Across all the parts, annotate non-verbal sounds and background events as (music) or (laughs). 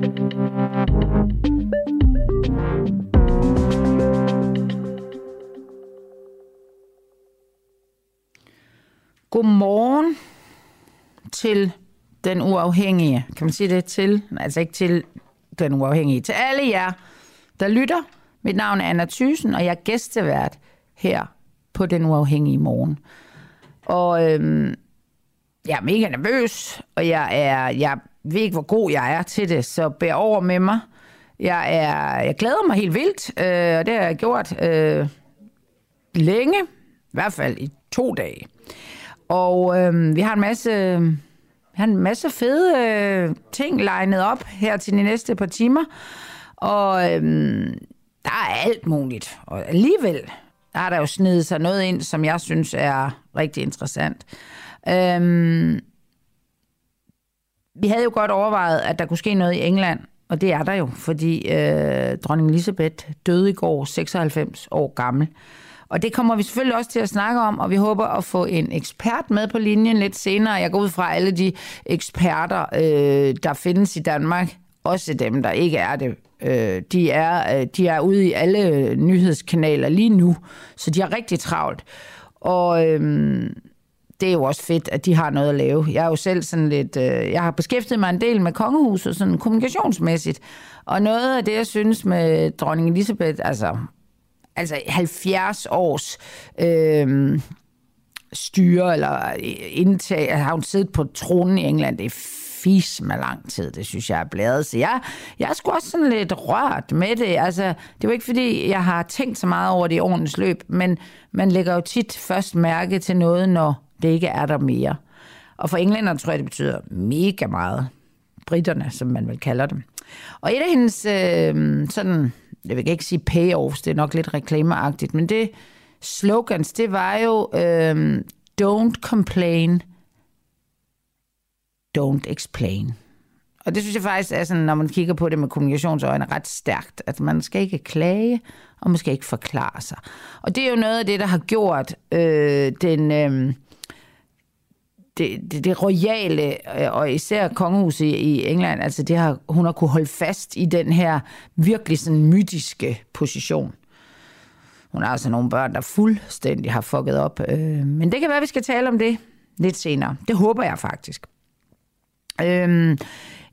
Godmorgen til den uafhængige. Kan man sige det til? Altså ikke til den uafhængige. Til alle jer, der lytter. Mit navn er Anna Thysen, og jeg er gæstevært her på den uafhængige morgen. Og øhm, jeg er mega nervøs, og jeg er, jeg ved ikke, hvor god jeg er til det, så bær over med mig. Jeg, er, jeg glæder mig helt vildt, øh, og det har jeg gjort øh, længe, i hvert fald i to dage. Og øh, vi har en masse, vi har en masse fede øh, ting legnet op her til de næste par timer. Og øh, der er alt muligt. Og alligevel der er der jo snedet sig noget ind, som jeg synes er rigtig interessant. Øh, vi havde jo godt overvejet, at der kunne ske noget i England, og det er der jo, fordi øh, dronning Elisabeth døde i går, 96 år gammel. Og det kommer vi selvfølgelig også til at snakke om, og vi håber at få en ekspert med på linjen lidt senere. Jeg går ud fra alle de eksperter, øh, der findes i Danmark, også dem, der ikke er det. Øh, de, er, øh, de er ude i alle nyhedskanaler lige nu, så de har rigtig travlt. Og øh, det er jo også fedt, at de har noget at lave. Jeg er jo selv sådan lidt... Øh, jeg har beskæftiget mig en del med kongehuset, sådan kommunikationsmæssigt. Og noget af det, jeg synes med dronning Elisabeth, altså altså 70 års øh, styre eller indtag, har hun siddet på tronen i England, det er fis med lang tid, det synes jeg er blæret. Så jeg, jeg er sgu også sådan lidt rørt med det. Altså, det er jo ikke fordi, jeg har tænkt så meget over det i årenes løb, men man lægger jo tit først mærke til noget, når det ikke er der mere. Og for englænderne tror jeg, det betyder mega meget. Britterne, som man vel kalder dem. Og et af hendes øh, sådan jeg vil ikke sige payoffs, det er nok lidt reklameagtigt, men det slogans, det var jo øh, don't complain, don't explain. Og det synes jeg faktisk er sådan, når man kigger på det med kommunikationsøjne, ret stærkt, at man skal ikke klage, og man skal ikke forklare sig. Og det er jo noget af det, der har gjort øh, den... Øh, det, det, det royale, øh, og især kongehuset i, England, altså det har, hun har kunne holde fast i den her virkelig sådan mytiske position. Hun har altså nogle børn, der fuldstændig har fucket op. Øh, men det kan være, at vi skal tale om det lidt senere. Det håber jeg faktisk. Øh,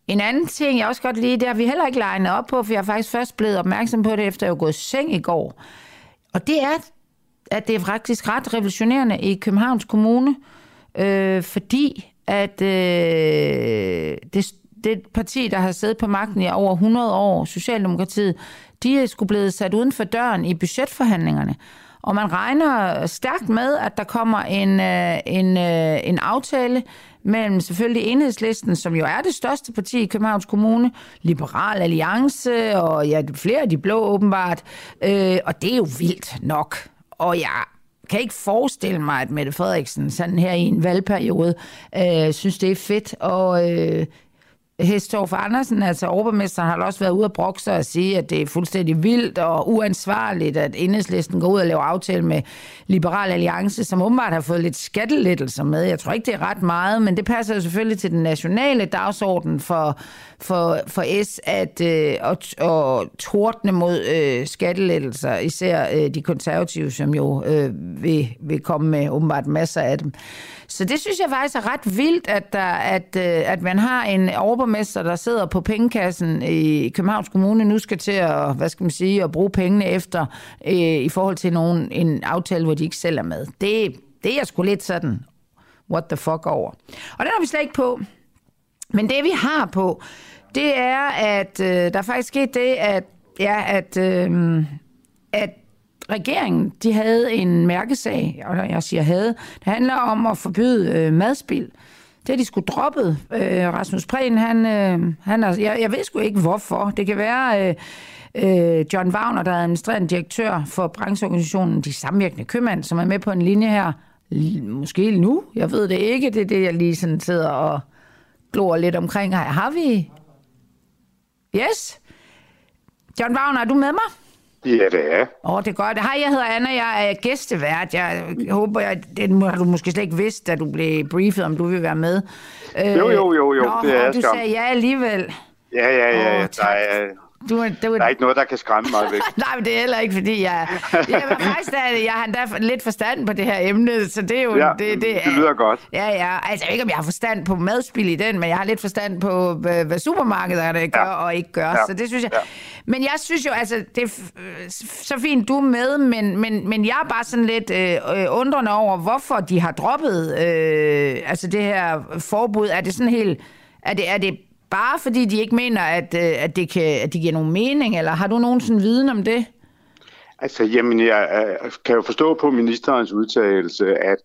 en anden ting, jeg også godt lide, det har vi heller ikke legnet op på, for jeg er faktisk først blevet opmærksom på det, efter jeg var gået seng i går. Og det er, at det er faktisk ret revolutionerende i Københavns Kommune, øh, øh, fordi at øh, det, det parti, der har siddet på magten i over 100 år, Socialdemokratiet, de er skulle blevet sat uden for døren i budgetforhandlingerne. Og man regner stærkt med, at der kommer en, øh, en, øh, en aftale mellem selvfølgelig enhedslisten, som jo er det største parti i Københavns Kommune, Liberal Alliance og ja, flere af de blå åbenbart. Øh, og det er jo vildt nok. Og jeg kan ikke forestille mig, at Mette Frederiksen sådan her i en valgperiode øh, synes, det er fedt og øh, Hestorf Andersen, altså overborgmesteren, har også været ude og sig og sige, at det er fuldstændig vildt og uansvarligt, at enhedslisten går ud og laver aftale med Liberal Alliance, som åbenbart har fået lidt skattelettelser med. Jeg tror ikke, det er ret meget, men det passer jo selvfølgelig til den nationale dagsorden for, for, for S at øh, og, og tordne mod øh, skattelettelser, især øh, de konservative, som jo øh, vil, vil komme med åbenbart masser af dem. Så det synes jeg faktisk er ret vildt, at, der, at, øh, at man har en overborgmester, der sidder på pengekassen i Københavns Kommune, nu skal til at, hvad skal man sige, at bruge pengene efter øh, i forhold til nogen, en aftale, hvor de ikke selv er med. Det, det er sgu lidt sådan, what the fuck over. Og den har vi slet ikke på. Men det vi har på, det er, at øh, der er faktisk sket det, at, ja, at, øh, at regeringen, de havde en mærkesag, og jeg siger havde, det handler om at forbyde øh, madspil. Det har de skulle droppet. Øh, Rasmus Prehn, han, øh, han er, jeg, jeg ved sgu ikke hvorfor. Det kan være... Øh, øh, John Wagner, der er administrerende direktør for brancheorganisationen De Samvirkende Købmænd, som er med på en linje her, måske nu, jeg ved det ikke, det er det, jeg lige sådan sidder og glor lidt omkring. her. har vi? Yes? John Wagner, er du med mig? Ja, det er. Åh, oh, det er godt. Hej, jeg hedder Anna, jeg er gæstevært. Jeg håber, jeg, det har du måske slet ikke vidst, da du blev briefet, om du vil være med. Jo, jo, jo, jo. Nå, det er du sagde ja alligevel. Ja, ja, ja. Åh, der, er, Du, er- du, der er ikke noget, der kan skræmme mig væk. (laughs) Nej, men det er heller ikke, fordi jeg... Jeg, er faktisk, jeg har endda lidt forstand på det her emne, så det er jo... Ja, det, det lyder godt. Ja, ja. Altså, ikke, om jeg har forstand på madspil i den, men jeg har lidt forstand på, hvad, supermarkederne gør Ja. og ikke gør. Ja. Så det synes jeg... Ja. Men jeg synes jo, altså, det er så fint, du er med, men, men, men jeg er bare sådan lidt øh, øh, undrende over, hvorfor de har droppet øh, altså det her forbud. Er det sådan helt... Er det, er det bare fordi, de ikke mener, at, øh, at, det, kan, at det giver nogen mening, eller har du nogen sådan viden om det? Altså, jamen, jeg øh, kan jo forstå på ministerens udtalelse, at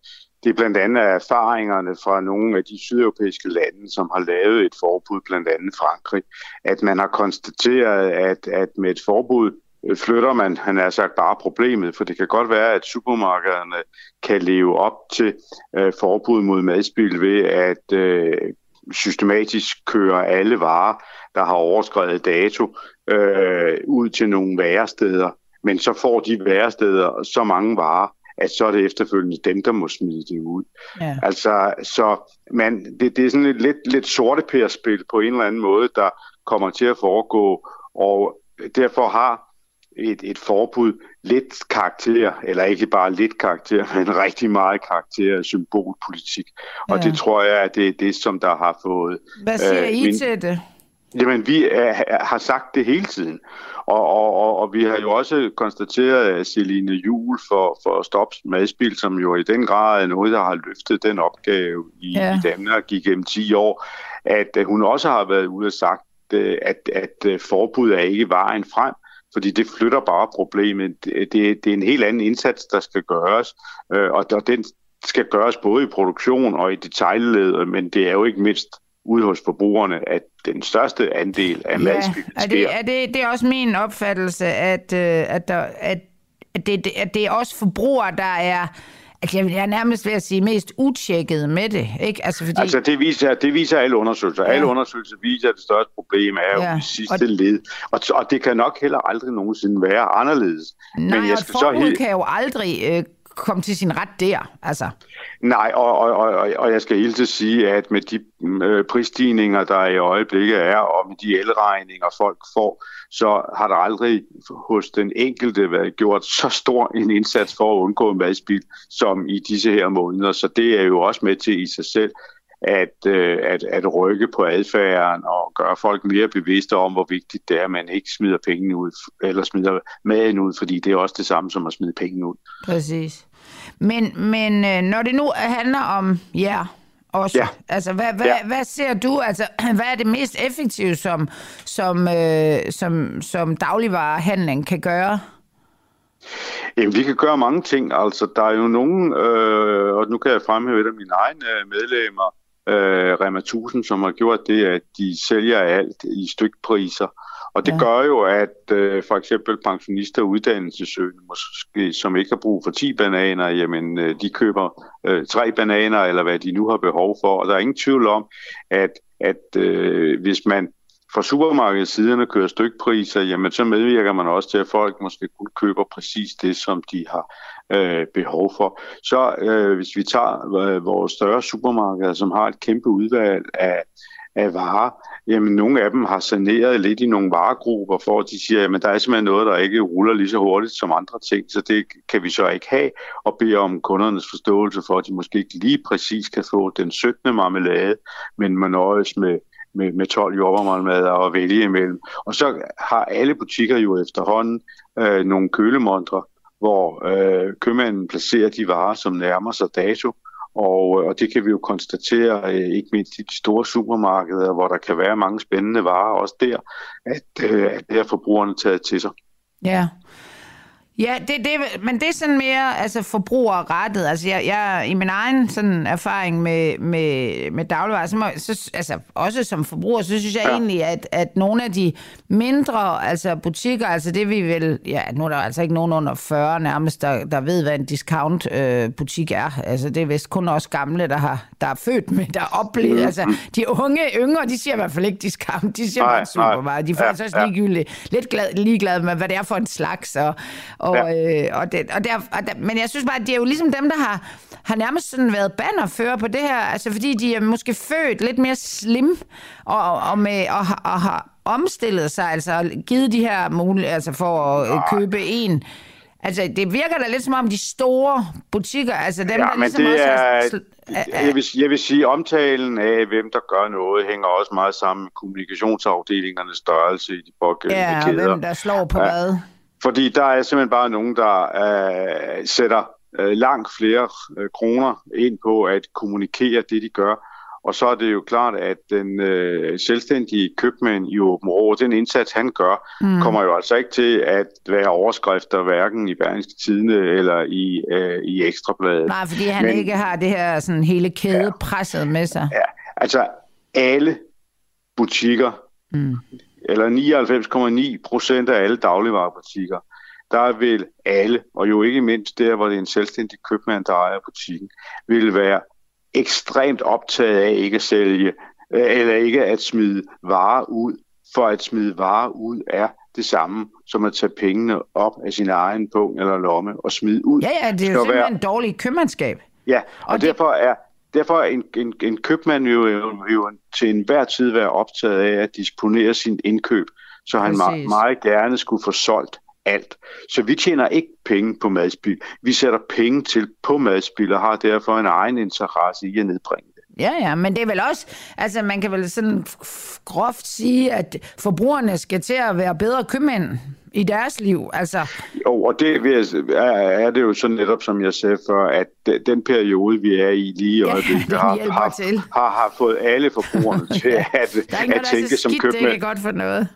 det blandt andet er erfaringerne fra nogle af de sydeuropæiske lande, som har lavet et forbud, blandt andet Frankrig, at man har konstateret, at, at med et forbud øh, flytter man, han har sagt, bare problemet, for det kan godt være, at supermarkederne kan leve op til øh, forbud mod madspil ved at øh, systematisk køre alle varer, der har overskrevet dato, øh, ud til nogle væresteder. Men så får de væresteder så mange varer, at så er det efterfølgende dem, der må smide det ud. Ja. Altså, så man, det, det er sådan et lidt, lidt sorte spil på en eller anden måde, der kommer til at foregå, og derfor har et, et forbud lidt karakter, eller ikke bare lidt karakter, (laughs) men rigtig meget karakter af symbolpolitik. Og Ja. det tror jeg, at det er det, som der har fået... Hvad siger øh, I min- til det? Jamen, vi er, har sagt det hele tiden. Og, og, og, og vi har jo også konstateret, at Celine Jul for, for Stop Madspil, som jo i den grad er noget, der har løftet den opgave i, Ja. i Danmark igennem 10 år, at hun også har været ude og sagt, øh, at, at øh, forbud er ikke vejen frem, fordi det flytter bare problemet. Det, det, det er en helt anden indsats, der skal gøres, øh, og, og den skal gøres både i produktion og i detaljled, men det er jo ikke mindst ude hos forbrugerne, at den største andel af ja, madspil er det, er det, det er også min opfattelse, at, øh, at, der, at, at, det, at det er også forbrugere, der er, at jeg jeg er nærmest ved at sige, mest utjekket med det. Ikke? Altså, fordi, Altså det viser, det viser alle undersøgelser. Ja. Alle undersøgelser viser, at det største problem er jo Ja. ja. det sidste Og- led. Og, og det kan nok heller aldrig nogensinde være anderledes. nej, Men jeg og et skal så kan jo aldrig øh, komme til sin ret der. Altså, Nej, og, og, og, og- jeg skal hele til sige, at med de øh, prisstigninger, der i øjeblikket er, og med de elregninger, folk får, så har der aldrig hos den enkelte været gjort så stor en indsats for at undgå madspild som i disse her måneder. Så det er jo også med til i sig selv at, øh, at, at rykke på adfærden og gøre folk mere bevidste om, hvor vigtigt det er, at man ikke smider pengene ud, eller smider maden ud, fordi det er også det samme som at smide penge ud. præcis. Men, men øh, når det nu handler om jer også, Ja. altså hvad, hvad, Ja. hvad ser du, altså (clears throat) hvad er det mest effektive, som, som, øh, som, som dagligvarehandlen kan gøre? Jamen, vi kan gøre mange ting. Altså, der er jo nogen, øh, og nu kan jeg fremhæve et af mine egne øh, medlemmer, øh, Rema 1000, som har gjort det, at de sælger alt i stykpriser. Og det Ja. gør jo, at øh, for eksempel pensionister og uddannelsessøgende, måske, som ikke har brug for 10 bananer, jamen øh, de køber øh, tre bananer, eller hvad de nu har behov for. Og der er ingen tvivl om, at at øh, hvis man fra supermarkedsiderne kører stykpriser, jamen så medvirker man også til, at folk måske kun køber præcis det, som de har øh, behov for. Så øh, hvis vi tager øh, vores større supermarkeder, som har et kæmpe udvalg af, af varer, jamen nogle af dem har saneret lidt i nogle varegrupper, for at de siger, at der er simpelthen noget, der ikke ruller lige så hurtigt som andre ting, så det kan vi så ikke have, og bede om kundernes forståelse for, at de måske ikke lige præcis kan få den 17. marmelade, men man nøjes med med, med 12 jordbærmarmelader at vælge imellem. Og så har alle butikker jo efterhånden øh, nogle kølemontre, hvor øh, købmanden placerer de varer, som nærmer sig dato. Og, øh, og det kan vi jo konstatere, øh, ikke mindst i de store supermarkeder, hvor der kan være mange spændende varer også der, at, øh, at det har forbrugerne taget til sig. Ja, Ja, det, det, men det er sådan mere altså forbrugerrettet. Altså jeg, jeg, i min egen sådan erfaring med, med, med dagligvarer, så, må, så altså, også som forbruger, så synes jeg ja. egentlig, at, at nogle af de mindre altså butikker, altså det vi vil, ja, nu er der altså ikke nogen under 40 nærmest, der, der ved, hvad en discount øh, butik er. Altså det er vist kun også gamle, der, har, der er født med, der har oplevet. Mm. Altså de unge, yngre, de siger i hvert fald ikke discount, de siger nej, bare supermarked. De er faktisk ja, også ligegyldigt, lidt glad, ligeglade med, hvad det er for en slags, og og, ja. øh, og, det, og, der, og der, men jeg synes bare, at det er jo ligesom dem, der har, har nærmest sådan været bannerfører på det her, altså fordi de er måske født lidt mere slim, og, og, med, og, og har omstillet sig, altså givet de her muligheder altså for at ja. købe en Altså, det virker da lidt som om de store butikker, altså dem, ja, der ligesom det også er, er, jeg, vil, jeg vil sige, omtalen af, hvem der gør noget, hænger også meget sammen med kommunikationsafdelingernes størrelse i de pågældende ja, kæder. Ja, hvem der slår på ja. hvad. Fordi der er simpelthen bare nogen, der øh, sætter øh, langt flere øh, kroner ind på at kommunikere det, de gør. Og så er det jo klart, at den øh, selvstændige købmand i Åben Rå, den indsats, han gør, mm. kommer jo altså ikke til at være overskrifter hverken i Berlingske Tidene eller i, øh, i Ekstrabladet. Nej, fordi han Men, ikke har det her sådan hele kæde ja, presset med sig. Ja, altså alle butikker mm eller 99,9 procent af alle dagligvarerbutikker, der vil alle, og jo ikke mindst der, hvor det er en selvstændig købmand, der ejer butikken, vil være ekstremt optaget af ikke at sælge, øh, eller ikke at smide varer ud, for at smide varer ud er det samme som at tage pengene op af sin egen punkt eller lomme og smide ud. Ja, ja, det er jo simpelthen være... en dårlig købmandskab. Ja, og, og derfor er derfor er en, en, en købmand jo, jo, jo til enhver tid være optaget af at disponere sin indkøb, så han meget, meget gerne skulle få solgt alt. Så vi tjener ikke penge på madspil. Vi sætter penge til på madspil og har derfor en egen interesse i at nedbringe det. Ja, ja, men det er vel også, altså man kan vel sådan groft sige, at forbrugerne skal til at være bedre købmænd i deres liv. Altså. Jo, og det er, det jo sådan netop, som jeg sagde før, at den periode, vi er i lige i (laughs) øjeblikket, ja, har, har, har, har fået alle forbrugerne (laughs) til at, at tænke som købmænd. Det er godt for noget.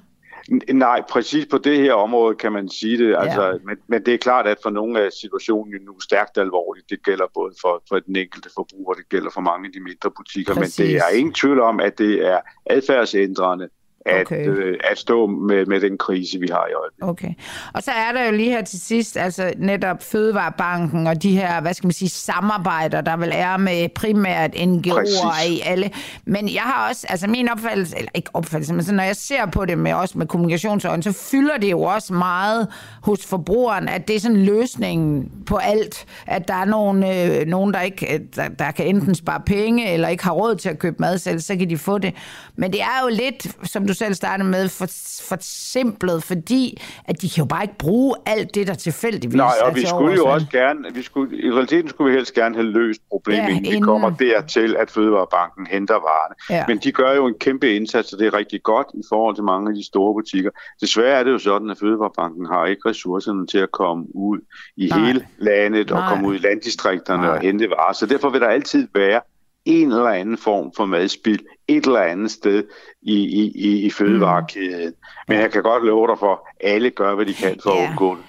Nej, præcis på det her område kan man sige det. Altså, ja. men, men det er klart, at for nogle af situationen nu stærkt alvorligt. Det gælder både for, for den enkelte forbruger, det gælder for mange af de mindre butikker. Præcis. Men det er ingen tvivl om, at det er adfærdsændrende at, okay. øh, at stå med, med den krise, vi har i øjeblikket. Okay. Og så er der jo lige her til sidst, altså netop Fødevarebanken og de her, hvad skal man sige, samarbejder, der vil er med primært NGO'er i alle. Men jeg har også, altså min opfattelse, eller ikke opfattelse, men så når jeg ser på det med også med kommunikationsøjen, så fylder det jo også meget hos forbrugeren, at det er sådan løsningen på alt. At der er nogen, øh, nogen der ikke, der, der kan enten spare penge, eller ikke har råd til at købe mad selv, så kan de få det. Men det er jo lidt, som du selv startede med, for, for simpelt, fordi at de kan jo bare ikke bruge alt det, der tilfældigvis Nej, og vi skulle jo også gerne, vi skulle, i realiteten skulle vi helst gerne have løst problemet, ja, inden vi kommer dertil, at Fødevarebanken henter varerne. Ja. Men de gør jo en kæmpe indsats, og det er rigtig godt i forhold til mange af de store butikker. Desværre er det jo sådan, at Fødevarebanken har ikke ressourcerne til at komme ud i Nej. hele landet og Nej. komme ud i landdistrikterne Nej. og hente varer. Så derfor vil der altid være en eller anden form for madspil et eller andet sted i, i, i, i fødevarekæden. Mm. Men jeg kan godt love dig for, at alle gør, hvad de kan for yeah. at undgå det.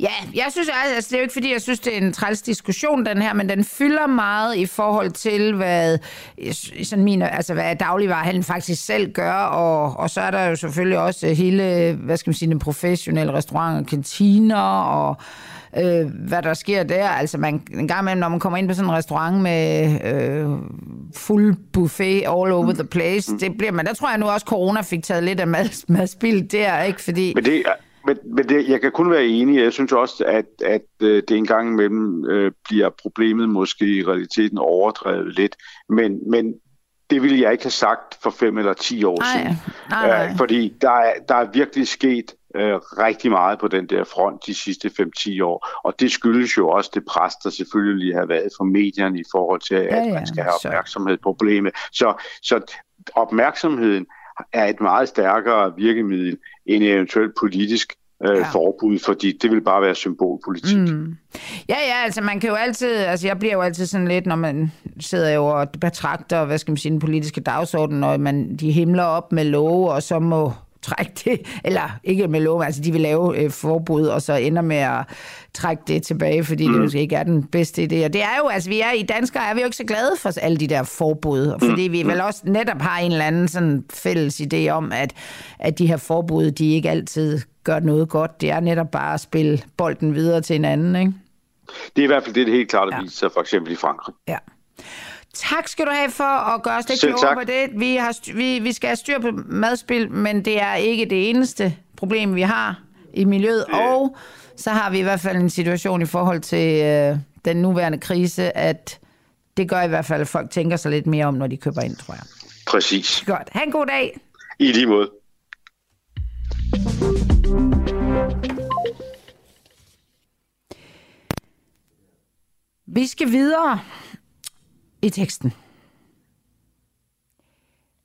Ja, jeg synes altså, det er jo ikke fordi, jeg synes, det er en træls diskussion, den her, men den fylder meget i forhold til, hvad, sådan min, altså, hvad dagligvarehandlen faktisk selv gør, og, og så er der jo selvfølgelig også hele, hvad skal man sige, den professionelle restaurant og kantiner, og øh, hvad der sker der. Altså man, en gang imellem, når man kommer ind på sådan en restaurant med øh, fuld buffet all over the place, det bliver man, der tror jeg nu også, corona fik taget lidt af mad, madspil der, ikke? Fordi... Men det, men, men det, jeg kan kun være enig. Jeg synes også, at, at øh, det en gang imellem øh, bliver problemet måske i realiteten overdrevet lidt. Men, men det ville jeg ikke have sagt for fem eller ti år nej, siden. Nej, nej. Øh, fordi der er, der er virkelig sket øh, rigtig meget på den der front de sidste 5-10 år. Og det skyldes jo også det pres, der selvfølgelig har været fra medierne i forhold til, at ja, ja, man skal have opmærksomhed på problemet. Så, så opmærksomheden er et meget stærkere virkemiddel end eventuelt politisk øh, ja. forbud, fordi det vil bare være symbolpolitik. Mm. Ja, ja, altså man kan jo altid, altså jeg bliver jo altid sådan lidt, når man sidder jo og betragter, hvad skal man sige, den politiske dagsorden, når man, de himler op med love, og så må trække det, eller ikke med lov, altså de vil lave øh, forbud, og så ender med at trække det tilbage, fordi mm. det måske ikke er den bedste idé. Og det er jo, altså vi er i danskere, er vi jo ikke så glade for alle de der forbud, fordi vi vel også netop har en eller anden sådan fælles idé om, at, at de her forbud, de ikke altid gør noget godt. Det er netop bare at spille bolden videre til en anden, ikke? Det er i hvert fald det, det helt klart at ja. vise sig for eksempel i Frankrig. Ja. Tak skal du have for at gøre os lidt klogere på det. Vi, har, vi, vi skal have styr på madspil, men det er ikke det eneste problem, vi har i miljøet. Ja. Og så har vi i hvert fald en situation i forhold til øh, den nuværende krise, at det gør i hvert fald, at folk tænker sig lidt mere om, når de køber ind, tror jeg. Præcis. Godt. Ha' en god dag. I lige måde. Vi skal videre i teksten.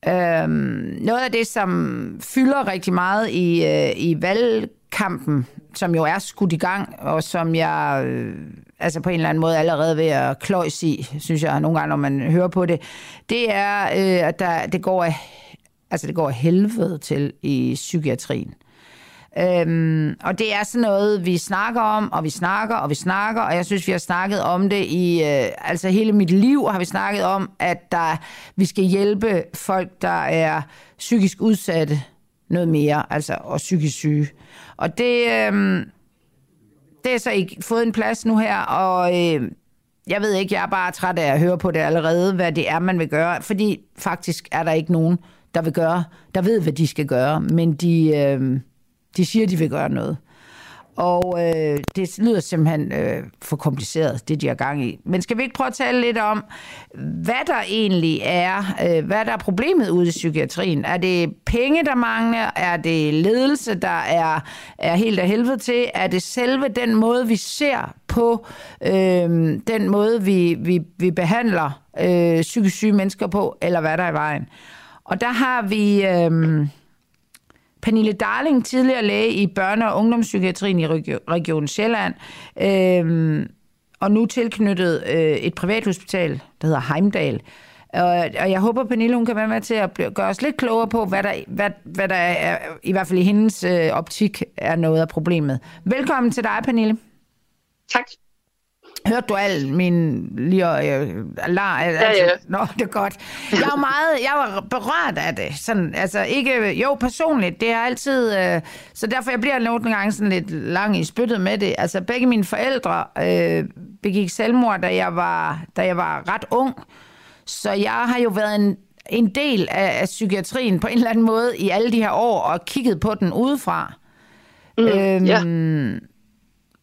Øhm, noget af det, som fylder rigtig meget i, øh, i valgkampen, som jo er skudt i gang, og som jeg øh, altså på en eller anden måde allerede ved at kløjs i, synes jeg nogle gange, når man hører på det, det er, øh, at der, det, går, altså det går helvede til i psykiatrien. Øhm, og det er sådan noget, vi snakker om, og vi snakker, og vi snakker, og jeg synes, vi har snakket om det i, øh, altså hele mit liv har vi snakket om, at der, vi skal hjælpe folk, der er psykisk udsatte noget mere, altså, og psykisk syge. Og det, øh, det er så ikke fået en plads nu her, og øh, jeg ved ikke, jeg er bare træt af at høre på det allerede, hvad det er, man vil gøre, fordi faktisk er der ikke nogen, der vil gøre, der ved, hvad de skal gøre, men de... Øh, de siger, de vil gøre noget. Og øh, det lyder simpelthen øh, for kompliceret, det de har gang i. Men skal vi ikke prøve at tale lidt om, hvad der egentlig er, øh, hvad der er problemet ude i psykiatrien? Er det penge, der mangler? Er det ledelse, der er, er helt af helvede til? Er det selve den måde, vi ser på, øh, den måde, vi, vi, vi behandler øh, psykisk syge mennesker på, eller hvad der er i vejen? Og der har vi... Øh, Pernille Darling, tidligere læge i børne- og ungdomspsykiatrien i Region Sjælland, øh, og nu tilknyttet øh, et privathospital, der hedder Heimdal. Og, og jeg håber, Pernille hun kan være med til at gøre os lidt klogere på, hvad der, hvad, hvad der er, i hvert fald i hendes øh, optik, er noget af problemet. Velkommen til dig, Pernille. Tak. Hørte du al min lige øh, lar, altså, ja, ja. Nå, det er godt. Jeg var meget, jeg var berørt af det. Sådan, altså ikke, jo, personligt, det er altid, øh, så derfor jeg bliver nogle gange sådan lidt lang i spyttet med det. Altså begge mine forældre øh, begik selvmord, da jeg, var, da jeg var ret ung. Så jeg har jo været en, en del af, af psykiatrien på en eller anden måde i alle de her år, og kigget på den udefra. Mm, øhm, ja.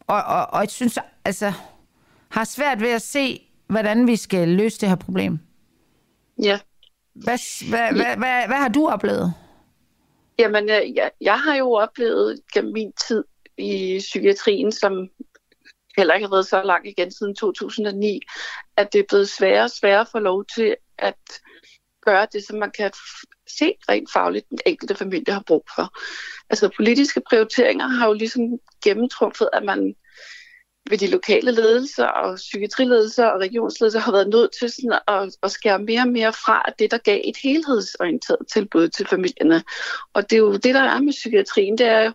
og, og, og jeg synes, altså har svært ved at se, hvordan vi skal løse det her problem. Ja. Hvad, hvad, ja. hvad, hvad, hvad har du oplevet? Jamen, øh, jeg, jeg har jo oplevet gennem min tid i psykiatrien, som heller ikke har været så lang igen siden 2009, at det er blevet sværere og sværere at få lov til at gøre det, som man kan se rent fagligt, den enkelte familie har brug for. Altså politiske prioriteringer har jo ligesom gennemtrumfet, at man ved de lokale ledelser og psykiatriledelser og regionsledelser har været nødt til sådan at, at skære mere og mere fra det, der gav et helhedsorienteret tilbud til familierne. Og det er jo det, der er med psykiatrien, det er jo,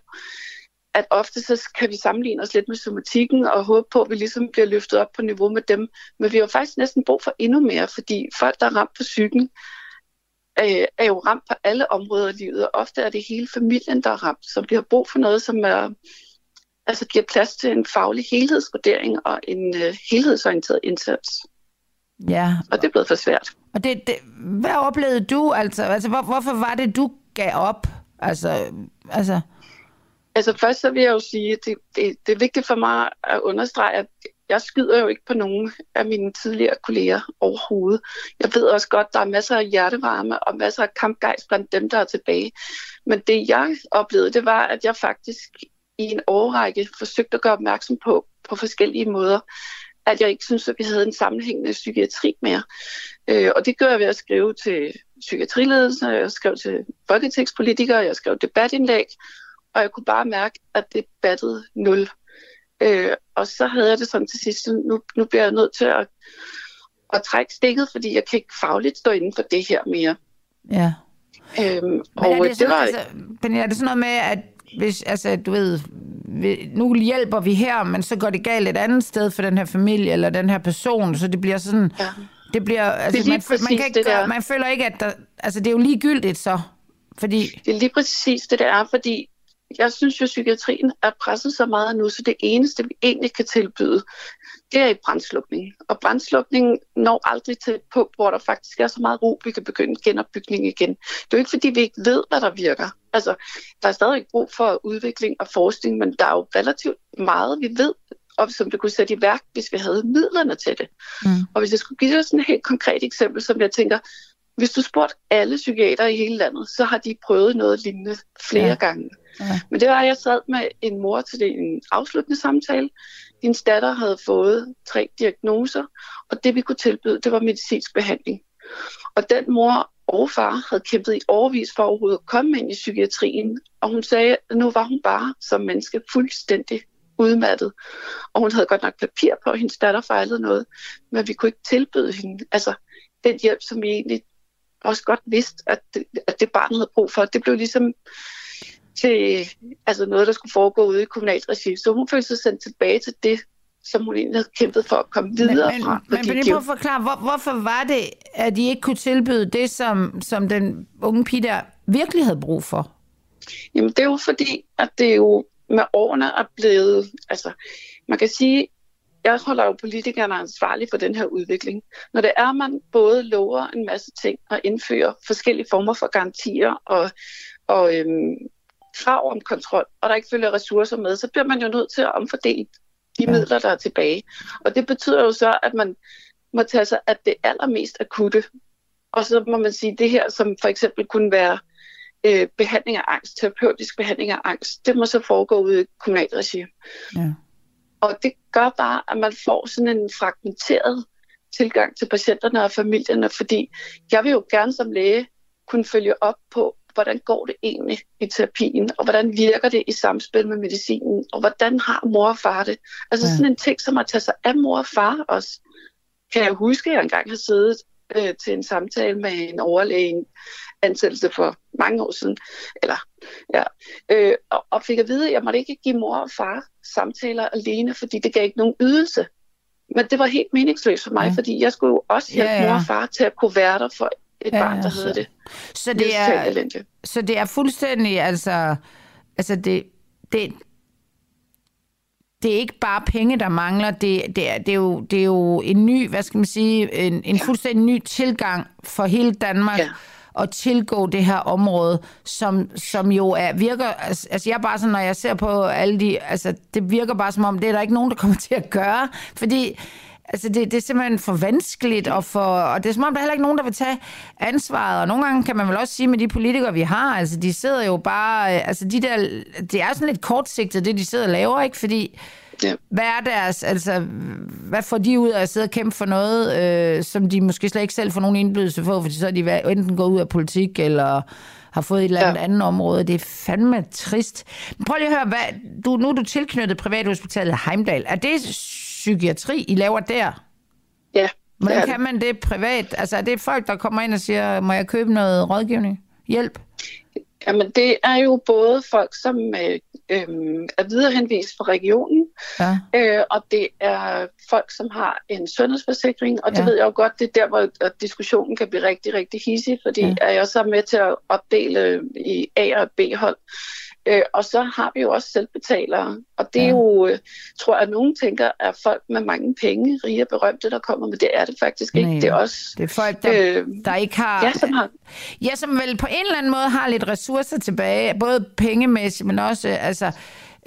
at ofte så kan vi sammenligne os lidt med somatikken og håbe på, at vi ligesom bliver løftet op på niveau med dem. Men vi har faktisk næsten brug for endnu mere, fordi folk, der er ramt på psyken, øh, er jo ramt på alle områder af livet, og ofte er det hele familien, der er ramt, så vi har brug for noget, som er, altså giver plads til en faglig helhedsvurdering og en øh, helhedsorienteret indsats. Ja. Og det er blevet for svært. Og det, det, hvad oplevede du? Altså, altså hvor, hvorfor var det, du gav op? Altså, altså... Altså først så vil jeg jo sige, at det, det, det er vigtigt for mig at understrege, at jeg skyder jo ikke på nogen af mine tidligere kolleger overhovedet. Jeg ved også godt, at der er masser af hjertevarme og masser af kampgejst blandt dem, der er tilbage. Men det jeg oplevede, det var, at jeg faktisk i en årrække forsøgte at gøre opmærksom på, på forskellige måder, at jeg ikke synes, at vi havde en sammenhængende psykiatri mere. Øh, og det gør jeg ved at skrive til psykiatriledelsen, jeg skrev til folketingspolitikere, jeg skrev debatindlæg, og jeg kunne bare mærke, at det battede nul. Øh, og så havde jeg det sådan til sidst, nu, nu bliver jeg nødt til at, at trække stikket, fordi jeg kan ikke fagligt stå inden for det her mere. Ja. Øhm, Men og er det, det sådan, var, altså, men er det sådan noget med, at hvis, altså, du ved, nu hjælper vi her, men så går det galt et andet sted for den her familie eller den her person, så det bliver sådan, Ja. det bliver, altså, lige man, man, kan ikke det gøre, der. man føler ikke, at der, altså, det er jo ligegyldigt så, fordi, Det er lige præcis det, der er, fordi jeg synes jo, at psykiatrien er presset så meget nu, så det eneste, vi egentlig kan tilbyde, det er i brandslukning. Og brandslukning når aldrig til et punkt, hvor der faktisk er så meget ro, vi kan begynde genopbygning igen. Det er jo ikke, fordi vi ikke ved, hvad der virker. Altså, der er stadig brug for udvikling og forskning, men der er jo relativt meget, vi ved, og som det kunne sætte i værk, hvis vi havde midlerne til det. Mm. Og hvis jeg skulle give dig sådan et helt konkret eksempel, som jeg tænker, hvis du spurgte alle psykiater i hele landet, så har de prøvet noget lignende flere Ja. gange. Ja. Men det var, at jeg sad med en mor til en afsluttende samtale. Hendes datter havde fået tre diagnoser, og det vi kunne tilbyde, det var medicinsk behandling. Og den mor og far havde kæmpet i overvis for overhovedet at komme ind i psykiatrien, og hun sagde, at nu var hun bare som menneske fuldstændig udmattet. Og hun havde godt nok papir på, at hendes datter fejlede noget, men vi kunne ikke tilbyde hende altså, den hjælp, som vi egentlig også godt vidste, at det, at det barn havde brug for. Det blev ligesom til altså noget, der skulle foregå ude i kommunalt regi. Så hun følte sig sendt tilbage til det, som hun egentlig havde kæmpet for at komme videre men, fra. men, men prøv at forklare, hvor, hvorfor var det, at de ikke kunne tilbyde det, som, som den unge pige der virkelig havde brug for? Jamen, det er jo fordi, at det jo med årene er blevet... Altså, man kan sige, jeg holder jo politikerne ansvarlige for den her udvikling. Når det er, at man både lover en masse ting og indfører forskellige former for garantier og, og øhm, krav om kontrol, og der ikke følger ressourcer med, så bliver man jo nødt til at omfordele de Ja. midler, der er tilbage. Og det betyder jo så, at man må tage sig af det allermest akutte. Og så må man sige, at det her, som for eksempel kunne være øh, behandling af angst, terapeutisk behandling af angst, det må så foregå ude i kommunalt regi. Ja. Og det gør bare, at man får sådan en fragmenteret tilgang til patienterne og familierne, fordi jeg vil jo gerne som læge kunne følge op på, hvordan går det egentlig i terapien, og hvordan virker det i samspil med medicinen, og hvordan har mor og far det. Altså Ja. sådan en ting, som at tage sig af mor og far også. Kan jeg huske, at jeg engang har siddet øh, til en samtale med en overlæge, ansættelse for mange år siden, eller ja, øh, og, og fik at vide, at jeg måtte ikke give mor og far samtaler alene, fordi det gav ikke nogen ydelse. Men det var helt meningsløst for mig, Ja. fordi jeg skulle jo også hjælpe ja. ja. mor og far til at kunne være der for et Ja, barn, der så- havde det. Så Det er så det er fuldstændig, altså, altså det, det, det er ikke bare penge, der mangler, det, det, er, det, er, jo, det er jo en ny, hvad skal man sige, en, en Ja. fuldstændig ny tilgang for hele Danmark Ja. at tilgå det her område, som, som jo er, virker, altså, altså jeg bare sådan, når jeg ser på alle de, altså det virker bare som om, det er der ikke nogen, der kommer til at gøre, fordi Altså det, det er simpelthen for vanskeligt, og, for, og det er som om, der er heller ikke nogen, der vil tage ansvaret. Og nogle gange kan man vel også sige med de politikere, vi har, altså de sidder jo bare, øh, altså de der, det er sådan lidt kortsigtet, det de sidder og laver, ikke? Fordi Ja. hvad er deres, altså, hvad får de ud af at sidde og kæmpe for noget, øh, som de måske slet ikke selv får nogen indflydelse på, fordi så er de enten gået ud af politik, eller har fået et eller andet ja. Andet område. Det er fandme trist. Prøv lige at høre, hvad, du, nu er du tilknyttet privathospitalet Heimdal. Er det psykiatri, I laver der? Ja, Hvordan kan man det privat? Altså er det folk, der kommer ind og siger, må jeg købe noget rådgivning? Hjælp? Jamen, det er jo både folk, som øh, øhm, er viderehenvist fra regionen, Ja. øh, og det er folk, som har en sundhedsforsikring, og det Ja. ved jeg jo godt, det er der, hvor diskussionen kan blive rigtig, rigtig hissig, fordi ja. er jeg så med til at opdele i A- og B-hold. Øh, og så har vi jo også selvbetalere, og det er Ja. jo, øh, tror jeg, at nogen tænker, er folk med mange penge, rige og berømte, der kommer, men det er det faktisk ikke. Nej. Det er også, Det er folk, der, øh, der ikke har... ja, som har Ja, som vel på en eller anden måde har lidt ressourcer tilbage, både pengemæssigt, men også, altså,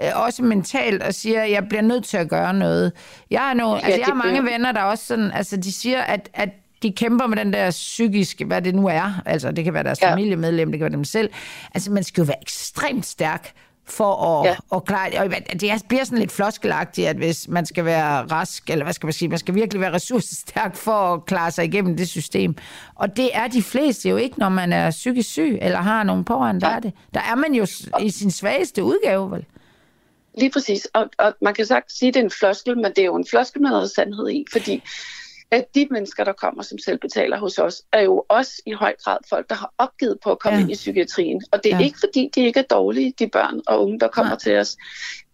øh, også mentalt, og siger, at jeg bliver nødt til at gøre noget. Jeg har, nogle, altså, jeg har mange bliver- venner, der også sådan, altså, de siger, at, at de kæmper med den der psykiske, hvad det nu er. Altså, det kan være deres ja. Familiemedlem, det kan være dem selv. Altså, man skal jo være ekstremt stærk for at, ja. At klare det. Og det er- bliver sådan lidt floskelagtigt, at hvis man skal være rask, eller hvad skal man sige, man skal virkelig være (laughs) ressourcestærk for at klare sig igennem det system. Og det er de fleste jo ikke, når man er psykisk syg, eller har nogen pårørende, der Ja. er det. Der er man jo i sin svageste udgave, vel? Lige præcis. Og, og man kan sagt sige, at det er en floskel, men det er jo en floskel med noget sandhed i, fordi at de mennesker, der kommer som selvbetaler hos os, er jo også i høj grad folk, der har opgivet på at komme Ja. ind i psykiatrien. Og det er Ja. ikke fordi, de ikke er dårlige, de børn og unge, der kommer Nej. Til os.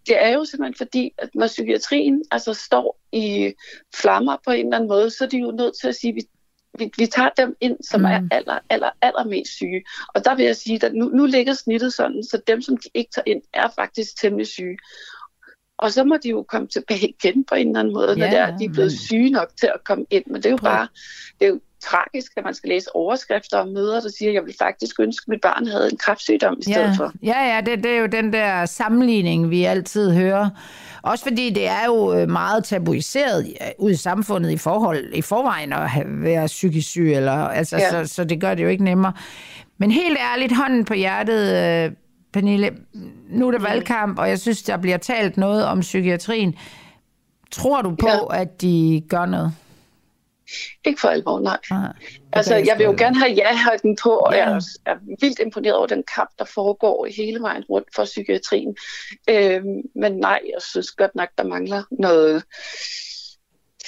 Det er jo simpelthen fordi, at når psykiatrien altså står i flammer på en eller anden måde, så er de jo nødt til at sige, at vi, vi, vi tager dem ind, som Mm. er aller, aller, allermest syge. Og der vil jeg sige, at nu, nu ligger snittet sådan, så dem, som de ikke tager ind, er faktisk temmelig syge. Og så må de jo komme tilbage igen på en eller anden måde, når Ja, det er, de er blevet syge nok til at komme ind. Men det er jo Prøv. bare, det er jo tragisk, at man skal læse overskrifter om møder, der siger, at jeg vil faktisk ønske, at mit barn havde en kræftsygdom i stedet ja. for. Ja, ja, det, det er jo den der sammenligning, vi altid hører. Også fordi det er jo øh, meget tabuiseret ud i samfundet i forhold i forvejen at være psykisk syg, eller, altså, ja. Ja. så, så det gør det jo ikke nemmere. Men helt ærligt, hånden på hjertet, øh, Pernille, nu er det valgkamp, og jeg synes, der bliver talt noget om psykiatrien. Tror du på, ja. at de gør noget? Ikke for alvor, nej. Nej. Altså, jeg vil jo gerne have ja-hatten på, og Ja. jeg er vildt imponeret over den kamp, der foregår i hele vejen rundt for psykiatrien. Øhm, men nej, jeg synes godt nok, der mangler noget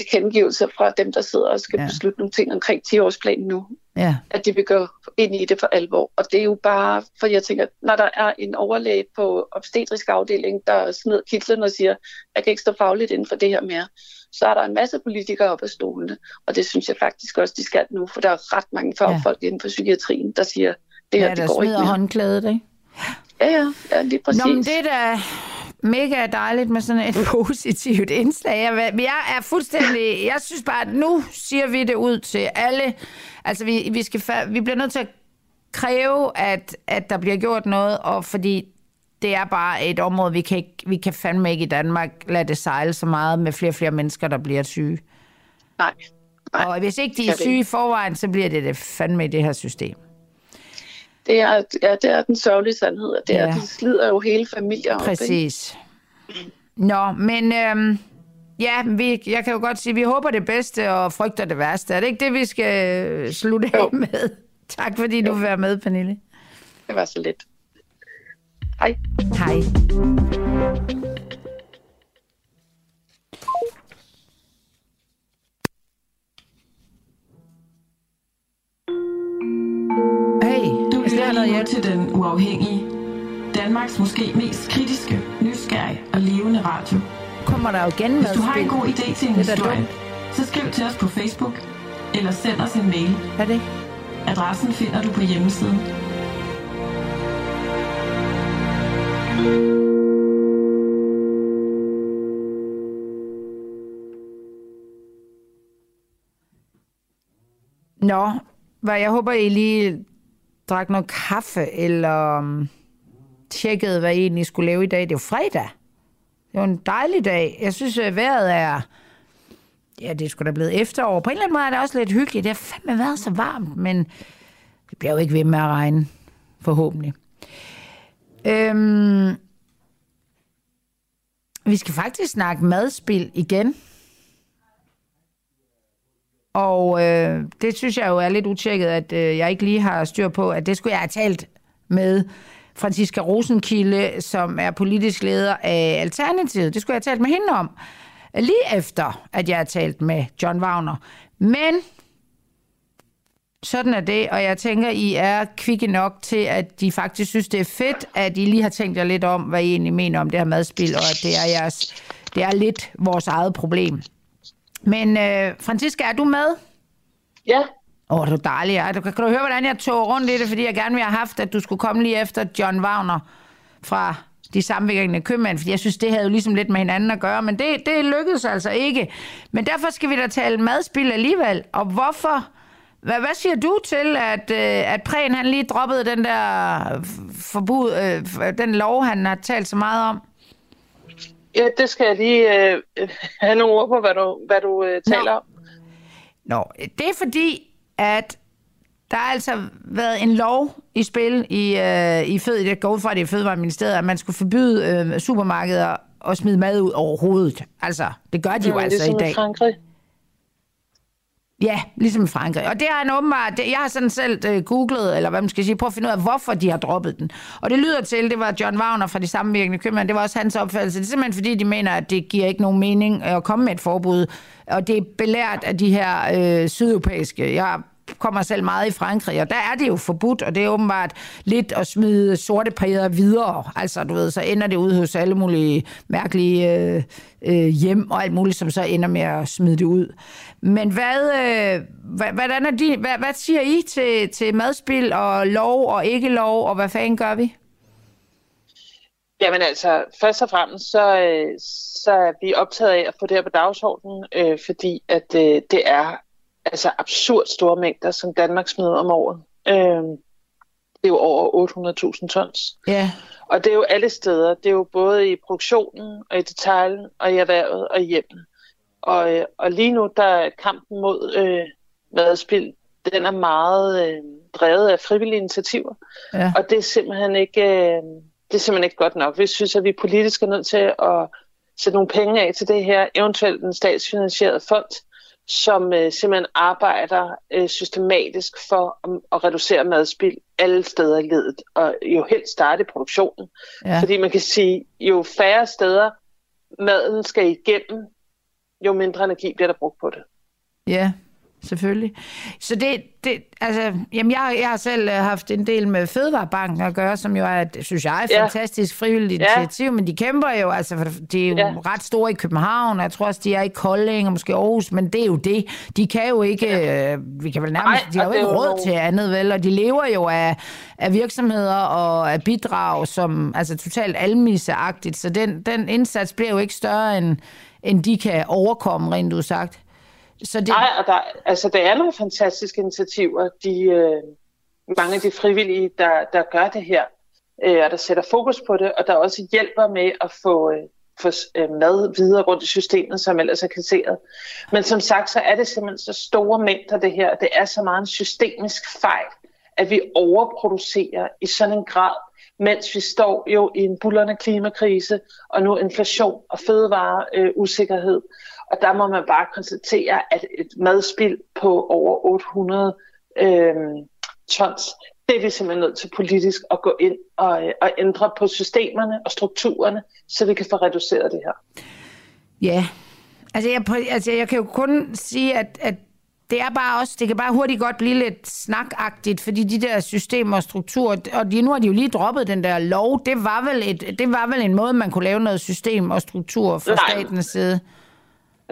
tilkendegivelse fra dem, der sidder og skal Ja. ja. beslutte nogle ting omkring 10-årsplanen nu. Ja, at de vil gå ind i det for alvor. Og det er jo bare, for jeg tænker, når der er en overlæge på obstetrisk afdeling, der smider kitlen og siger, jeg kan ikke stå fagligt inden for det her mere, så er der en masse politikere op af stolene. Og det synes jeg faktisk også, de skal nu, for der er ret mange fagfolk ja. inden for psykiatrien, der siger, det her, ja det der går ikke smider mere. håndklædet, ikke? Ja, ja, ja, lige præcis. Nå, men det er da mega dejligt med sådan et (laughs) positivt indslag. Jeg, jeg er fuldstændig... Jeg synes bare, at nu siger vi det ud til alle. Altså, vi, vi, skal, vi bliver nødt til at kræve, at, at der bliver gjort noget, og fordi det er bare et område, vi kan, ikke, vi kan fandme ikke i Danmark lade det sejle så meget med flere og flere mennesker, der bliver syge. Nej. Nej, Og hvis ikke de er syge i forvejen, så bliver det det fandme i det her system. Det er, ja, det er den sørgelige sandhed, og det Ja. er, de slider jo hele familier op. ikke? Præcis. Nå, men øhm, ja, vi, jeg kan jo godt sige, at vi håber det bedste og frygter det værste. Er det ikke det, vi skal øh, slutte af Jo. med? (laughs) Tak fordi du vil være med, Pernille. Det var så lidt. Hej. Hej. Hey, Du jeg til Den Uafhængige. Danmarks måske mest kritiske, nysgerrige og levende radio. Kommer der jo igen Hvis du har en god idé til en historie, så skriv til os på Facebook eller send os en mail. Er det? Adressen finder du på hjemmesiden. Nå, hvad jeg håber, I lige drak noget kaffe, eller um, tjekkede, hvad I egentlig skulle lave i dag. Det er jo fredag. Det var en dejlig dag. Jeg synes, at vejret er... Ja, det skulle sgu da blevet efterår. På en eller anden måde er det også lidt hyggeligt. Det har fandme været så varmt, men det bliver jo ikke ved med at regne, forhåbentlig. Øhm, vi skal faktisk snakke madspil igen. Og øh, det synes jeg jo er lidt utjekket, at øh, jeg ikke lige har styr på, at det skulle jeg have talt med Franziska Rosenkilde, som er politisk leder af Alternativet. Det skulle jeg have talt med hende om, lige efter, at jeg har talt med John Wagner. Men Sådan er det, og jeg tænker, I er kvikke nok til, at de faktisk synes, det er fedt, at I lige har tænkt jer lidt om, hvad I egentlig mener om det her madspil, og at det er, jeres, det er lidt vores eget problem. Men øh, Franziska, er du med? Ja. Åh, oh, du er dejlig. Ja. Du, kan, kan du høre, hvordan jeg tog rundt i det, fordi jeg gerne ville have haft, at du skulle komme lige efter John Wagner fra de samvirkende købmænd, fordi jeg synes, det havde jo ligesom lidt med hinanden at gøre, men det, det lykkedes altså ikke. Men derfor skal vi da tale madspil alligevel. Og hvorfor hvad, hvad siger du til, at, øh, at Prehn han lige droppede den der forbud, øh, den lov, han har talt så meget om? Ja, det skal jeg lige øh, (laughs) have nogle ord på, hvad du, hvad du øh, taler Nå. om. Nå, det er fordi, at der har altså været en lov i spil i, øh, i fed, det går ud fra det i Fødevareministeriet, at man skulle forbyde øh, supermarkeder at smide mad ud overhovedet. Altså, det gør de jo altså i dag. Frankrig. Ja, ligesom i Frankrig. Og det har han åbenbart, jeg har sådan selv øh, googlet, eller hvad man skal sige, prøv at finde ud af, hvorfor de har droppet den. Og det lyder til, det var John Wagner fra de sammenvirkende købmænd, det var også hans opfattelse. Det er simpelthen fordi, de mener, at det giver ikke nogen mening at komme med et forbud. Og det er belært af de her øh, sydeuropæiske. Jeg kommer selv meget i Frankrig, og der er det jo forbudt, og det er åbenbart lidt at smide sorte præder videre. Altså, du ved, så ender det ud hos alle mulige mærkelige øh, øh, hjem og alt muligt, som så ender med at smide det ud. Men hvad, øh, hvordan er de, hvad, hvad siger I til, til madspil og lov og ikke lov, og hvad fanden gør vi? Jamen altså, først og fremmest, så, øh, så er vi optaget af at få det her på dagsordenen, øh, fordi at øh, det er altså absurd store mængder, som Danmark smider om året. Øh, det er jo over 800.000 tons. Ja. Og det er jo alle steder. Det er jo både i produktionen, og i detaljen, og i erhvervet, og i hjemmet. Og, øh, og lige nu, der er kampen mod øh, madspil, den er meget øh, drevet af frivillige initiativer. Ja. Og det er simpelthen ikke... Øh, det er simpelthen ikke godt nok. Vi synes, at vi politisk er nødt til at sætte nogle penge af til det her, eventuelt en statsfinansieret fond, som øh, simpelthen arbejder øh, systematisk for at, at reducere madspild alle steder i ledet, og jo helst starte i produktionen. Ja. Fordi man kan sige, jo færre steder maden skal igennem, jo mindre energi bliver der brugt på det. Ja, selvfølgelig. Så det, det altså, jamen jeg, jeg har selv øh, haft en del med Fødevarebanken at gøre, som jo er, synes jeg, er et ja. fantastisk frivilligt initiativ, ja. men de kæmper jo, altså, for de er jo ja. ret store i København, og jeg tror også, de er i Kolding og måske Aarhus, men det er jo det. De kan jo ikke, ja. øh, vi kan vel nærmest, Nej, de har jo ikke råd nogen... til andet, vel, og de lever jo af, af virksomheder og af bidrag, som altså totalt almisseagtigt, så den, den indsats bliver jo ikke større, end, end de kan overkomme, rent udsagt. Så det... Nej, og der, altså, der er nogle fantastiske initiativer. De, øh, mange af de frivillige, der, der gør det her, øh, og der sætter fokus på det, og der også hjælper med at få, øh, få øh, mad videre rundt i systemet, som ellers er kasseret. Men som sagt, så er det simpelthen så store mængder det her. Det er så meget en systemisk fejl, at vi overproducerer i sådan en grad, mens vi står jo i en bullerne klimakrise, og nu inflation og fødevareusikkerhed. Øh, og der må man bare konstatere, at et madspild på over 800 øh, tons, det er vi simpelthen nødt til politisk at gå ind og, og ændre på systemerne og strukturerne, så vi kan få reduceret det her. Ja, altså jeg, altså jeg kan jo kun sige, at, at det er bare også, det kan bare hurtigt godt blive lidt snakagtigt, fordi de der systemer og strukturer, og de, nu har de jo lige droppet den der lov, det var vel, et, det var vel en måde, man kunne lave noget system og struktur fra Nej. statens side.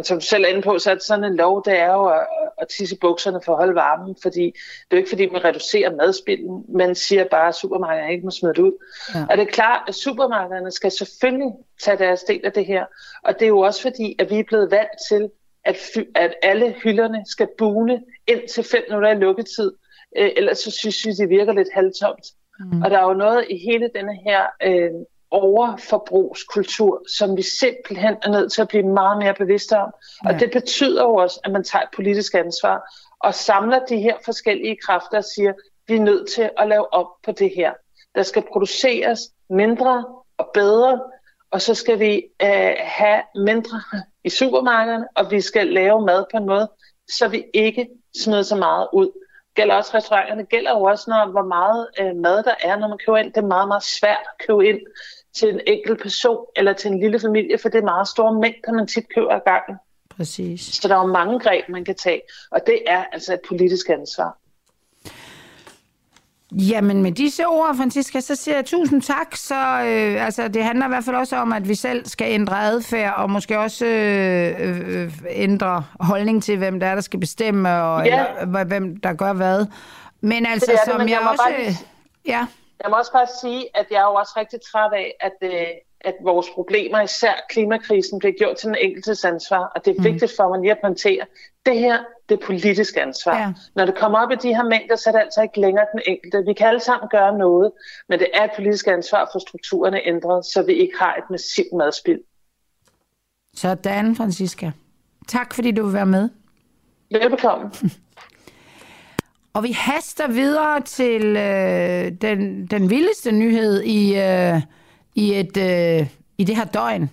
Men som du selv er inde på, så er det sådan en lov, det er jo at, at tisse bukserne for at holde varmen, fordi det er jo ikke fordi, man reducerer madspilden, man siger bare, at supermarkederne ikke må smide det ud. Ja. Og det er klart, at supermarkederne skal selvfølgelig tage deres del af det her, og det er jo også fordi, at vi er blevet vant til, at, at alle hylderne skal bune ind til fem minutter i lukketid, øh, ellers så synes vi, det virker lidt halvtomt. Mm. Og der er jo noget i hele denne her øh, overforbrugskultur, som vi simpelthen er nødt til at blive meget mere bevidste om. Ja. Og det betyder jo også, at man tager et politisk ansvar og samler de her forskellige kræfter og siger, vi er nødt til at lave op på det her. Der skal produceres mindre og bedre, og så skal vi øh, have mindre i supermarkederne, og vi skal lave mad på en måde, så vi ikke smider så meget ud. Gælder også restauranterne. Gælder jo også, når, hvor meget øh, mad der er, når man køber ind. Det er meget, meget svært at købe ind til en enkelt person eller til en lille familie, for det er meget store mængder, man tit køber ad gangen. Præcis. Så der er jo mange greb, man kan tage, og det er altså et politisk ansvar. Jamen med disse ord, Francisca, så siger jeg tusind tak. Så øh, altså, det handler i hvert fald også om, at vi selv skal ændre adfærd, og måske også øh, øh, ændre holdning til, hvem der er, der skal bestemme, og Ja. eller, hvem der gør hvad. Men altså, Det er det, som men jeg, jeg også... bare Ja, Jeg må også bare sige, at jeg er jo også rigtig træt af, at, øh, at vores problemer, især klimakrisen, bliver gjort til den enkeltes ansvar. Og det er mm. vigtigt for mig lige at pointere. Det her, det er politisk ansvar. Ja. Når det kommer op i de her mængder, så er det altså ikke længere den enkelte. Vi kan alle sammen gøre noget, men det er et politisk ansvar for strukturerne ændret, så vi ikke har et massivt madspild. sådan, Francisca. Tak, fordi du vil være med. Velbekomme. (laughs) Og vi haster videre til øh, den, den vildeste nyhed i, øh, i, et, øh, i det her døgn.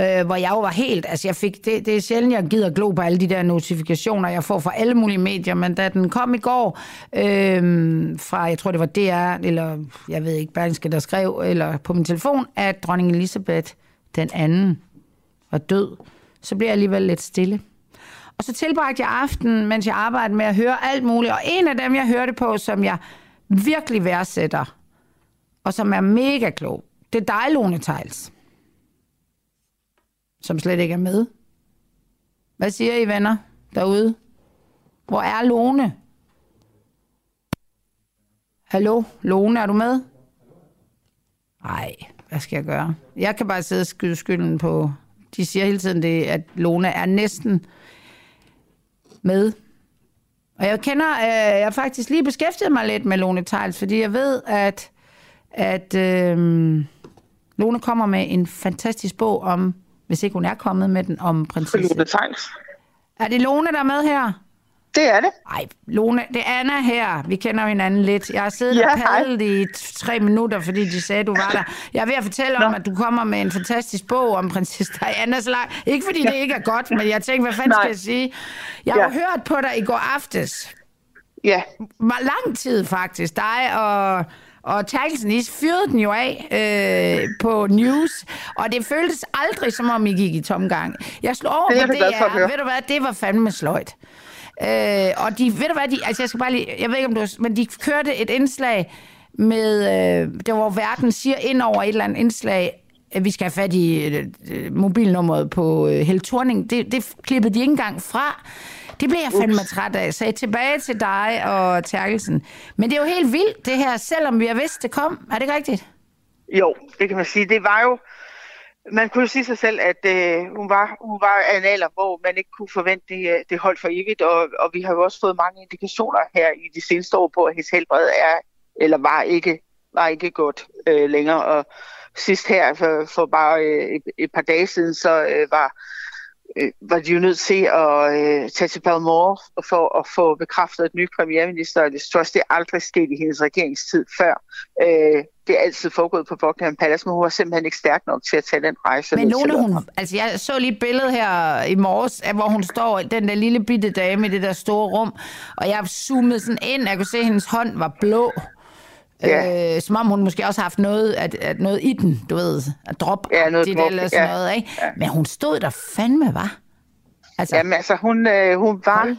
Øh, hvor jeg jo var helt, altså jeg fik, det, det er sjældent, jeg gider glo på alle de der notifikationer, jeg får fra alle mulige medier, men da den kom i går øh, fra, jeg tror det var DR, eller jeg ved ikke, Berlingske, der skrev, eller på min telefon, at dronning Elisabeth den anden var død, så blev jeg alligevel lidt stille. Og så tilbragte jeg aften, mens jeg arbejdede med at høre alt muligt. Og en af dem, jeg hørte på, som jeg virkelig værdsætter, og som er mega klog, det er dig, Lone Tejls. Som slet ikke er med. Hvad siger I, venner, derude? Hvor er Lone? Hallo, Lone, er du med? Nej, hvad skal jeg gøre? Jeg kan bare sidde og skyde skylden på... De siger hele tiden, det, at Lone er næsten med. Og jeg kender, øh, jeg faktisk lige beskæftiget mig lidt med Lone Tejls, fordi jeg ved, at, at øh, Lone kommer med en fantastisk bog om, hvis ikke hun er kommet med den, om prinsesse. Lone Tejls. Er det Lone, der er med her? Det er det. Nej, Lone, det er Anna her. Vi kender hinanden lidt. Jeg har siddet Ja, og hej. padlet i t- tre minutter, fordi de sagde, du var der. Jeg er ved at fortælle om, Nå. at du kommer med en fantastisk bog om prinsesse Dianas leg. Ikke fordi det ikke er godt, men jeg tænkte, hvad fanden Nej. skal jeg sige? Jeg har Ja. jo hørt på dig i går aftes. Ja, lang tid faktisk. Dig og, og Terkelsen, I fyrede den jo af øh, på news, og det føltes aldrig, som om I gik i tomgang. Jeg slog over Det er på DR, ved du hvad, det var fandme sløjt. Øh, og de, ved du hvad, de, altså jeg skal bare lige, jeg ved ikke om du, men de kørte et indslag med, øh, det var verden siger ind over et eller andet indslag, at vi skal have fat i øh, øh, mobilnummeret på øh, Helle Thorning. Det, det klippede de ikke engang fra. Det blev jeg fandme træt af. Så jeg tilbage til dig og Terkelsen. Men det er jo helt vildt, det her, selvom vi har vidst, det kom. Er det ikke rigtigt? Jo, det kan man sige. Det var jo, man kunne jo sige sig selv, at øh, hun, var, hun var af en alder, hvor man ikke kunne forvente, det, øh, det holdt for evigt, og, og vi har jo også fået mange indikationer her i de seneste år på, at hendes helbred er, eller var ikke, var ikke godt øh, længere, og sidst her, for, for bare øh, et, et par dage siden, så øh, var, øh, var de jo nødt til at øh, tage til Balmore for at få bekræftet et nyt premierminister, og det tror jeg, det er aldrig sket i hendes regeringstid før. Øh, det er altid foregået på Buckingham Palace, men hun var simpelthen ikke stærk nok til at tage den rejse. Men Lone, hun, altså jeg så lige et billede her i morges, hvor hun står, den der lille bitte dame i det der store rum, og jeg zoomede sådan ind, jeg kunne se, at hendes hånd var blå. Ja. Øh, som om hun måske også har haft noget, at, at noget i den, du ved, at drop Ja, noget drop, eller sådan ja. noget, ikke? Men hun stod der fandme, var. Altså, Jamen altså, hun, øh, hun var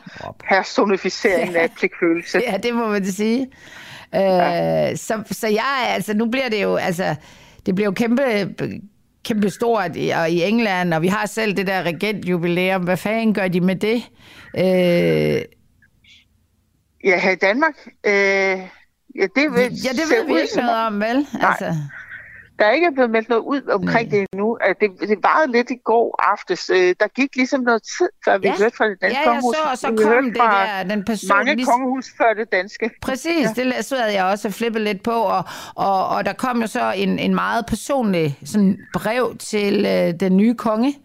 personificeringen af pligtfølelse. (laughs) Ja, det må man sige. Øh, ja. så, så jeg, altså, nu bliver det jo, altså, det bliver jo kæmpe, kæmpe stort i, og i England, og vi har selv det der regentjubilæum. Hvad fanden gør de med det? Øh, Ja, her i Danmark, øh, ja, det, vil, ja, det ved vi ikke noget om- vel? Altså, Der er ikke blevet meldt noget ud omkring Nej. det endnu. Altså, Det, det varede lidt i går aftes. Øh, Der gik ligesom noget tid, før vi Ja. hørte fra det ja, danske jeg kongehus. så, og så Vi kom det der, den person... Mange kongehus før det danske. Præcis, ja. det så jeg også og flippet lidt på, og, og, og der kom jo så en, en meget personlig sådan brev til øh, den nye konge.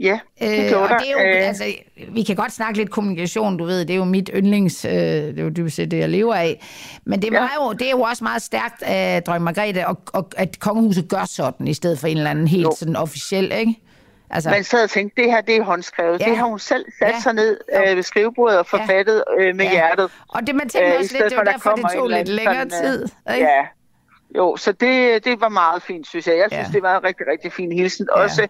Ja, det Øh, gjorde og der. det er jo, Øh, altså, vi kan godt snakke lidt kommunikation, du ved, det er jo mit yndlings, øh, det er jo dybest set det, jeg lever af. Men det, var jo, det er jo også meget stærkt af dronning Margrethe, og, og, at kongehuset gør sådan, i stedet for en eller anden helt Jo. sådan officiel, ikke? Altså, Man sad og tænkte, det her det er håndskrevet. Ja. Det har hun selv sat Ja. sig ned øh, ved skrivebordet og forfattet øh, med Ja. hjertet. og det man tænker Øh, også lidt, det for, var der derfor, det tog lidt længere sådan, øh, tid. Ikke? Ja. Jo, så det, det var meget fint, synes jeg. Jeg synes, Ja. det var en rigtig, rigtig fin hilsen. Ja. Også,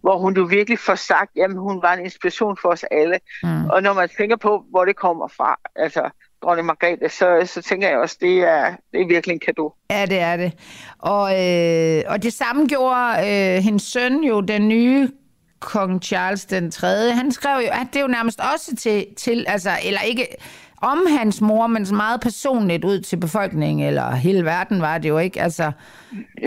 hvor hun jo virkelig får sagt, jamen hun var en inspiration for os alle. Mm. Og når man tænker på, hvor det kommer fra, altså dronning Margrethe, så, så tænker jeg også, det er, det er virkelig en kado. Ja, det er det. Og, øh, og det samme gjorde øh, hendes søn jo, den nye kong Charles den 3. Han skrev jo, at det er jo nærmest også til, til altså, eller ikke om hans mor, men så meget personligt ud til befolkningen, eller hele verden var det jo ikke. Altså,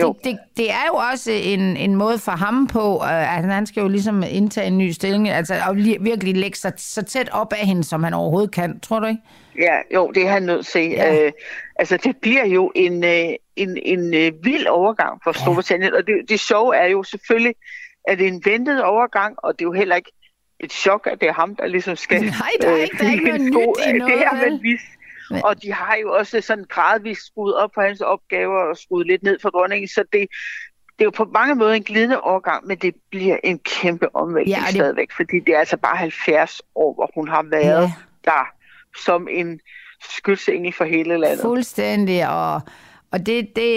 Jo. det, det, det er jo også en, en måde for ham på, øh, at han skal jo ligesom indtage en ny stilling, altså og li- virkelig lægge sig så tæt op af hende, som han overhovedet kan. Tror du ikke? Ja, jo, det er han nødt til. Ja. Ja. Øh, altså, det bliver jo en, øh, en, en øh, vild overgang for Storbritannien, og det, det sjove er jo selvfølgelig, at det er en ventet overgang, og det er jo heller ikke et chok, at det er ham, der ligesom skal... (laughs) Nej, der er ikke- der er ikke noget nyt i Øh, noget, Det vel vist. Men- Og de har jo også sådan gradvist skruet op på hans opgaver og skruet lidt ned for dronningen, så det, det er jo på mange måder en glidende overgang, men det bliver en kæmpe omvæltning Ja, det- stadigvæk, fordi det er altså bare 70 år, hvor hun har været Ja. der som en skyldsengel for hele landet. Fuldstændig, og, og det, det,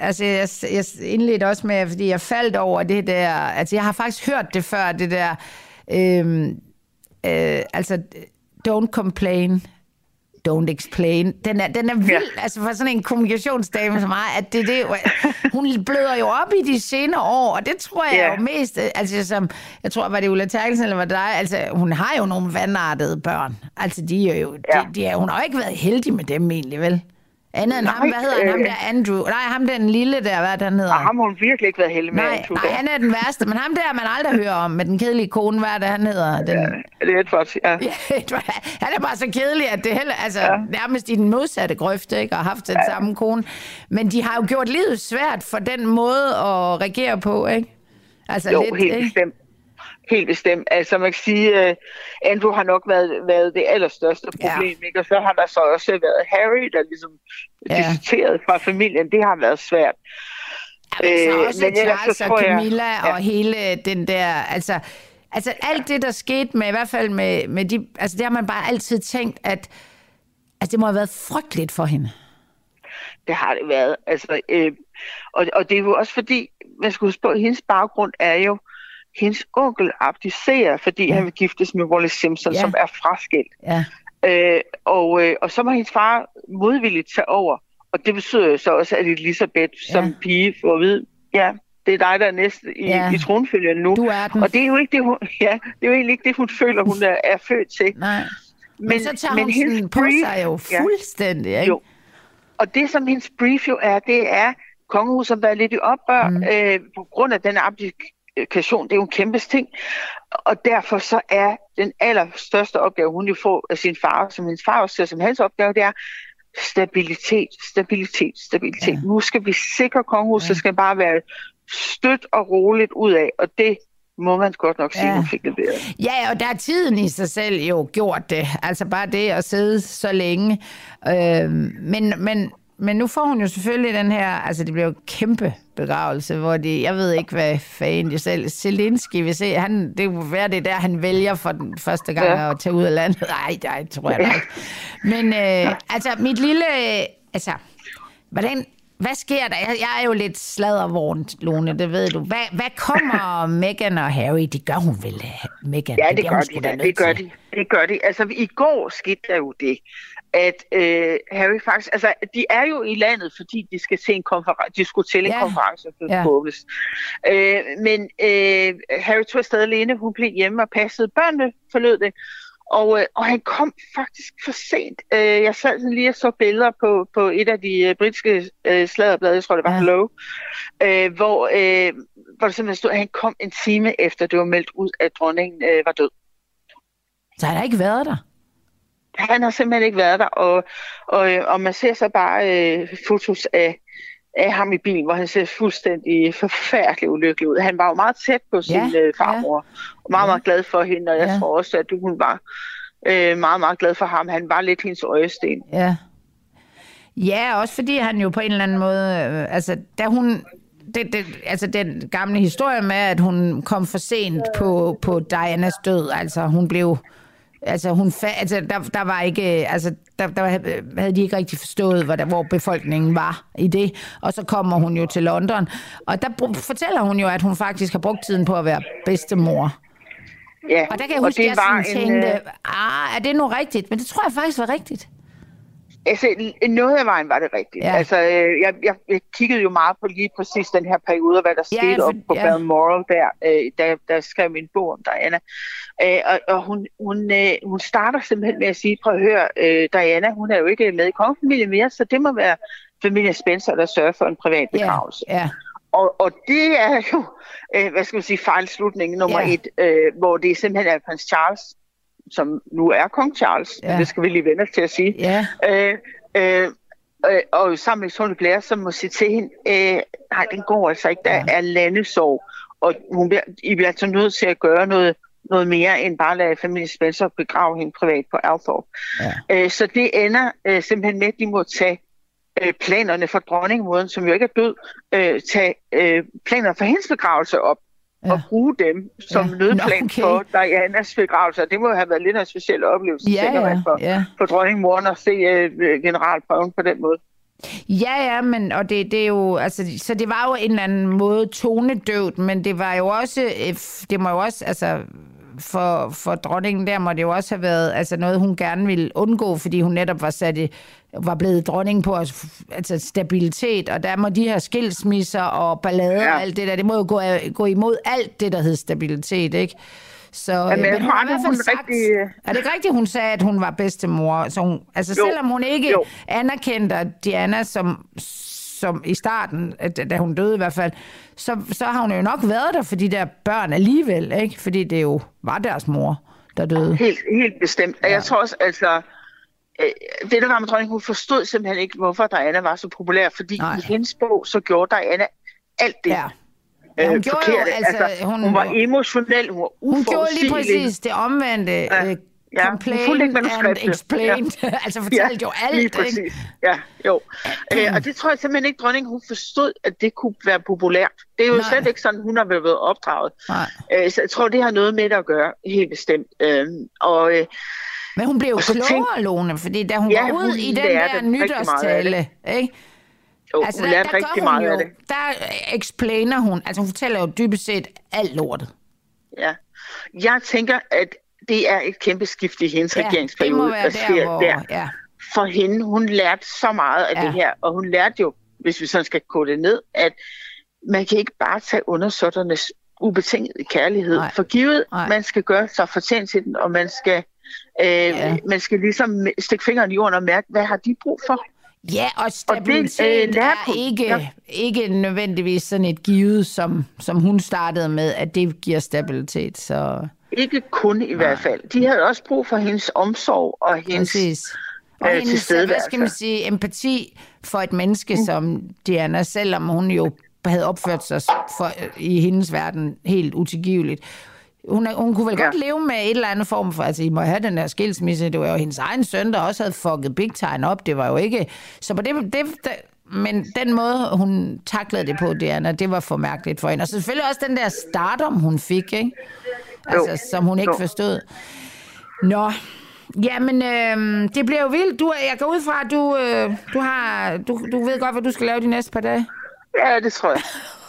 altså jeg, jeg indledte også med, fordi jeg faldt over det der, altså jeg har faktisk hørt det før, det der, øhm, øh, altså don't complain, don't explain. Den er, den er vild, ja. altså for sådan en kommunikationsdame som mig, at det, det, (laughs) hun bløder jo op i de senere år, og det tror jeg Ja. jo mest, øh, altså som, jeg tror, var det Ulla Terkelsen, eller var det dig, altså hun har jo nogle vandartede børn, altså de er jo, Ja. de, de er, hun har jo ikke været heldig med dem egentlig, vel? Andet end Nej, ham, hvad hedder han, ham øh, der Andrew, nej, ham den lille der, hvad han hedder? Ham har hun virkelig ikke været heldig med. Nej, Andrew, nej, der. han er den værste, men ham der, man aldrig hører om, med den kedelige kone, hvad er det, han hedder? Den, (laughs) Ja, det er Edward, ja. Ja, han er bare så kedelig, at det heller, altså, ja. nærmest i den modsatte grøft, ikke, og har haft den ja. samme kone. Men de har jo gjort livet svært for den måde at regere på, ikke? Altså Jo, lidt, helt ikke? bestemt. Helt bestemt. Altså man kan sige, uh, Andrew har nok været, været det allerstørste Ja. problem, ikke? og så har der så også været Harry, der ligesom Ja. ja. disserteret fra familien. Det har været svært. Ja, men så Øh, også men ellers Charles så og jeg- Camilla ja. ja. og hele den der, altså, altså alt det, der skete med, i hvert fald med, med de, altså det har man bare altid tænkt, at altså, det må have været frygteligt for hende. Det har det været. Altså, øh, og, og det er jo også fordi, man skal huske på, at hendes baggrund er jo, hendes onkel abdicerer, fordi Ja. ja. han vil giftes med Wallace Simpson, Ja. ja. som er fraskilt. Ja, Øh, og, øh, og så må hendes far modvilligt tage over. Og det betyder jo så også, at Elisabeth som Ja. pige får at vide, ja, det er dig, der er næste i, Ja. ja. i tronfølgen nu. du er den. Og det er jo ikke det, hun, (laughs) ja, det er jo egentlig ikke det, hun føler, hun er, er født til. Nej. Men, men så tager hun hendes på brief- sig jo Ja. fuldstændig, ikke? Jo. Og det, som hendes brief jo er, det er, kongehuset har været lidt i oprør Mm. øh, på grund af den abdikation. Det er jo en kæmpe ting. Og derfor så er den allerstørste opgave, hun jo får af sin far, som hendes far også ser som hans opgave, det er stabilitet, stabilitet, stabilitet. Ja. Nu skal vi sikre kongehuset, Ja. skal bare være stødt og roligt ud af, og det må man godt nok sige, ja. hun fik leveret. Ja, og der er tiden i sig selv jo gjort det. Altså bare det at sidde så længe. Øh, men, men, men nu får hun jo selvfølgelig den her, altså det bliver jo kæmpe begravelse, hvor de, jeg ved ikke, hvad fanden de selv, Zelensky vil se, han, det kunne være det er der, han vælger for den første gang Ja. at tage ud af landet. (laughs) Nej, nej, tror jeg da ikke. Men øh, altså, mit lille, altså, hvordan, hvad sker der? Jeg, jeg er jo lidt sladdervogn, Lone, det ved du. Hvad, hvad kommer (laughs) Meghan og Harry? Det gør hun vel, Meghan? Ja, det er gør de. Det gør de. Det gør de. Altså, i går skete der jo det, at øh, Harry faktisk... Altså, de er jo i landet, fordi de skal til en konference. De skulle til en Ja. konference, der Ja. åbnes. Øh, men øh, Harry tog afsted alene. Hun blev hjemme og passede børnene, forlød det. Og, øh, og han kom faktisk for sent. Øh, jeg sad sådan lige og så billeder på, på et af de øh, britiske øh, sladderblade, jeg tror det var Ja. Hello, øh, hvor, øh, hvor det simpelthen stod, at han kom en time efter, det var meldt ud, at dronningen øh, var død. Så har der ikke været der? Han har simpelthen ikke været der, og, og, og man ser så bare øh, fotos af, af ham i bilen, hvor han ser fuldstændig forfærdelig ulykkelig ud. Han var jo meget tæt på sin Ja, ja, øh, farmor, og meget, Ja. meget glad for hende, og jeg Ja. ja. tror også, at hun var øh, meget, meget glad for ham. Han var lidt hendes øjesten. Ja. Ja, også fordi han jo på en eller anden måde, øh, altså da hun, det, det, altså den gamle historie med, at hun kom for sent på, på Dianas død, altså hun blev, altså hun, fa- altså der, der var ikke, altså der, der havde de ikke rigtig forstået, hvor, der, hvor befolkningen var i det, og så kommer hun jo til London, og der fortæller hun jo, at hun faktisk har brugt tiden på at være bedstemor. Ja, Og der kan jeg huske, at jeg var sådan en, tænkte, øh, ah, er det nu rigtigt? Men det tror jeg faktisk var rigtigt. Altså, noget af vejen var det rigtigt. Ja. Altså, øh, jeg, jeg, jeg kiggede jo meget på lige præcis den her periode, hvad der Ja, skete for- op på ja. Balmoral der, øh, da, da jeg skrev min bog om Diana. Øh, og og hun, hun, øh, hun starter simpelthen med at sige, prøv at høre, øh, Diana, hun er jo ikke med i kongefamilien mere, så det må være familien Spencer, der sørger for en privat Ja, begravelse. ja, Og, og det er jo, øh, hvad skal man sige, fejlslutning nummer Ja. et, øh, hvor det simpelthen er prins Charles, som nu er kong Charles, Ja. det skal vi lige vende os til at sige, ja. øh, øh, øh, og sammen med Tony Blair, som må sige til hende, øh, nej, den går altså ikke, der Ja. er landesorg, og hun bliver, I bliver altså nødt til at gøre noget, noget mere end bare lade familien Spencer begrave hende privat på Althorp. Ja. Øh, så det ender øh, simpelthen med, at de må tage øh, planerne for dronningemoden, som jo ikke er død, øh, tage øh, planer for hendes begravelse op Ja. og bruge dem som Ja. nødplan Nå, okay. for Dianas begravelse. Det må have været lidt af en speciel oplevelse, Ja, tænker man, for, ja. for dronningemoren at se øh, generalprøven på den måde. Ja, ja, men og det, det er jo, altså, så det var jo en eller anden måde tonedøvt, men det var jo også, øh, det må jo også, altså, for, for dronningen der må det jo også have været altså noget, hun gerne ville undgå, fordi hun netop var sat i, var blevet dronning på altså stabilitet, og der må de her skilsmisser og ballader ja. Og alt det der, det må jo gå, gå imod alt det, der hed stabilitet, ikke? Så, Jamen, øh, men hun har i hvert fald sagt, rigtig, er det ikke rigtigt, hun sagde, at hun var bedstemor? Så hun, altså Jo, selvom hun ikke jo. anerkendte Diana som, som i starten, da hun døde i hvert fald, så, så har hun jo nok været der for de der børn alligevel, ikke? Fordi det jo var deres mor, der døde. Helt, helt bestemt. Og jeg tror også, altså, øh, det der var med dronningen, hun forstod simpelthen ikke, hvorfor Diana var så populær, fordi Nej. I hendes bog, så gjorde Diana alt det Ja. Ja, hun øh, gjorde jo, forkerte. altså, hun- hun, var emotionel, hun var Hun gjorde lige præcis det omvendte. Ja. Ja. Ja, hun complain fulgte ikke and explained. (laughs) altså fortalte jo alt, lige ikke? præcis. Ja, jo. Øh, og det tror jeg simpelthen ikke, dronningen hun forstod, at det kunne være populært. Det er jo Nej. Slet ikke sådan, hun har været opdraget. Nej. Øh, så jeg tror, det har noget med det at gøre, helt bestemt. Øh, og øh, Men hun blev jo klogere, tænk- Lone, fordi da hun Ja, var ud hun i den der rigtig nytårstale, ikke? jo, altså, hun lærte rigtig hun meget jo, af det. Der explainer hun, altså hun fortæller jo dybest set alt lortet. Ja. Jeg tænker, at det er et kæmpe skift i hendes Ja, regeringsperiode, der sker hvor... der. Ja, For hende, hun lærte så meget af Ja. det her, og hun lærte jo, hvis vi sådan skal gå det ned, at man kan ikke bare tage undersåtternes ubetingede kærlighed Nej. for givet. Nej. Man skal gøre sig fortjent til den, og man skal, øh, Ja. man skal ligesom stikke fingeren i jorden og mærke, hvad har de brug for? ja og Og det, stabilitet øh, er ikke, Ja. ikke nødvendigvis sådan et givet, som, som hun startede med, at det giver stabilitet. Så Ikke kun i hvert fald. De havde også brug for hendes omsorg og hendes... præcis. Og øh, hendes, hvad tilstedeværelse. skal man sige, empati for et menneske mm. som Diana, selvom hun jo havde opført sig for, i hendes verden helt utilgiveligt. Hun, hun kunne vel. Ja. godt leve med et eller andet form for, altså I må have den der skilsmisse, det var jo hendes egen søn, der også havde fucket big time op, det var jo ikke, så på det, det, det men den måde, hun taklede det på, Diana, det var for mærkeligt for hende. Og selvfølgelig også den der stardom, hun fik, ikke? Altså, Jo. som hun ikke Jo. forstod. Nå, jamen, øh, det bliver jo vildt. Du, jeg går ud fra, at du, øh, du, har, du, du ved godt, hvad du skal lave de næste par dage. Ja, det tror jeg.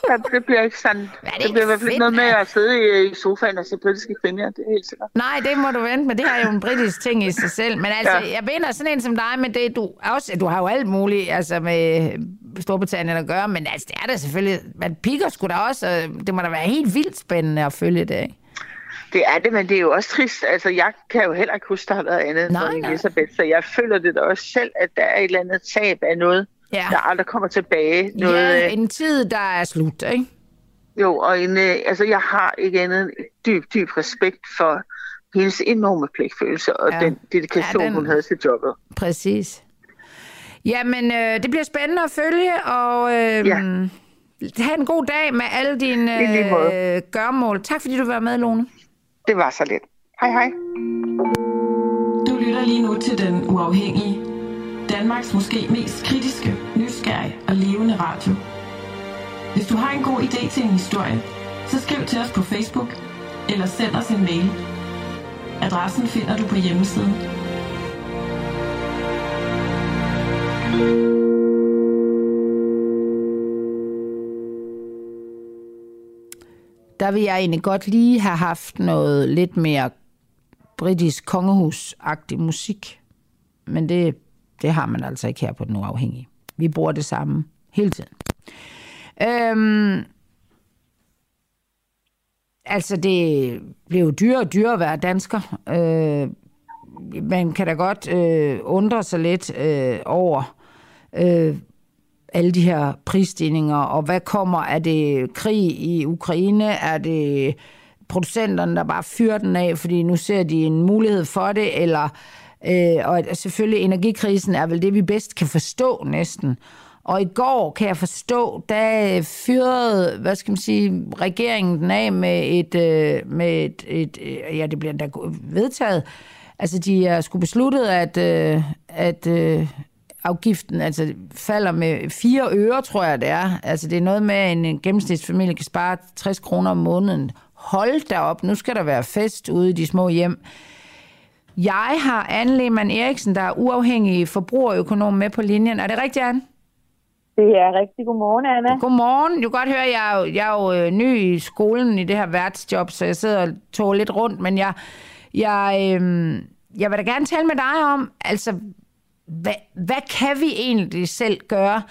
Ja, det bliver ikke sådan. (laughs) er det det, bliver i hvert fald ikke noget med at sidde i, i sofaen og se britiske krimier, det er helt sikkert. Nej, det må du vente med. Det har jo en britisk ting i sig selv. Men altså, ja. Jeg mener sådan en som dig med det, du også, du har jo alt muligt altså med Storbritannien at gøre, men altså, det er da selvfølgelig, man piker sgu da også, og det må da være helt vildt spændende at følge det, ikke? Det er det, men det er jo også trist. Altså, jeg kan jo heller ikke huske, der har været andet Nej, for nej. Elisabeth, så jeg føler det da også selv, at der er et eller andet tab af noget, Ja. der aldrig kommer tilbage. Noget, Ja, øh, en tid, der er slut, ikke? Jo, og en, øh, altså, jeg har ikke andet end dyb, dyb respekt for hendes enorme pligtfølelse og Ja. den dedikation, Ja, den- hun havde til jobbet. Præcis. Jamen, øh, det bliver spændende at følge, og øh, Ja. have en god dag med alle dine øh, gørmål. Tak fordi du var med, Lone. Det var så lidt. Hej hej. Du lytter lige nu til Den Uafhængige. Danmarks måske mest kritiske, nysgerrige og levende radio. Hvis du har en god idé til en historie, så skriv til os på Facebook eller send os en mail. Adressen finder du på hjemmesiden. Der vil jeg egentlig godt lige have haft noget lidt mere britisk kongehusagtig musik. Men det Det har man altså ikke her på den uafhængige. Vi bruger det samme hele tiden. Øhm, altså, det blev dyrere og dyrere at være dansker. Øh, man kan da godt øh, undre sig lidt øh, over øh, alle de her prisstigninger, og hvad kommer? Er det krig i Ukraine? Er det producenterne, der bare fyrer den af, fordi nu ser de en mulighed for det, eller øh, og selvfølgelig energikrisen er vel det, vi bedst kan forstå næsten. Og i går kan jeg forstå, da fyrede, hvad skal man sige, regeringen den af med et, øh, med et, et øh, ja, det bliver endda vedtaget. Altså, de er skulle besluttet, at, øh, at øh, afgiften altså falder med 4 øre, tror jeg det er. Altså, det er noget med, at en gennemsnitsfamilie kan spare 60 kroner om måneden. Hold da op, nu skal der være fest ude i de små hjem. Jeg har Anne Lehmann Eriksen, der er uafhængig forbrugerøkonom med på linjen. Er det rigtigt, Anne? Det er rigtig godmorgen, Anna. Godmorgen. Du kan godt høre, at jeg er jo, jeg er jo øh, ny i skolen i det her værtsjob, så jeg sidder og tog lidt rundt, men jeg, jeg, øh, jeg vil da gerne tale med dig om, altså, hvad, hvad kan vi egentlig selv gøre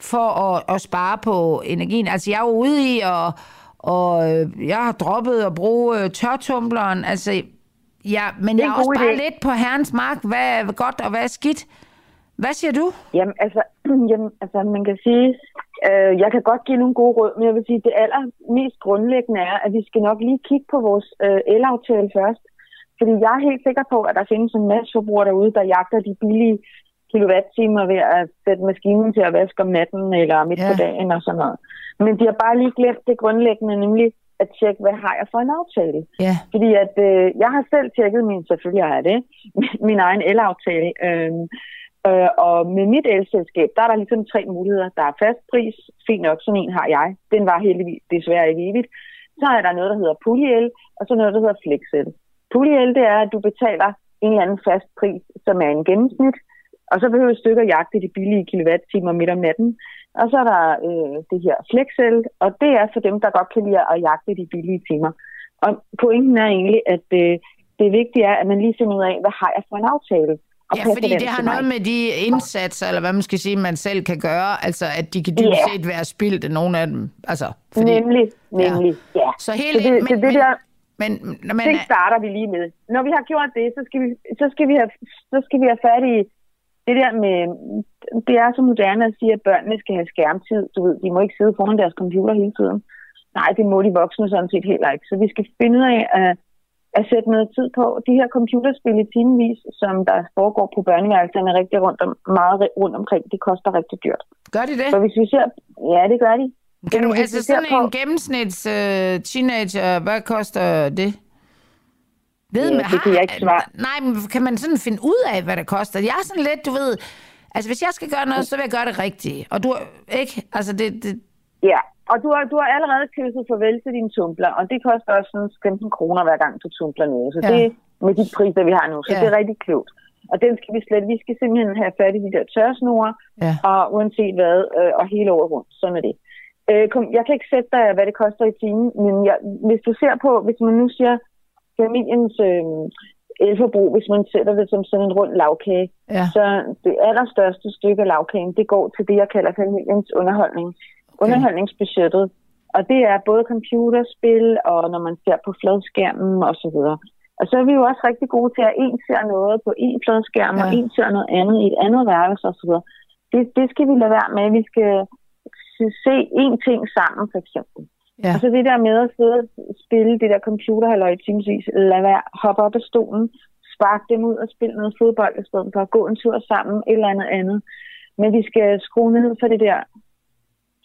for at, at spare på energien? Altså, jeg er jo ude i, og, og øh, jeg har droppet at bruge øh, tørtumbleren, altså, ja, men jeg er også bare idé. lidt på herrens mark, hvad er godt og hvad er skidt. Hvad siger du? Jamen, altså, (clears throat) jamen, altså man kan sige, øh, jeg kan godt give nogle gode råd, men jeg vil sige, det allermest grundlæggende er, at vi skal nok lige kigge på vores øh, elaftale først. Fordi jeg er helt sikker på, at der findes en masse forbrugere derude, der jagter de billige kilowatt-timer ved at sætte maskinen til at vaske om natten eller midt ja. på dagen og sådan noget. Men de har bare lige glemt det grundlæggende, nemlig at tjekke, hvad har jeg for en aftale. Ja. Fordi at øh, jeg har selv tjekket min, selvfølgelig har jeg det, (laughs) min egen elaftale. Øh, Øh, og med mit elselskab, der er der ligesom tre muligheder. Der er fast pris, fint nok, sådan en har jeg. Den var heldigvis desværre ikke evigt. Så er der noget, der hedder puljel, og så noget, der hedder flexel. Puljel, det er, at du betaler en eller anden fast pris, som er en gennemsnit, og så behøver stykker jagte de billige kilowatt-timer midt om natten. Og så er der øh, det her flexel, og det er for dem, der godt kan lide at jagte de billige timer. Og pointen er egentlig, at øh, det vigtige er, at man lige finder ud af, hvad har jeg for en aftale? ja, fordi det har noget med de indsatser, eller hvad man skal sige, man selv kan gøre, altså at de kan dybest yeah. set være spildt, nogle af dem. Altså, fordi, nemlig, nemlig, ja. ja. Så hele, så det, men, så det der, men, men, det starter vi lige med. Når vi har gjort det, så skal vi, så skal vi, have, så skal vi have fat i det der med, det er så moderne at sige, at børnene skal have skærmtid. Du ved, de må ikke sidde foran deres computer hele tiden. Nej, det må de voksne sådan set heller ikke. Så vi skal finde ud af at at sætte noget tid på. De her computerspil i timevis, som der foregår på børneværelserne rigtig rundt om, meget rundt omkring, det koster rigtig dyrt. Gør de det? Så hvis vi ser, ja, det gør de. Kan du, altså sådan på, en gennemsnits uh, teenager, hvad koster det? Ved ja, man, det kan jeg ikke svare. Nej, men kan man sådan finde ud af, hvad det koster? Jeg er sådan lidt, du ved, altså hvis jeg skal gøre noget, så vil jeg gøre det rigtigt. Og du, ikke? Altså det, det... Ja, og du har, du har allerede kysset farvel til dine tumbler, og det koster også sådan 15 kroner hver gang du tumbler noget. Så ja. det med de priser, vi har nu. Så ja. det er rigtig klogt. Og den skal vi slet, vi skal simpelthen have fat i de der tørsnore, ja. og uanset hvad, øh, og hele året rundt. Sådan er det. Øh, jeg kan ikke sætte dig, hvad det koster i timen, men jeg, hvis du ser på, hvis man nu siger familiens øh, elforbrug, hvis man sætter det som sådan en rund lavkage, ja. så det allerstørste stykke af lavkagen, det går til det, jeg kalder familiens underholdning underholdningsbudgettet. Og det er både computerspil, og når man ser på fladskærmen osv. Og så er vi jo også rigtig gode til, at en ser noget på en fladskærm, ja. og en ser noget andet i et andet værelse osv. Det, det skal vi lade være med. Vi skal se én ting sammen, for eksempel. Ja. Og så det der med at sidde og spille det der computerhalløj i timesvis, lad være, hoppe op af stolen, spark dem ud og spille noget fodbold i stedet for at gå en tur sammen, et eller andet andet. Men vi skal skrue ned for det der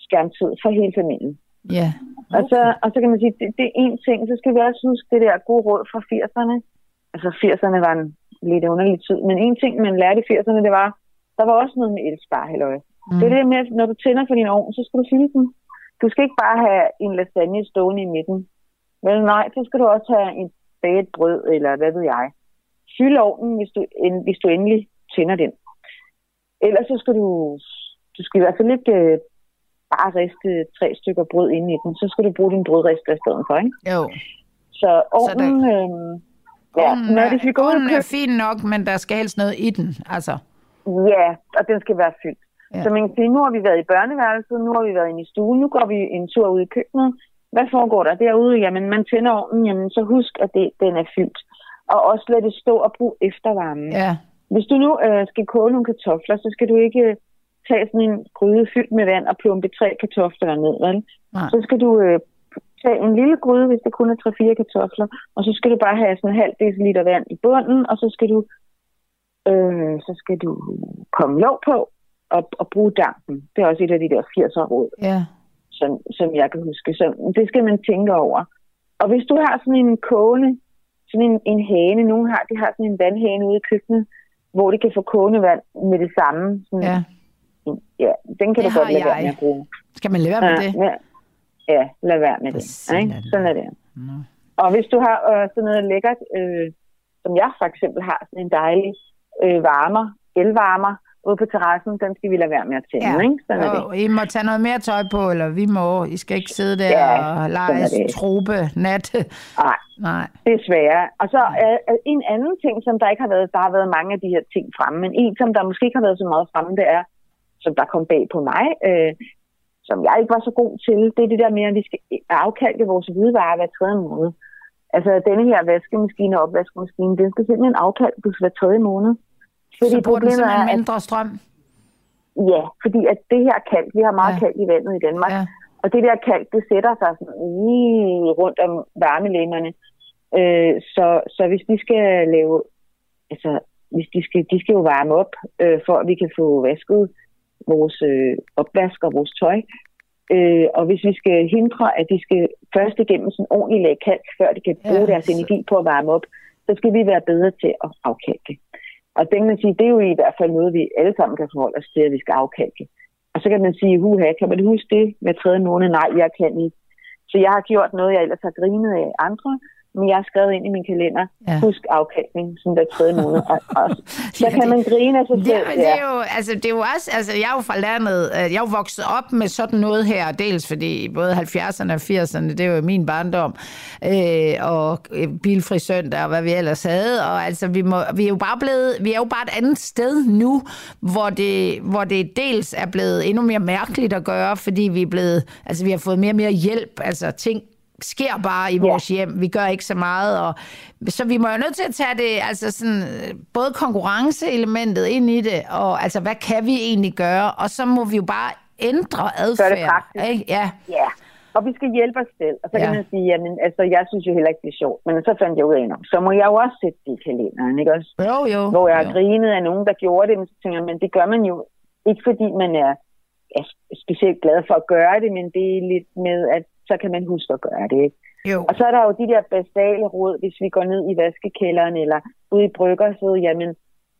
skærmtid for hele familien. Ja. Okay. Og, så, og så kan man sige, det, det er én ting, så skal vi også huske det der gode råd fra 80'erne. Altså 80'erne var en lidt underlig tid, men en ting, man lærte i 80'erne, det var, der var også noget med elspar, halløj. Mm. Det er det med, at når du tænder for din ovn, så skal du fylde den. Du skal ikke bare have en lasagne stående i midten. Men nej, så skal du også have en baget brød, eller hvad ved jeg. Fyld ovnen, hvis du, en, hvis du endelig tænder den. Ellers så skal du, du skal i hvert fald ikke øh, bare riste tre stykker brød ind i den, så skal du bruge din brødrister i stedet for, ikke? Jo. Så ovnen... Så der... øhm, ja, når det, vi går er fin nok, men der skal helst noget i den, altså. Ja, og den skal være fyldt. Ja. Så man kan sige, nu har vi været i børneværelset, nu har vi været inde i stuen, nu går vi en tur ud i køkkenet. Hvad foregår der derude? Jamen, man tænder ovnen, jamen, så husk, at det, den er fyldt. Og også lad det stå og bruge eftervarmen. Ja. Hvis du nu øh, skal koge nogle kartofler, så skal du ikke øh, tage sådan en gryde fyldt med vand og plumpe tre kartofler ned, vel? Nej. Så skal du øh, tage en lille gryde, hvis det kun er 3-4 kartofler, og så skal du bare have sådan en halv deciliter vand i bunden, og så skal du, øh, så skal du komme lov på og, og bruge dampen. Det er også et af de der 80'er råd, Ja. som, som jeg kan huske. Så det skal man tænke over. Og hvis du har sådan en kogende, sådan en, en hane, nogen har, de har sådan en vandhane ude i køkkenet, hvor de kan få kogende vand med det samme. Sådan, ja. ja, den kan Det du godt lade være jeg. med at bruge. Skal man lade være med det? Ja, ja, lad være med det. satan Ikke? det. Sådan er det. Og hvis du har øh, sådan noget lækkert, øh, som jeg for eksempel har, sådan en dejlig øh, varmer, elvarmer, ude på terrassen, den skal vi lade være med at tænde, Ja. ikke? Sådan er det. I må tage noget mere tøj på, eller vi må. I skal ikke sidde der Ja, og lege trope nat. Nej, (laughs) Nej. desværre. Og så er er en anden ting, som der ikke har været, der har været mange af de her ting fremme, men en, som der måske ikke har været så meget fremme, det er, som der kom bag på mig, øh, som jeg ikke var så god til, det er det der med, at vi skal afkalke vores hvidevarer hver tredje måned. Altså, denne her vaskemaskine og opvaskemaskine, den skal simpelthen afkalkes hver tredje måned. Så bruger den simpelthen at, mindre strøm. ja, fordi at det her kalk, vi har meget Ja. kalk i vandet i Danmark, Ja. og det der kalk, det sætter sig sådan lige rundt om varmelemmerne. Øh, så, så hvis de skal lave, altså, hvis de skal, de skal jo varme op, øh, for at vi kan få vasket vores øh, opvask og vores tøj. Øh, og hvis vi skal hindre, at de skal først igennem sådan en ordentlig lag kalk, før de kan bruge ja, deres så- energi på at varme op, så skal vi være bedre til at afkalke. Og det kan man sige, det er jo i hvert fald noget, vi alle sammen kan forholde os til, at vi skal afkalke. Og så kan man sige, huha, kan man huske det med tredje måned? Nej, jeg kan ikke. Så jeg har gjort noget, jeg ellers har grinet af andre, men jeg har skrevet ind i min kalender, Ja. husk afkalkning, som der tredje måned. (laughs) Og, og, så Ja, kan det- man grine af sig Det, selv. det, er jo, altså, det er jo også, altså, jeg er jo fra landet, øh, jeg er jo vokset op med sådan noget her, dels fordi både 70'erne og 80'erne, det er jo min barndom, øh, og øh, bilfri søndag og hvad vi ellers havde, og altså, vi, må, vi er jo bare blevet, vi er jo bare et andet sted nu, hvor det, hvor det dels er blevet endnu mere mærkeligt at gøre, fordi vi er blevet, altså vi har fået mere og mere hjælp, altså ting sker bare i vores ja. hjem. Vi gør ikke så meget. Og, så vi må jo nødt til at tage det, altså sådan, både konkurrenceelementet ind i det, og altså, hvad kan vi egentlig gøre? Og så må vi jo bare ændre adfærd. praktisk. Ikke? Ja. Ja, og vi skal hjælpe os selv. Og så ja. Kan man sige, jamen, altså, jeg synes jo heller ikke, det er sjovt. Men så fandt jeg ud af, "Nå, så må jeg jo også sætte det i kalenderen, ikke også? Jo, jo. Hvor jeg har grinet af nogen, der gjorde det, men så tænker jeg, men det gør man jo ikke, fordi man er, er specielt glad for at gøre det, men det er lidt med, at så kan man huske at gøre det, ikke? Jo. Og så er der jo de der basale råd, hvis vi går ned i vaskekælderen eller ud i brygger, så jamen,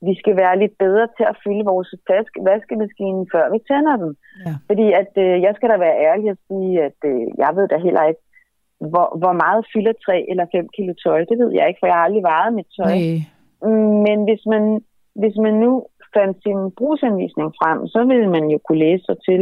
vi skal være lidt bedre til at fylde vores vask- vaskemaskine, før vi tænder den. Ja. Fordi at, øh, jeg skal da være ærlig og sige, at øh, jeg ved da heller ikke, hvor, hvor meget fylder 3 eller 5 kilo tøj. Det ved jeg ikke, for jeg har aldrig vejet mit tøj. Nej. Men hvis man, hvis man nu fandt sin brugsanvisning frem, så ville man jo kunne læse sig til,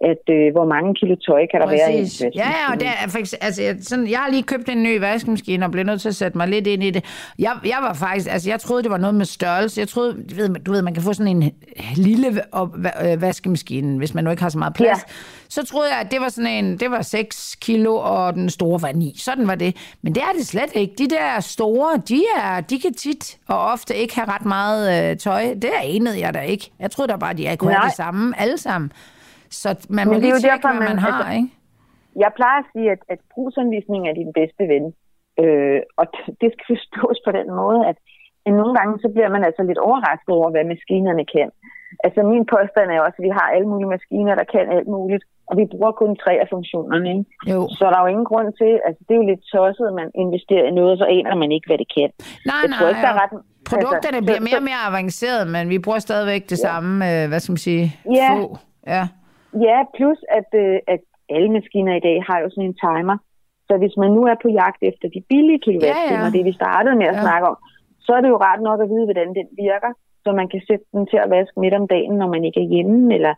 at øh, hvor mange kilo tøj kan der være i en Præcis. Ja, ja, og det er, for eksempel, altså, jeg, sådan, jeg har lige købt en ny vaskemaskine og blev nødt til at sætte mig lidt ind i det. Jeg, jeg var faktisk, altså jeg troede, det var noget med størrelse. Jeg troede, du ved, du ved man kan få sådan en lille op, øh, vaskemaskine, hvis man nu ikke har så meget plads. Ja. Så troede jeg, at det var sådan en, det var 6 kilo, og den store var 9. Sådan var det. Men det er det slet ikke. De der store, de, er, de kan tit og ofte ikke have ret meget øh, tøj. Det er enede jeg da ikke. Jeg troede da bare, de kunne have Nej. det samme alle sammen. Så man må Men det er lige jo tjekke, hvad man man- har, altså- ikke? Jeg plejer at sige, at, at brugsanvisning er din bedste ven. Øh, og (laughs) det skal forstås på den måde, at, nogle gange så bliver man altså lidt overrasket over, hvad maskinerne kan. Altså min påstand er også, at vi har alle mulige maskiner, der kan alt muligt, og vi bruger kun tre af funktionerne. Ikke? Jo. Så der er jo ingen grund til, altså det er jo lidt tosset, at man investerer i noget, og så aner man ikke, hvad det kan. Nej, Jeg tror ikke, der er nej. ret... Produkterne altså, bliver mere og mere avancerede, men vi bruger stadigvæk det samme, øh, hvad skal man sige, Ja. få. Ja. Ja, plus at, øh, at alle maskiner i dag har jo sådan en timer. Så hvis man nu er på jagt efter de billige kilowatt-timer, Ja, ja. det vi startede med at Ja. snakke om, så er det jo ret nok at vide, hvordan den virker. Så man kan sætte den til at vaske midt om dagen, når man ikke er hjemme, eller,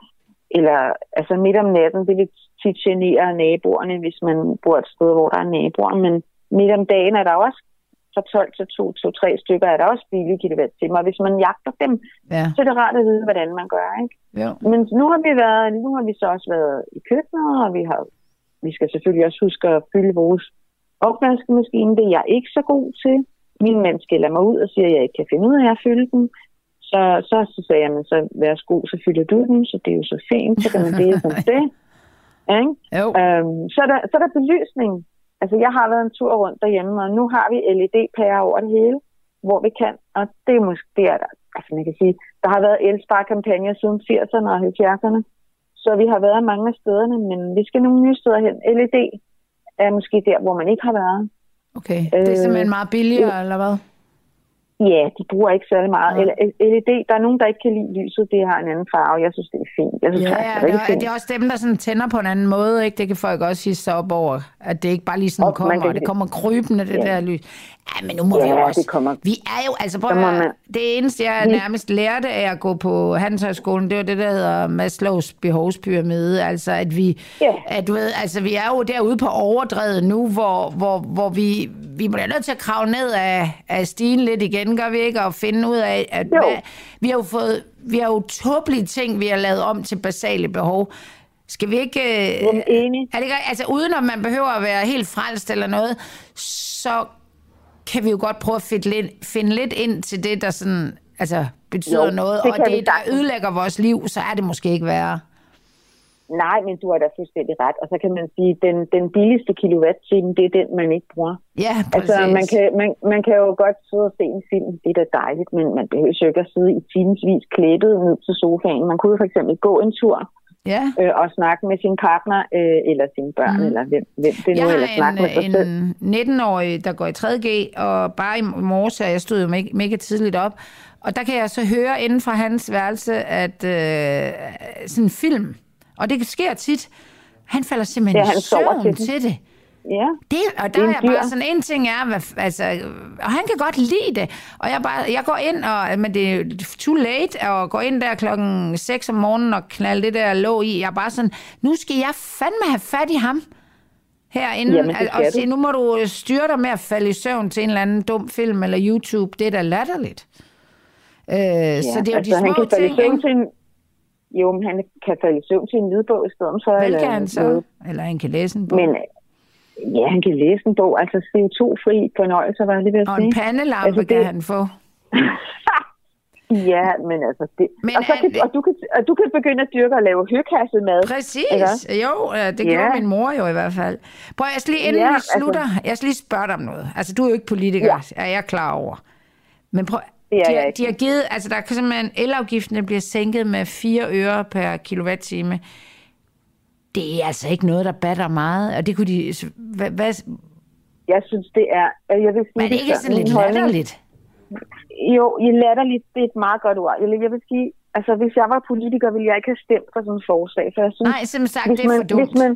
eller altså midt om natten. Det vil tit genere naboerne, hvis man bor et sted, hvor der er naboer. Men midt om dagen er der også fra 12 til 2, 2 3 stykker er der også billige kilowatt-timer. Og hvis man jagter dem, Ja. så er det rart at vide, hvordan man gør. Ikke? Jo. Men nu har, vi været, nu har vi så også været i køkkenet, og vi, har, vi skal selvfølgelig også huske at fylde vores opvaskemaskine. Det er jeg ikke så god til. Min mand skælder mig ud og siger, at jeg ikke kan finde ud af at fylde den. Så, så, så sagde jeg, men så værsgo, så fylder du den, så det er jo så fint, så kan man (laughs) dele som det. Ikke? Jo. Øhm, så, er der, så er der belysning. Altså, jeg har været en tur rundt derhjemme, og nu har vi LED-pærer over det hele, hvor vi kan, og det er måske, det er der, altså man kan sige, der har været elsparkampagner siden 80'erne og 70'erne, så vi har været mange af stederne, men vi skal nogle nye steder hen. LED er måske der, hvor man ikke har været. Okay. Det er Øh, simpelthen meget billigere, eller hvad? Ja, de bruger ikke særlig meget. Eller LED, der er nogen, der ikke kan lide lyset, det har en anden farve. Jeg synes, det er fint. Jeg synes, Ja, ja det er det, er, fint. det er også dem, der sådan tænder på en anden måde, ikke? Det kan folk også sige sig op over, at det ikke bare lige sådan Og kommer, kan- det kommer krybende, det Ja. der lys. Ja, men nu må vi jo Ja, også... det kommer. Vi er jo, altså prøv man- det eneste, jeg nærmest lærte af at gå på Handelshøjskolen, det var det, der hedder Maslows behovspyramide. Altså, at vi, Ja. at du ved, altså, vi er jo derude på overdrevet nu, hvor, hvor, hvor vi, vi bliver nødt til at kravle ned af, af stigen lidt igen, gør vi ikke? Og finde ud af, at Jo. hvad, vi har jo fået, vi har jo tåbelige ting, vi har lavet om til basale behov. Skal vi ikke... øh, Jeg er enig. Er det altså uden at man behøver at være helt frelst eller noget, så kan vi jo godt prøve at finde lidt, finde lidt ind til det, der sådan, altså, betyder Jo, noget, det og det, der ødelægger vores liv, så er det måske ikke værre. Nej, men du har da fuldstændig ret. Og så kan man sige, at den, den billigste kilowatt-time, det er den, man ikke bruger. Ja, præcis. Altså, man kan, man, man kan jo godt sidde og se en film, det er da dejligt, men man behøver jo ikke at sidde i timesvis klæbet ned til sofaen. Man kunne jo for eksempel gå en tur Ja. øh, og snakke med sin partner, øh, eller sine børn, mm. eller hvem, hvem det nu, Jeg eller snakke med sig selv. en, en 19-årig, der går i 3G, og bare i morges, og jeg stod jo mega, mega tidligt op, og der kan jeg så høre inden fra hans værelse, at øh, sådan en film, og det sker tit, han falder simpelthen Ja, han i søvn til til, det. Ja, Det, og Det der er er en jeg bare sådan, en ting er, hvad, altså, og han kan godt lide det, og jeg, bare, jeg går ind, og, men det er too late, og går ind der klokken 6 om morgenen og knalde det der låg i, jeg er bare sådan, nu skal jeg fandme have fat i ham herinde, Jamen, det og, og sige, nu må du styre dig med at falde i søvn til en eller anden dum film eller YouTube, det er da latterligt. Øh, ja, så det er jo altså, de han små kan falde i ting, søvn til en, jo, men han kan falde i søvn til en lydbog i stedet for. Vel eller kan han så, noget. eller han kan læse en bog. Men ja, han kan læse en bog, altså CO2-fri fornøjelse, var lige ved at og sige. en pandelampe Altså, altså, det- kan han få. (laughs) Ja, men altså, det, Men og, så kan, er- og, du kan, og du kan begynde at dyrke og lave høkassemad. Præcis. Ikke? Jo, øh, det Ja. gjorde min mor jo i hvert fald. Prøv, jeg skal lige, inden Ja, vi altså- slutter, jeg skal lige spørge dig om noget. Altså, du er jo ikke politiker, Ja. er jeg klar over. Men prøv, Det de, har- de har givet, altså der kan simpelthen, elafgiften bliver sænket med 4 øre per kilowatt-time. Det er altså ikke noget, der batter meget. Og det kunne de... Hvad, hvad, Jeg synes, det er... øh, Jeg vil sige, men er det ikke sådan lidt latterligt? Jo, i latterligt, det er et meget godt ord. Jeg, vil sige, altså hvis jeg var politiker, ville jeg ikke have stemt for sådan et forslag. For jeg synes, Nej, som sagt, det er man, for dumt. Hvis man,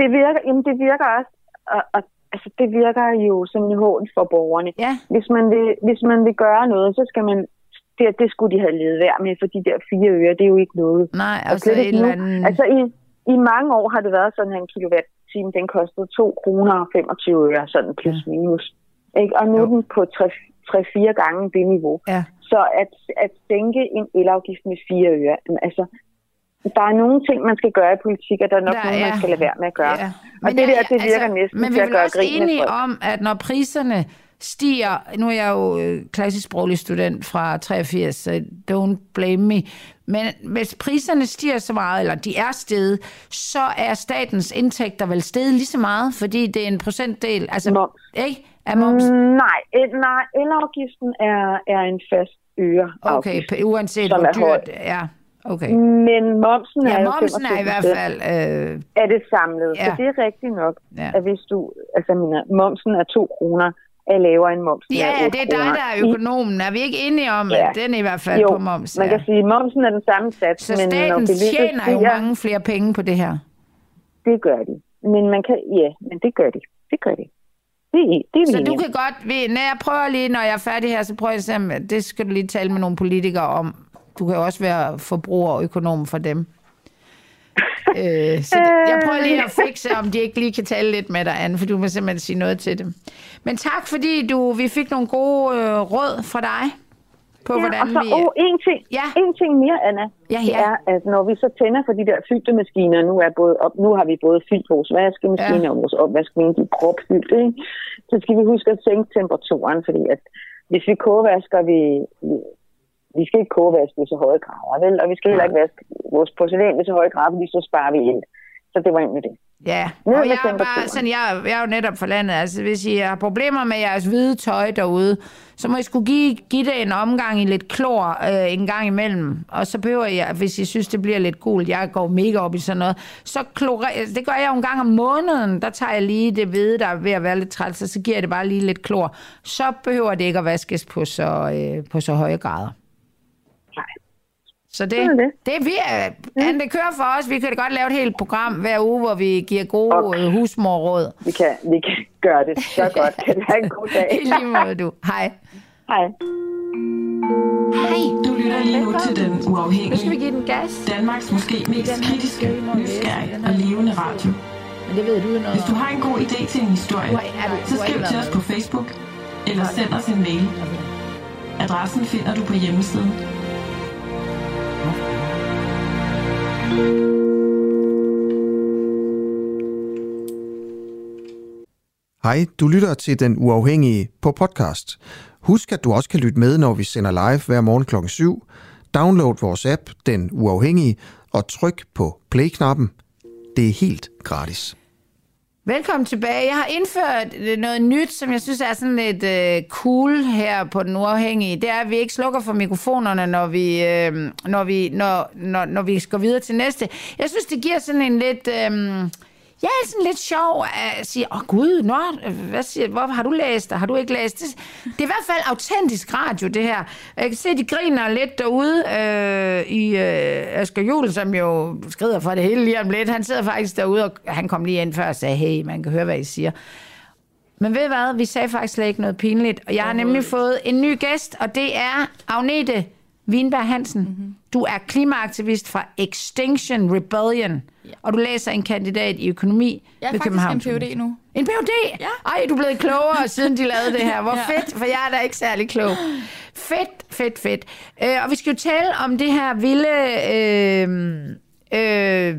det virker, jamen det virker også, og, og, altså det virker jo som en hån for borgerne. Ja. Hvis man vil, hvis man vil gøre noget, så skal man, det, det skulle de have levet værd med, for de der fire øre, det er jo ikke noget. Nej, Og altså slet et eller andet... Altså i, i mange år har det været sådan, at en kilowatt-time, den kostede 2 kroner og 25 øre, sådan plus minus. Ikke? Og nu er Jo. den på 3-4 gange det niveau. Ja. Så at, at sænke en elafgift med 4 øre, altså, der er nogle ting, man skal gøre i politik, og der er nok Der noget, er- man skal lade være med at gøre. Ja. Og det der, det virker næsten men vi til er at gøre også grin med enige folk. om, at når priserne stiger, nu er jeg jo øh, klassisk sproglig student fra 83, så don't blame me, men hvis priserne stiger så meget, eller de er steget, så er statens indtægter vel steget lige så meget, fordi det er en procentdel, altså, Moms. ikke? Af moms. Mm, nej, nej, elafgiften er, er en fast øre Okay, uanset hvor er høj. dyrt det er. Okay. Men momsen er Ja, jo momsen er i 25 hvert fald... Øh, af det samlede. Ja. Så det er rigtigt nok, Ja. at hvis du, altså mina, momsen er 2 kroner, er lavere end momsen ja, ja, 8 det er dig, der er økonomen. Er vi ikke enige om, Ja. at den er i hvert fald jo, på moms? man kan sige, at momsen er den samme sats, Så men når staten tjener jo stiger, mange flere penge på det her. Det gør de. Men man kan, ja, men det gør de. Det gør de. Det, det er Så du kan godt, når jeg prøver lige, når jeg er færdig her, så prøver jeg om- det skal du lige tale med nogle politikere om. Du kan jo også være forbruger og økonom for dem. Øh, så det, jeg prøver lige at fikse, om de ikke lige kan tale lidt med dig, Anne, for du må simpelthen sige noget til dem. Men tak, fordi du, vi fik nogle gode øh, råd fra dig på, ja, hvordan og så vi... oh, en, ting, Ja. en ting mere, Anna. Ja, Det ja. er, at når vi så tænder for de der fyldte maskiner, nu, er både op, nu har vi både fyldt vores vaskemaskiner Ja. og vores opvaskemaskiner, de er propfyldte, ikke? så skal vi huske at sænke temperaturen, fordi at hvis vi kogevasker, vi, vi, skal ikke kogevaske i så høje grader, vel? og vi skal heller ikke vaske vores porcelæn i så høje grader, fordi så sparer vi ind. Så det var med det. Ja, Ned og jeg er, bare, sådan, jeg, jeg er jo netop fra landet. Altså, hvis I har problemer med jeres hvide tøj derude, så må I skulle give, give det en omgang i lidt klor øh, en gang imellem. Og så behøver jeg, hvis I synes, det bliver lidt gult, jeg går mega op i sådan noget, så klore, det gør jeg jo en gang om måneden. Der tager jeg lige det hvide, der er ved at være lidt træls, og så giver jeg det bare lige lidt klor. Så behøver det ikke at vaskes på så, øh, på så høje grader. Så det, er det. det er vi, Anne, det kører for os. Vi kan da godt lave et helt program hver uge, hvor vi giver gode Okay. øh, husmorråd. Vi kan, vi kan gøre det så (laughs) godt. Kan det have en god dag? I lige måde, du. Hej. Hej. Hej. Du lytter lige nu til Den Nu skal vi Uafhængige. give den gas. Danmarks måske mest kritiske, nysgerrige og levende radio. Men det ved du noget Hvis du har en god idé til en historie, Du har- er du- så skriv til os på Facebook, eller send os en mail. Adressen finder du på hjemmesiden. Hej, du lytter til Den Uafhængige på podcast. Husk, at du også kan lytte med, når vi sender live hver morgen kl. 7. Download vores app, Den Uafhængige, og tryk på play-knappen. Det er helt gratis. Velkommen tilbage. Jeg har indført øh, noget nyt, som jeg synes er sådan lidt øh, cool her på Den Uafhængige. Det er, at vi ikke slukker for mikrofonerne, når vi, øh, når vi, når, når, når vi skal videre til næste. Jeg synes, det giver sådan en lidt... Øh, Ja, sådan lidt sjov at sige, åh oh, gud, nå, hvad siger, hvor har du læst, og har du ikke læst? Det, det er i hvert fald autentisk radio, det her. Jeg kan se, de griner lidt derude øh, i øh, Asger Juhl, som jo skrider for det hele lige om lidt. Han sidder faktisk derude, og han kom lige ind før og sagde, hey, man kan høre, hvad I siger. Men ved hvad, vi sagde faktisk slet ikke noget pinligt, og jeg har nemlig fået en ny gæst, og det er Agnete Wienberg Hansen. Mm-hmm. Du er klimaaktivist fra Extinction Rebellion, ja. og du læser en kandidat i økonomi Jeg er ved faktisk en PhD nu. En PhD? Ja. Ej, du er blevet klogere, siden de lavede det her. Hvor (laughs) Ja. fedt, for jeg er da ikke særlig klog. Fedt, fedt, fedt. Øh, og vi skal jo tale om det her vilde øh, øh,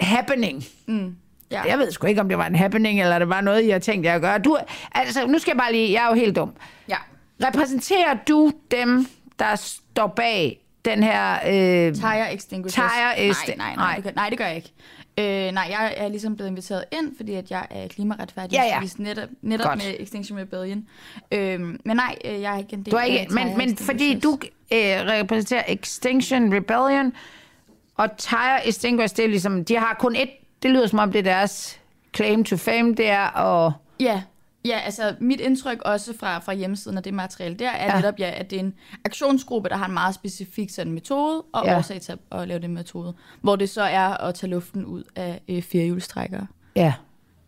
happening. Mm. Ja. Jeg ved sgu ikke, om det var en happening, eller det var noget, jeg tænkte, jeg gøre. Du, altså, nu skal jeg bare lige, jeg er jo helt dum. ja. Repræsenterer du dem, der står bag den her... Øh, Tire extinguishers. Tire nej, nej, nej. nej, det gør, nej, det gør jeg ikke. Øh, nej, jeg er ligesom blevet inviteret ind, fordi at jeg er klimaretfærdig, Ja, ja. netop, netop Godt. med Extinction Rebellion. Øh, men nej, øh, jeg er ikke en del du er af ikke, Tire men, men fordi du øh, repræsenterer Extinction Rebellion, og Tire Extinguishers, det er ligesom, de har kun et, det lyder som om det er deres claim to fame, det er at... Ja, ja, altså mit indtryk også fra, fra hjemmesiden og det materiale der, er Ja. netop, ja, at det er en aktionsgruppe, der har en meget specifik sådan metode og Ja. årsag til at, at lave den metode. Hvor det så er at tage luften ud af øh, firehjulstrækkere. Ja.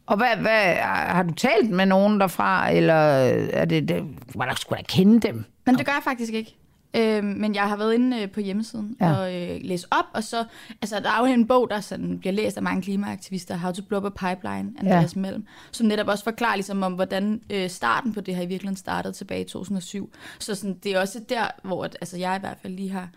Og hvad, hvad, har du talt med nogen derfra, eller er det, det man skulle da kende dem? Men det gør jeg faktisk ikke. Øh, men jeg har været inde øh, på hjemmesiden Ja. og øh, læst op, og så, altså der er jo en bog, der sådan, bliver læst af mange klimaaktivister, How to Blow Up a Pipeline, Andreas ja. Mellem, som netop også forklarer ligesom om, hvordan øh, starten på det her i virkeligheden startede tilbage i 2007. Så sådan, det er også der, hvor at, altså, jeg i hvert fald lige har,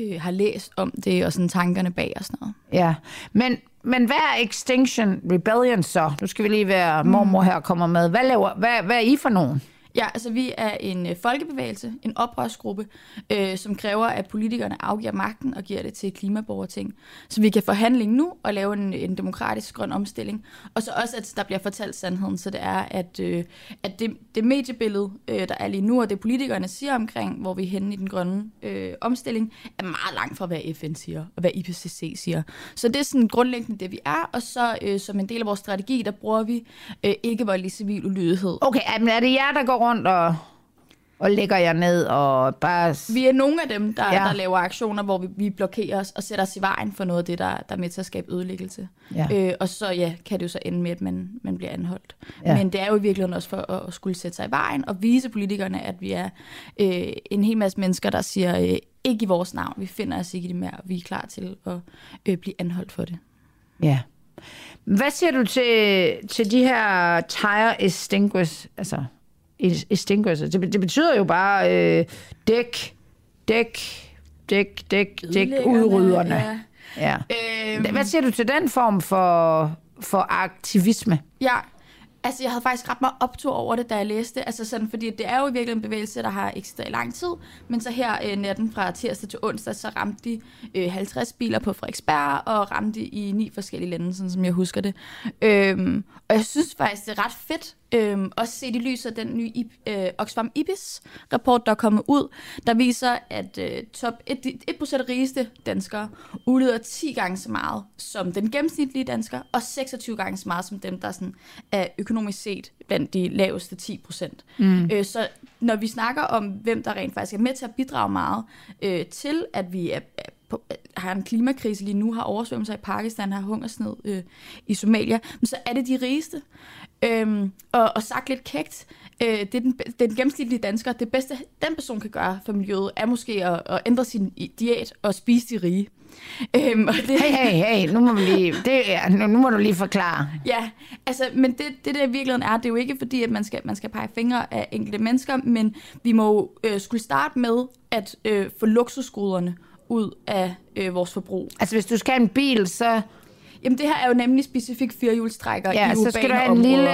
øh, har læst om det, og sådan tankerne bag og sådan noget. Ja, men, men hvad er Extinction Rebellion så? Nu skal vi lige være mormor her og kommer med. Hvad, laver, hvad, hvad er I for nogen? Ja, altså vi er en øh, folkebevægelse, en oprørsgruppe, øh, som kræver, at politikerne afgiver magten og giver det til klimaborgerting, så vi kan få handling nu og lave en, en demokratisk grøn omstilling. Og så også, at der bliver fortalt sandheden, så det er, at, øh, at det, det mediebillede, øh, der er lige nu, og det politikerne siger omkring, hvor vi er henne i den grønne øh, omstilling, er meget langt fra, hvad FN siger, og hvad IPCC siger. Så det er sådan grundlæggende det, vi er, og så øh, som en del af vores strategi, der bruger vi øh, ikke voldelig civil ulydighed. Okay, men er det jer, der går rundt og og lægger jer ned og bare... Vi er nogle af dem, der, ja. der laver aktioner, hvor vi, vi blokerer os og sætter os i vejen for noget af det, der, der er med til at skabe ødelæggelse. Ja. Øh, og så ja, kan det jo så ende med, at man, man bliver anholdt. Ja. Men det er jo i virkeligheden også for at, at skulle sætte sig i vejen og vise politikerne, at vi er øh, en hel masse mennesker, der siger, øh, ikke i vores navn, vi finder os ikke i det mere, og vi er klar til at øh, blive anholdt for det. Ja. Hvad siger du til, til de her tire extinguish, altså extinguisher. Det, det betyder jo bare øh, dæk, dæk, dæk, dæk, dæk, udrydderne. Ja. Ja. Øhm, Hvad siger du til den form for, for aktivisme? Ja, Altså, jeg havde faktisk ret meget optur over det, da jeg læste Altså sådan, fordi det er jo virkelig en bevægelse, der har eksisteret i lang tid. Men så her øh, natten fra tirsdag til onsdag, så ramte de øh, 50 biler på Frederiksberg, og ramte i ni forskellige lande, sådan som jeg husker det. Øhm, og jeg synes faktisk, det er ret fedt, Øhm, også set i lyset af den nye øh, Oxfam IBIS-rapport, der er kommet ud, der viser, at øh, top 1%, 1 rigeste danskere udleder 10 gange så meget som den gennemsnitlige dansker, og 26 gange så meget som dem, der sådan er økonomisk set blandt de laveste 10 Mm. Øh, så når vi snakker om, hvem der rent faktisk er med til at bidrage meget øh, til, at vi er, er har en klimakrise lige nu, har oversvømmelser i Pakistan, har hungersned øh, i Somalia, men så er det de rigeste. Øhm, og, og sagt lidt kægt, øh, det er den, den gennemsnitlige dansker, det bedste den person kan gøre for miljøet, er måske at, at ændre sin diæt og spise de rige. Øhm, og det, hey, hey, hey, nu må, vi lige, det, er, nu, nu må du lige forklare. Ja, altså, men det, det der i virkeligheden er, det er jo ikke fordi, at man skal, man skal pege fingre af enkelte mennesker, men vi må øh, skulle starte med at øh, få luksusgoderne ud af øh, vores forbrug. Altså hvis du skal have en bil, så... Jamen det her er jo nemlig specifikt firehjulstrækker ja, i så skal du have en lille,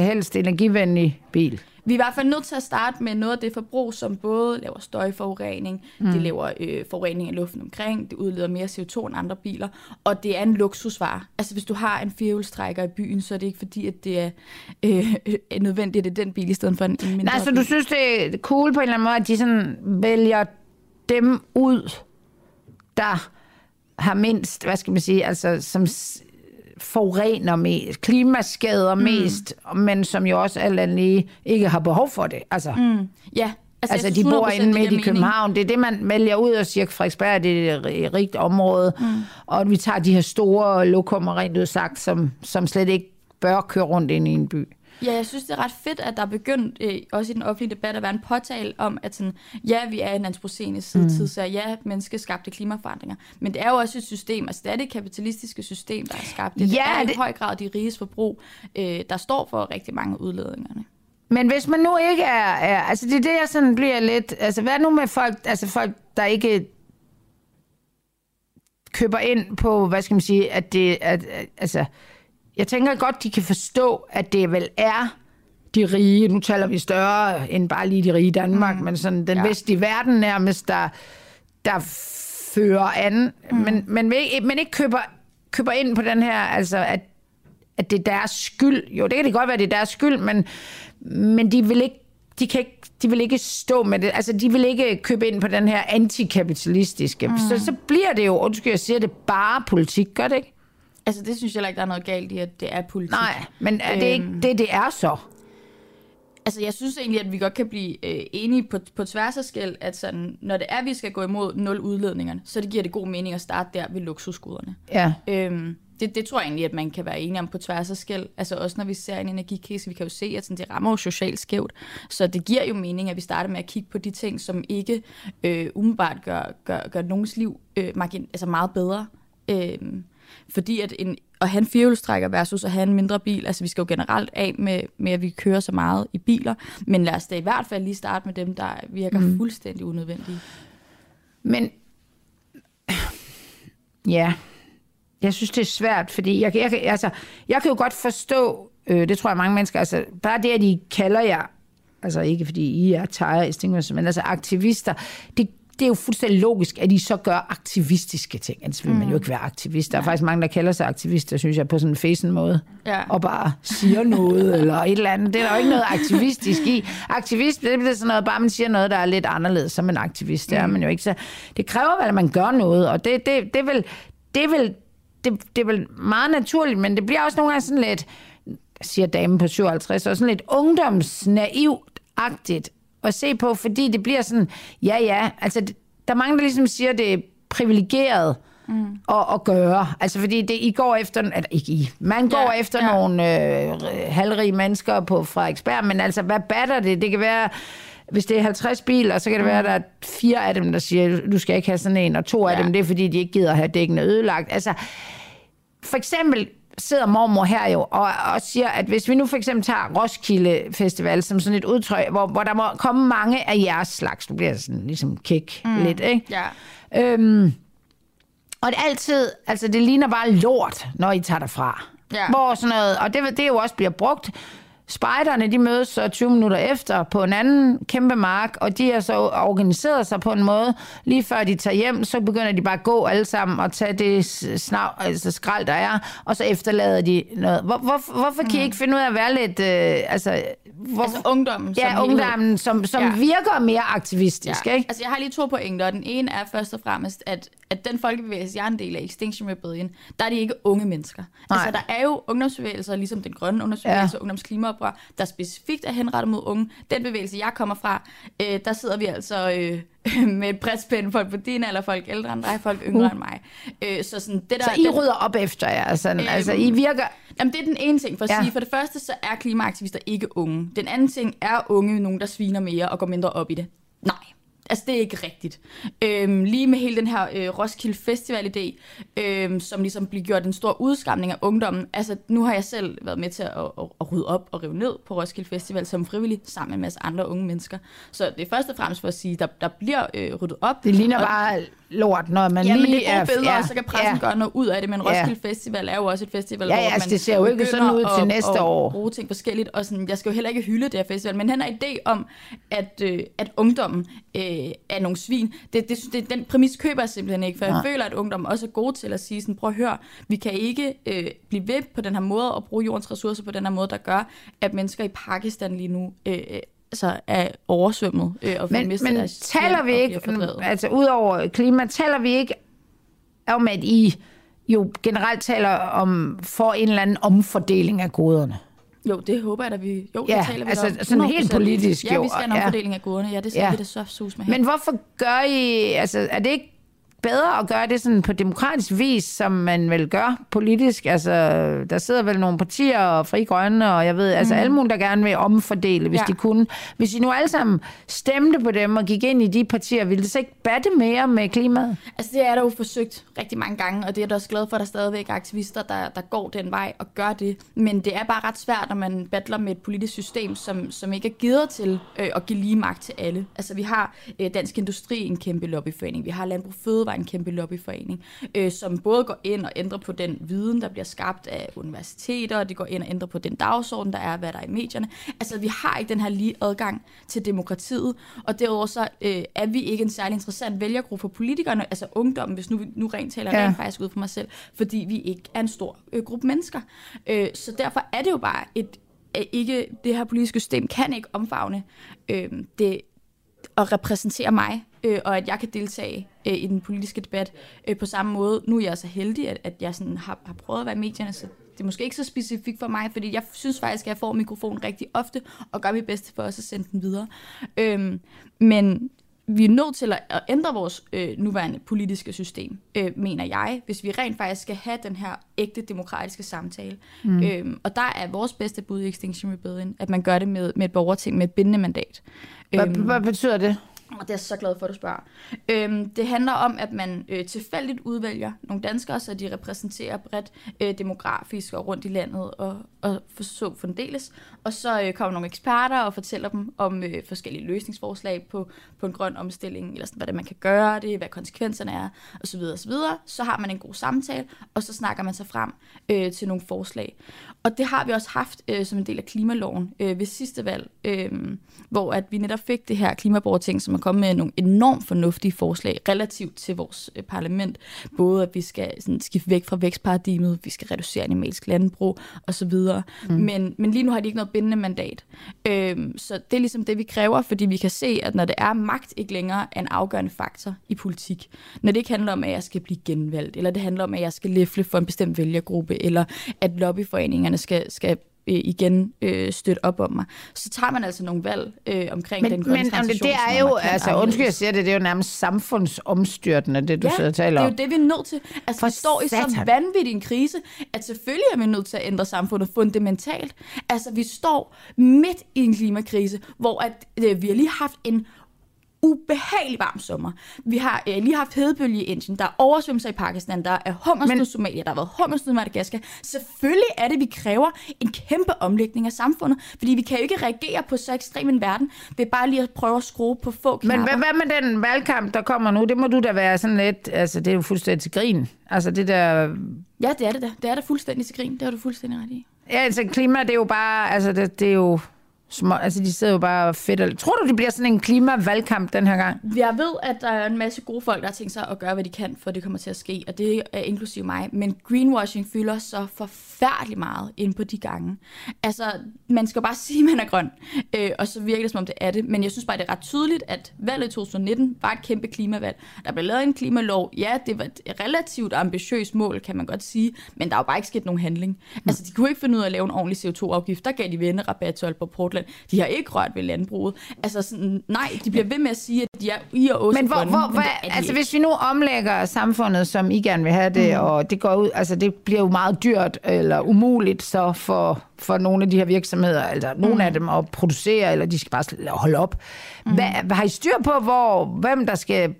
helst energivenlig bil. Vi er i hvert fald nødt til at starte med noget af det forbrug, som både laver støjforurening, mm. det laver øh, forurening af luften omkring, det udleder mere CO2 end andre biler, og det er en luksusvare. Altså hvis du har en firehjulstrækker i byen, så er det ikke fordi, at det er øh, (laughs) nødvendigt, at det er den bil i stedet for en, en mindre Nej, så bil. du synes, det er cool på en eller anden måde, at de sådan vælger dem ud, der har mindst, hvad skal man sige, altså som forurener mest, klimaskader mm. mest, men som jo også alt andet lige ikke har behov for det. Altså, mm. Ja, Altså, altså de bor inde midt i København. Det er det, man vælger ud og siger, Frederiksberg det er et rigt område. Mm. Og vi tager de her store lokummer rent ud sagt, som, som slet ikke bør køre rundt ind i en by. Ja, jeg synes, det er ret fedt, at der er begyndt, øh, også i den offentlige debat, at være en påtale om, at sådan, ja, vi er en antropocene sidetid, mm. så ja, menneskeskabte klimaforandringer. Men det er jo også et system, altså det er det kapitalistiske system, der er skabt. Det, ja, det er i høj grad de riges forbrug, øh, der står for rigtig mange udledningerne. Men hvis man nu ikke er, er, altså det er det, jeg sådan bliver lidt, altså hvad nu med folk, altså folk, der ikke køber ind på, hvad skal man sige, at det, at, altså, jeg tænker godt, de kan forstå, at det vel er de rige, nu taler vi større end bare lige de rige i Danmark, mm. men sådan den ja. vestlige verden nærmest, der, der fører an, mm. men, men, men ikke køber, køber ind på den her, altså at, at det er deres skyld. Jo, det kan det godt være, det er deres skyld, men, men de vil ikke de, kan ikke, de vil ikke stå med det. Altså, de vil ikke købe ind på den her antikapitalistiske. Mm. Så, så bliver det jo, undskyld, jeg siger det, bare politik, gør det ikke? Altså, det synes jeg ikke, der er noget galt i, at det er politik. Nej, men er det ikke øhm, det, det er så? Altså, jeg synes egentlig, at vi godt kan blive øh, enige på, på tværs af skæld, at sådan, når det er, at vi skal gå imod nul udledningerne, så det giver det god mening at starte der ved luksusgoderne. Ja. Øhm, det, det tror jeg egentlig, at man kan være enige om på tværs af skæld. Altså også når vi ser en energikrise, vi kan jo se, at sådan, det rammer jo socialt skævt. Så det giver jo mening, at vi starter med at kigge på de ting, som ikke øh, umiddelbart gør, gør, gør nogens liv øh, margin, altså meget bedre. Øh, fordi at, en, at have en firehjulstrækker versus at have en mindre bil, altså vi skal jo generelt af med, med, at vi kører så meget i biler, men lad os da i hvert fald lige starte med dem, der virker mm. fuldstændig unødvendige. Men, ja, jeg synes, det er svært, fordi jeg, jeg, altså, jeg kan jo godt forstå, øh, det tror jeg mange mennesker, altså bare det, at de kalder jer, altså ikke fordi I er tire men altså aktivister, det det er jo fuldstændig logisk, at de så gør aktivistiske ting. Ellers vil mm. man jo mm. ikke være aktivist. Der er ja. faktisk mange, der kalder sig aktivister, synes jeg, på sådan en fæsen måde. Ja. Og bare siger noget, eller et eller andet. Det er der jo ikke noget aktivistisk i. Aktivist, det er sådan noget, bare man siger noget, der er lidt anderledes som en aktivist. Det er mm. man jo ikke. Så det kræver vel, at man gør noget, og det, det, det, er vel, det, er vel, det, det er vel meget naturligt, men det bliver også nogle gange sådan lidt, siger damen på 57, og sådan lidt ungdomsnaivt-agtigt at se på, fordi det bliver sådan, ja ja, altså der er mange, der ligesom siger, det er privilegeret mm. at, at gøre. Altså fordi det, I går efter, eller ikke I, man går ja, efter ja. nogle øh, halvrige mennesker på Frederiksberg, men altså hvad batter det? Det kan være hvis det er 50 biler, så kan det være, at der er fire af dem, der siger, du skal ikke have sådan en, og to af ja. dem, det er, fordi de ikke gider have dækkene ødelagt. Altså, for eksempel sidder mormor her jo og, og siger, at hvis vi nu for eksempel tager Roskilde Festival som sådan et udtryk, hvor, hvor der må komme mange af jeres slags, du bliver sådan ligesom kick mm. lidt, ikke? Ja. Øhm, og det altid, altså det ligner bare lort, når I tager derfra. Ja. Hvor sådan noget, og det, det jo også bliver brugt Spejderne, de mødes så 20 minutter efter på en anden kæmpe mark, og de har så organiseret sig på en måde. Lige før de tager hjem, så begynder de bare at gå alle sammen og tage det snav, altså skrald, der er, og så efterlader de noget. Hvor, hvor, hvorfor kan I mm. ikke finde ud af at være lidt... Øh, altså, hvor, altså ungdommen Ja, som ungdommen, som, som ja. virker mere aktivistisk, ja. ikke? Altså, jeg har lige to pointer, og den ene er først og fremmest, at, at den folkebevægelse, jeg er en del af, Extinction Rebellion, der er de ikke unge mennesker. Nej. Altså, der er jo ungdomsbevægelser, ligesom den grønne ungdomsbevægelse, ja. Ungdomsklimaoprør, der specifikt er henrettet mod unge. Den bevægelse, jeg kommer fra, øh, der sidder vi altså øh, (laughs) med et brætspænd, folk på din alder, folk ældre end dig, folk yngre uh. end mig. Øh, så, sådan, det der, så I rydder op efter jer? Sådan, øh, altså, I virker... Jamen, det er den ene ting for at ja. sige. For det første, så er klimaaktivister ikke unge. Den anden ting er unge nogen, der sviner mere og går mindre op i det. Nej, Altså, det er ikke rigtigt. Øhm, lige med hele den her øh, Roskilde Festival-idé, øhm, som ligesom bliver gjort en stor udskamning af ungdommen. Altså, nu har jeg selv været med til at, at, at rydde op og rive ned på Roskilde Festival som frivillig, sammen med en masse andre unge mennesker. Så det er først og fremmest for at sige, der, der bliver øh, ryddet op. Det ligner og, bare lort, når man ja, lige men det er gode billeder, ja, og så kan pressen ja. gøre noget ud af det, men Roskilde ja. Festival er jo også et festival, ja, ja, hvor altså, man det ser jo ikke sådan ud til næste og, år. Bruge ting forskelligt, og sådan, jeg skal jo heller ikke hylde det her festival, men han har idé om, at, øh, at ungdommen øh, er nogle svin. Det, det, det, den præmis køber jeg simpelthen ikke, for jeg føler, at ungdommen også er gode til at sige sådan, prøv at høre, vi kan ikke øh, blive ved på den her måde og bruge jordens ressourcer på den her måde, der gør, at mennesker i Pakistan lige nu øh, altså er oversvømmet øh, og men, men deres taler vi ikke, altså udover klima, taler vi ikke om, at I jo generelt taler om for en eller anden omfordeling af goderne? Jo, det håber jeg, at vi... Jo, ja, det taler vi altså om. sådan helt politisk, ja, jo. vi skal have en omfordeling ja. af goderne. Ja, det siger ja. vi det så sus med Men hvorfor gør I... Altså, er det ikke bedre at gøre det sådan på demokratisk vis, som man vil gøre politisk. Altså, der sidder vel nogle partier og fri grønne, og jeg ved, mm. altså mhm. alle mulige, der gerne vil omfordele, hvis ja. de kunne. Hvis I nu alle sammen stemte på dem og gik ind i de partier, ville det så ikke batte mere med klimaet? Altså, det er der jo forsøgt rigtig mange gange, og det er jeg da også glad for, at der stadigvæk er aktivister, der, der går den vej og gør det. Men det er bare ret svært, når man battler med et politisk system, som, som ikke er givet til øh, at give lige magt til alle. Altså, vi har øh, Dansk Industri, en kæmpe lobbyforening. Vi har Landbrug Fødevare, en kæmpe lobbyforening, øh, som både går ind og ændrer på den viden, der bliver skabt af universiteter, og de går ind og ændrer på den dagsorden, der er, hvad der er i medierne. Altså, vi har ikke den her lige adgang til demokratiet, og derudover så øh, er vi ikke en særlig interessant vælgergruppe for politikerne, altså ungdommen, hvis nu, nu rent taler ja. rent faktisk ud for mig selv, fordi vi ikke er en stor øh, gruppe mennesker. Øh, så derfor er det jo bare et, ikke, det her politiske system kan ikke omfavne øh, det at repræsentere mig, øh, og at jeg kan deltage øh, i den politiske debat øh, på samme måde. Nu er jeg så heldig, at, at jeg sådan har, har prøvet at være i medierne, så det er måske ikke så specifikt for mig, fordi jeg synes faktisk, at jeg får mikrofonen rigtig ofte, og gør mit bedste for også at sende den videre. Øh, men vi er nødt til at ændre vores øh, nuværende politiske system, øh, mener jeg, hvis vi rent faktisk skal have den her ægte demokratiske samtale. Mm. Øhm, og der er vores bedste bud i Extinction Rebellion, at man gør det med, med et borgerting med et bindende mandat. Hvad, øhm, hvad betyder det? Og det er jeg så glad for, at du spørger. Øhm, det handler om, at man øh, tilfældigt udvælger nogle danskere, så de repræsenterer bredt øh, demografisk og rundt i landet og, og for, så fundeles. Og så øh, kommer nogle eksperter og fortæller dem om øh, forskellige løsningsforslag på, på en grøn omstilling, eller sådan, hvad det man kan gøre det, hvad konsekvenserne er, osv. osv. Så har man en god samtale, og så snakker man sig frem øh, til nogle forslag. Og det har vi også haft øh, som en del af klimaloven øh, ved sidste valg, øh, hvor at vi netop fik det her klimaborgerting, som er kommet med nogle enormt fornuftige forslag relativt til vores øh, parlament. Både at vi skal sådan, skifte væk fra vækstparadigmet, vi skal reducere animalsk landbrug osv. Mm. Men, men lige nu har de ikke noget bindende mandat. Øhm, så det er ligesom det, vi kræver, fordi vi kan se, at når det er magt ikke længere er en afgørende faktor i politik, når det ikke handler om, at jeg skal blive genvalgt, eller det handler om, at jeg skal læfle for en bestemt vælgergruppe, eller at lobbyforeningerne skal, skal øh, igen øh, støtte op om mig. Så tager man altså nogle valg øh, omkring men, den grønne Men transition, det er jo, altså undskyld jeg siger det, det er jo nærmest samfundsomstyrtende, det du ja, sidder og taler om. det er jo det, vi er nødt til. Altså, For vi står i så satan. vanvittig en krise, at selvfølgelig er vi nødt til at ændre samfundet fundamentalt. Altså, vi står midt i en klimakrise, hvor at, øh, vi har lige haft en ubehagelig varm sommer. Vi har øh, lige haft hedebølge i Indien, der er oversvømmelser i Pakistan, der er hungersnød i Somalia, der har været hungersnød i Madagaskar. Selvfølgelig er det, vi kræver en kæmpe omlægning af samfundet, fordi vi kan jo ikke reagere på så ekstrem en verden ved bare lige at prøve at skrue på få knapper. Men hvad, hvad med den valgkamp, der kommer nu? Det må du da være sådan lidt, altså det er jo fuldstændig til grin. Altså det der... Ja, det er det da. Det er da fuldstændig til grin. Det har du fuldstændig ret i. Ja, altså klima, det er jo bare, altså det, det er jo... Små, altså de sidder jo bare fedt. og- Tror du, det bliver sådan en klimavalgkamp den her gang? Jeg ved, at der er en masse gode folk, der har tænkt sig at gøre, hvad de kan, for det kommer til at ske, og det er inklusive mig. Men greenwashing fylder så forfærdeligt meget ind på de gange. Altså, man skal bare (laughs) sige, at man er grøn, øh, og så virker det, som om det er det. Men jeg synes bare, det er ret tydeligt, at valget i 2019 var et kæmpe klimavalg. Der blev lavet en klimalov. Ja, det var et relativt ambitiøst mål, kan man godt sige, men der er jo bare ikke sket nogen handling. Altså, de kunne ikke finde ud af at lave en ordentlig CO2-afgift. Der gav de vennerabat til Aalborg Portland. De har ikke rørt ved landbruget. Altså, sådan, nej, de bliver ved med at sige, at de er i og Men hvor, hvor, de altså ikke. hvis vi nu omlægger samfundet, som I gerne vil have det, mm. og det går ud, altså det bliver jo meget dyrt eller umuligt så for, for nogle af de her virksomheder, altså nogle Mm. af dem at producere, eller de skal bare holde op. Hvad, har I styr på, hvor, hvem der skal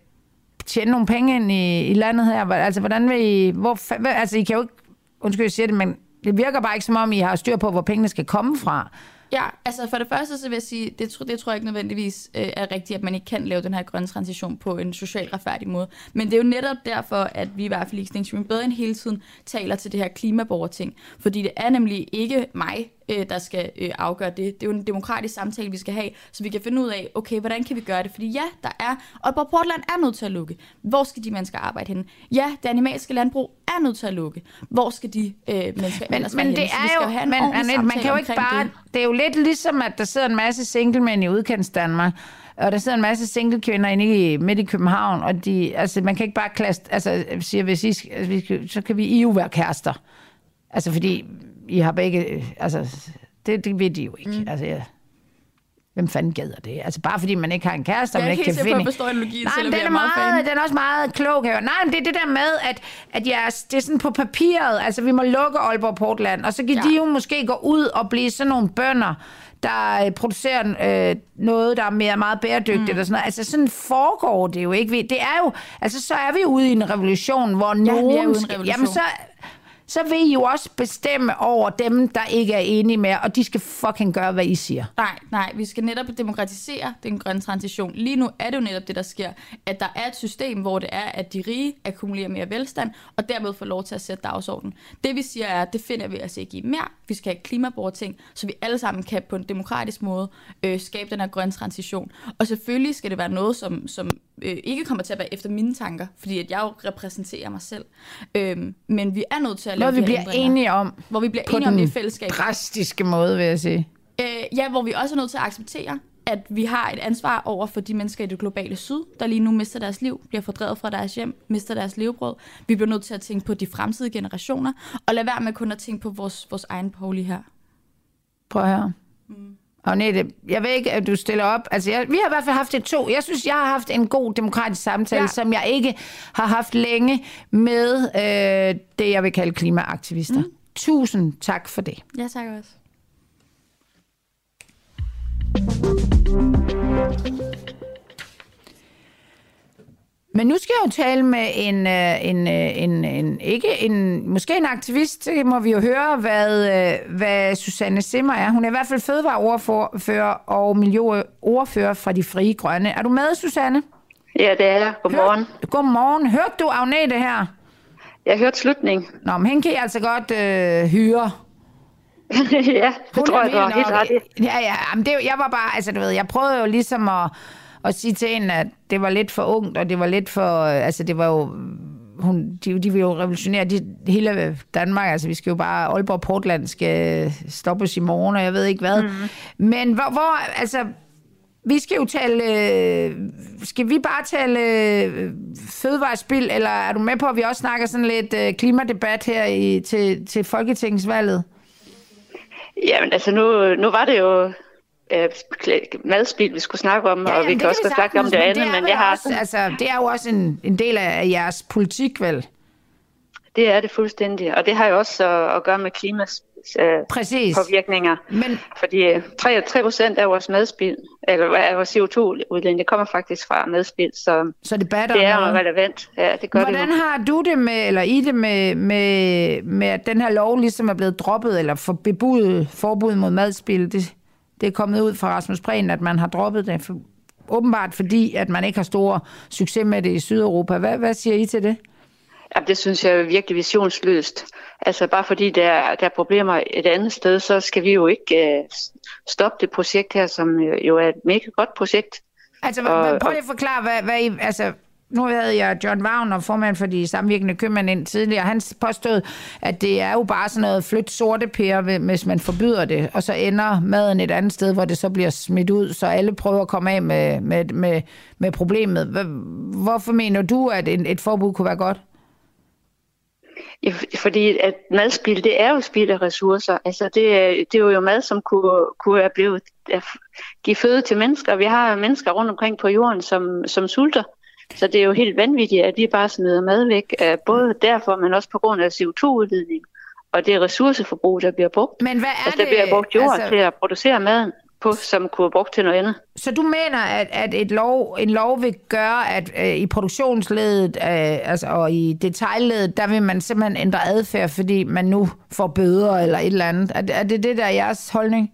tjene nogle penge ind i, i landet her? Hvor- Altså hvordan vil I, hvor, altså I kan jo ikke, undskyld jeg siger det, men det virker bare ikke som om, I har styr på, hvor pengene skal komme fra. Ja, altså for det første så vil jeg sige, det, tro- det tror jeg ikke nødvendigvis øh, er rigtigt, at man ikke kan lave den her grønne transition på en socialt retfærdig måde. Men det er jo netop derfor, at vi i hvert fald i Extinction Rebellion hele tiden taler til det her klimaborgerting. Fordi det er nemlig ikke mig, øh, der skal øh, afgøre det. Det er jo en demokratisk samtale, vi skal have, så vi kan finde ud af, okay, hvordan kan vi gøre det? Fordi ja, der er, Aalborg Portland er nødt til at lukke. Hvor skal de mennesker arbejde henne? Ja, det animalske landbrug er nødt til at lukke. Hvor skal de øh, mennesker Men, ellers men det henne? Er jo, have en men, man, kan jo ikke bare, det. det. er jo lidt ligesom, at der sidder en masse singlemænd i udkants Danmark, og der sidder en masse singlekvinder inde i, midt i København, og de, altså, man kan ikke bare klaste, altså, siger, hvis I, altså, så kan vi I jo være kærester. Altså, fordi I har begge, altså, det, det ved de jo ikke. Mm. Altså, ja. Hvem fanden gider det? Altså, bare fordi man ikke har en kæreste, og Jeg er man ikke ikke helt kan finde... jeg forstår analogien, Nej, selvom den jeg er, er meget meget, den er også meget klog her. Nej, men det er det der med, at, at jeres, det er sådan på papiret, altså vi må lukke Aalborg Portland, og så kan ja. Ja. de jo måske gå ud og blive sådan nogle bønder, der øh, producerer øh, noget, der er mere, meget bæredygtigt mm. og sådan noget. Altså sådan foregår det jo ikke. Det er jo, altså så er vi ude i en revolution, hvor vi er nogen... ude i en revolution. Jamen så, så vil I jo også bestemme over dem, der ikke er enige med, jer, og de skal fucking gøre, hvad I siger. Nej, nej, vi skal netop demokratisere den grønne transition. Lige nu er det jo netop det, der sker, at der er et system, hvor det er, at de rige akkumulerer mere velstand, og dermed får lov til at sætte dagsordenen. Det vi siger er, at det finder vi altså ikke i mere. Vi skal have klimaborgerting, så vi alle sammen kan på en demokratisk måde øh, skabe den her grønne transition. Og selvfølgelig skal det være noget, som, som øh, ikke kommer til at være efter mine tanker, fordi at jeg jo repræsenterer mig selv. Øh, men vi er nødt til at lave Noget, vi bliver enige om. Hvor vi bliver enige om det i fællesskab. drastiske måde, vil jeg sige. Øh, ja, hvor vi også er nødt til at acceptere, at vi har et ansvar over for de mennesker i det globale syd, der lige nu mister deres liv, bliver fordrevet fra deres hjem, mister deres levebrød. Vi bliver nødt til at tænke på de fremtidige generationer, og lade være med kun at tænke på vores, vores egen poli her. Prøv at høre. Mm. Agnete, jeg ved ikke, at du stiller op. Altså, jeg, vi har i hvert fald haft det to. Jeg synes, jeg har haft en god demokratisk samtale. Ja. som jeg ikke har haft længe med øh, det, jeg vil kalde klimaaktivister. Mm. Tusind tak for det. Ja, tak også. Men nu skal jeg jo tale med en, øh, en, øh, en, en ikke en, måske en aktivist, så må vi jo høre, hvad, øh, hvad Susanne Simmer er. Hun er i hvert fald fødevareordfører og miljøordfører fra De Frie Grønne. Er du med, Susanne? Ja, det er jeg. Godmorgen. Hør, godmorgen. Hørte du Agnete her? Jeg hørte slutningen. Nå, men hende kan jeg altså godt øh, hyre. (laughs) ja, det Hun tror jeg, du har helt ret i. Ja, ja, jamen det, jeg var bare, altså du ved, jeg prøvede jo ligesom at, at sige til hende, at det var lidt for ungt, og det var lidt for, altså det var jo, hun, de, de vil jo revolutionere de, hele Danmark, altså vi skal jo bare, Aalborg Portland skal stoppes i morgen, og jeg ved ikke hvad. Mm. Men hvor, hvor, altså, vi skal jo tale, øh, skal vi bare tale øh, fødevarespil, eller er du med på, at vi også snakker sådan lidt øh, klimadebat her i, til, til Folketingsvalget? Jamen altså, nu, nu var det jo øh, madspil, vi skulle snakke om, ja, og vi kan også snakke om det andet, men, men jeg har... Også, altså, det er jo også en, en del af jeres politik, vel? Det er det fuldstændig, og det har jo også at, at gøre med klimas øh, Præcis. påvirkninger. Men... Fordi 3, øh, 3 procent af vores madspil, eller af vores CO2-udledning, det kommer faktisk fra madspil, så, så det, batter det er noget. relevant. Ja, det gør Hvordan det har du det med, eller I det med, med, med, at den her lov ligesom er blevet droppet, eller for bebudet forbud mod madspil? Det, det er kommet ud fra Rasmus Prehn, at man har droppet det, for, åbenbart fordi, at man ikke har store succes med det i Sydeuropa. Hvad, hvad siger I til det? Ja, det synes jeg er virkelig visionsløst. Altså bare fordi der, der er problemer et andet sted, så skal vi jo ikke uh, stoppe det projekt her, som jo er et mega godt projekt. Altså og, prøv lige at forklare, hvad, hvad I, altså nu havde jeg John Wagner, formand for de samvirkende købmænd ind tidligere. Han påstod, at det er jo bare sådan noget flyt sorte pære, hvis man forbyder det, og så ender maden et andet sted, hvor det så bliver smidt ud, så alle prøver at komme af med, med, med, med problemet. Hvorfor mener du, at et, et forbud kunne være godt? Fordi at madspil, det er jo spild af ressourcer. Altså det, er, det er jo mad, som kunne, kunne have blevet give føde til mennesker. Vi har mennesker rundt omkring på jorden, som, som sulter. Så det er jo helt vanvittigt, at de bare smider mad væk. Både derfor, men også på grund af CO2-udledning. Og det ressourceforbrug, der bliver brugt. Men hvad er altså, der det? bliver brugt jord altså... til at producere maden på, som kunne have brugt til noget andet. Så du mener, at, at et lov, en lov vil gøre, at øh, i produktionsledet øh, altså, og i detaljledet, der vil man simpelthen ændre adfærd, fordi man nu får bøder eller et eller andet. Er, er det det, der er jeres holdning?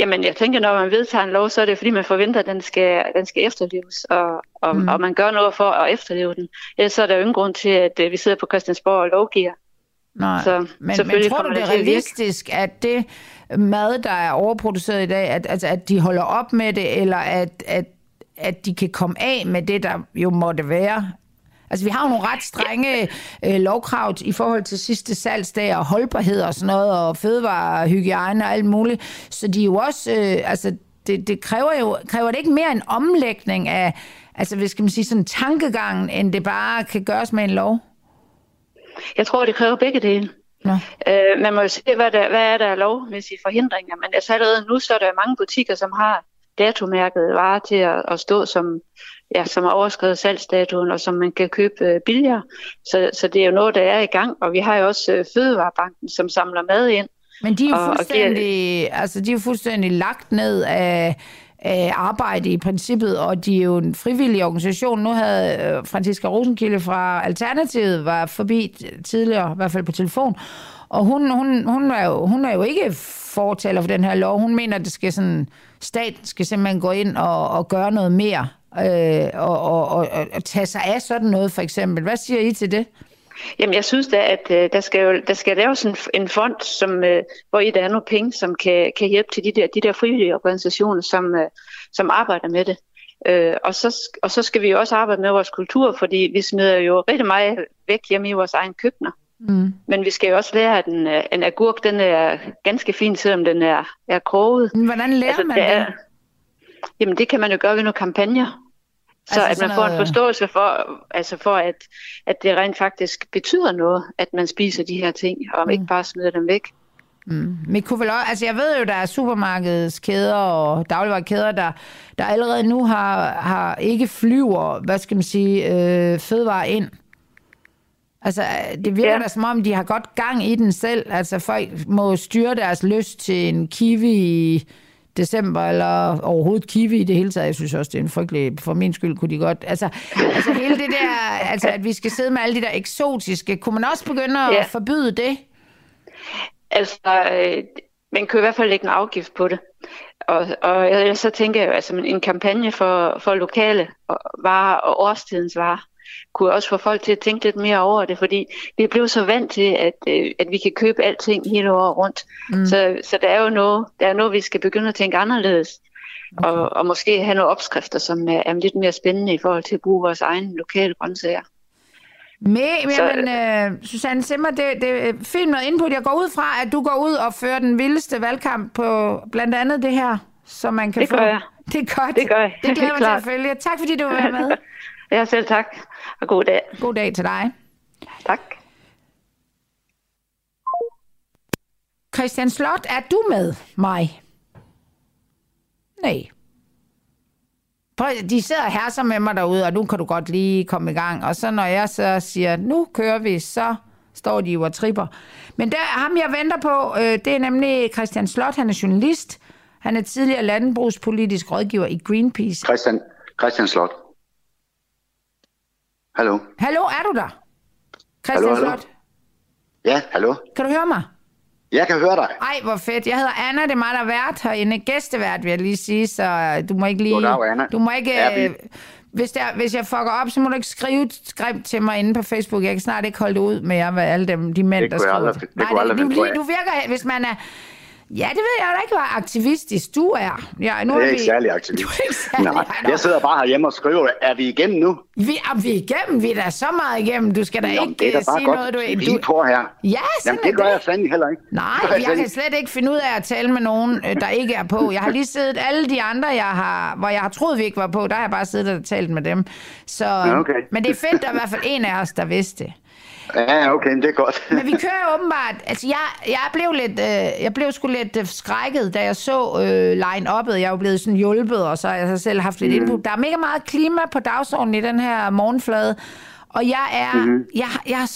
Jamen, jeg tænker, når man vedtager en lov, så er det fordi, man forventer, at den skal, den skal efterleves, og, og, mm. og man gør noget for at efterleve den. Ellers så er der jo ingen grund til, at øh, vi sidder på Christiansborg og lovgiver. Nej, så, men, men tror du, det er realistisk, at det mad, der er overproduceret i dag, at, altså, at de holder op med det, eller at, at, at de kan komme af med det, der jo måtte være? Altså, vi har jo nogle ret strenge øh, lovkrav i forhold til sidste salgsdag og holdbarhed og sådan noget, og fødevarehygiejne og alt muligt. Så de er jo også, øh, altså, det, det kræver jo kræver det ikke mere en omlægning af, altså, hvad skal man sige, sådan tankegangen, end det bare kan gøres med en lov? Jeg tror, det kræver begge dele. Ja. Øh, man må jo se, hvad, der, hvad er der lovmæssige forhindringer, men altså allerede nu så er der mange butikker, som har datomærket varer til at, at stå som, ja, som har overskrevet salgsdatoen, og som man kan købe øh, billigere. Så, så det er jo noget, der er i gang, og vi har jo også øh, Fødevarebanken, som samler mad ind. Men de er jo fuldstændig, og, og altså, de er fuldstændig lagt ned af, af arbejde i princippet, og de er jo en frivillig organisation. Nu havde øh, Franziska Rosenkilde fra Alternativet var forbi tidligere, i hvert fald på telefon, og hun, hun, hun, er, jo, hun er jo ikke fortaler for den her lov. Hun mener, at det skal sådan, staten skal simpelthen gå ind og, og gøre noget mere, øh, og, og, og, og tage sig af sådan noget for eksempel. Hvad siger I til det? Jamen, jeg synes da, at øh, der, skal jo, der skal laves en, en fond, som, øh, hvor i der er nogle penge, som kan, kan hjælpe til de der, de der frivillige organisationer, som, øh, som arbejder med det. Øh, og, så, og så skal vi også arbejde med vores kultur, fordi vi smider jo rigtig meget væk hjemme i vores egen køkkener. Mm. Men vi skal jo også lære, at en, øh, en agurk, den er ganske fin, selvom den er, er kroget. Hvordan lærer altså, man det? Er, jamen, det kan man jo gøre ved nogle kampagner. Så altså at man får en forståelse for, altså for at, at det rent faktisk betyder noget, at man spiser de her ting, og mm. ikke bare smider dem væk. Mm. Men kunne vel også, altså jeg ved jo, der er supermarkedskæder og dagligvarekæder, der, der allerede nu har, har ikke flyver, hvad skal man sige, øh, fødevarer ind. Altså, det virker ja. da som om, de har godt gang i den selv. Altså, folk må styre deres lyst til en kiwi december, eller overhovedet kiwi i det hele taget. Jeg synes også, det er en frygtelig... For min skyld kunne de godt... Altså, altså hele det der... Altså, at vi skal sidde med alle de der eksotiske... Kunne man også begynde at ja. forbyde det? Altså, øh, man kan i hvert fald lægge en afgift på det. Og, og jeg, så tænker jeg altså en kampagne for, for lokale varer og årstidens varer, kunne også få folk til at tænke lidt mere over det, fordi vi er blevet så vant til, at, øh, at vi kan købe alting hele året rundt. Mm. Så, så der er jo noget, der er noget, vi skal begynde at tænke anderledes. Okay. Og, og måske have nogle opskrifter, som er, er lidt mere spændende i forhold til at bruge vores egen lokale grøntsager. Med, så, men uh, Susanne Simmer, det, det er fint med input. Jeg går ud fra, at du går ud og fører den vildeste valgkamp på blandt andet det her, så man kan det få... Gør jeg. Det er godt. Det gør jeg. Det glæder (laughs) mig til at følge. Tak fordi du var med. (laughs) Ja, selv tak. Og god dag. God dag til dig. Tak. Christian Slot, er du med mig? Nej. De sidder her så med mig derude, og nu kan du godt lige komme i gang. Og så når jeg så siger, nu kører vi, så står de jo og tripper. Men der, ham jeg venter på, øh, det er nemlig Christian Slot, han er journalist. Han er tidligere landbrugspolitisk rådgiver i Greenpeace. Christian, Christian Slot. Hallo? Hallo, er du der? Christian hallo, hallo. Slot? Ja, hallo? Kan du høre mig? Jeg kan høre dig. Ej, hvor fedt. Jeg hedder Anna, det er mig, der er vært herinde. Gæstevært, vil jeg lige sige, så du må ikke lige... Goddag, Anna. Du må ikke... Ja, vi... hvis, der, hvis jeg fucker op, så må du ikke skrive skrive til mig inde på Facebook. Jeg kan snart ikke holde det ud med jer, med alle dem, de mænd, det der skriver. Aldrig, det Nej, det, du, du virker, hvis man er Ja, det ved jeg da ikke, hvor aktivistisk du er. Ja, nu det er, er ikke vi... særlig aktivistisk. (laughs) Du er ikke særlig, (laughs) Nej, jeg sidder bare herhjemme og skriver, er vi igennem nu? Vi er, vi igennem, vi er da så meget igennem. Du skal da Jamen, ikke det er da sige godt. noget, du... Vi er på her. Ja, Jamen, det gør det. jeg fandme heller ikke. Nej, jeg, jeg kan slet ikke finde ud af at tale med nogen, øh, der ikke er på. Jeg har lige (laughs) siddet alle de andre, jeg har, hvor jeg har troet, vi ikke var på, der har jeg bare siddet og talt med dem. Så, okay. Men det er fedt, er i hvert fald en af os, der vidste det. Ja, okay, det er godt. (laughs) Men vi kører åbenbart... Altså, jeg, jeg blev lidt... Øh, jeg blev sgu lidt øh, skrækket, da jeg så øh, line-uppet. Jeg er jo blevet sådan hjulpet, og så har jeg selv haft lidt mm. input. Der er mega meget klima på dagsordenen i den her morgenflade. Og jeg er... Mm-hmm. Jeg, jeg,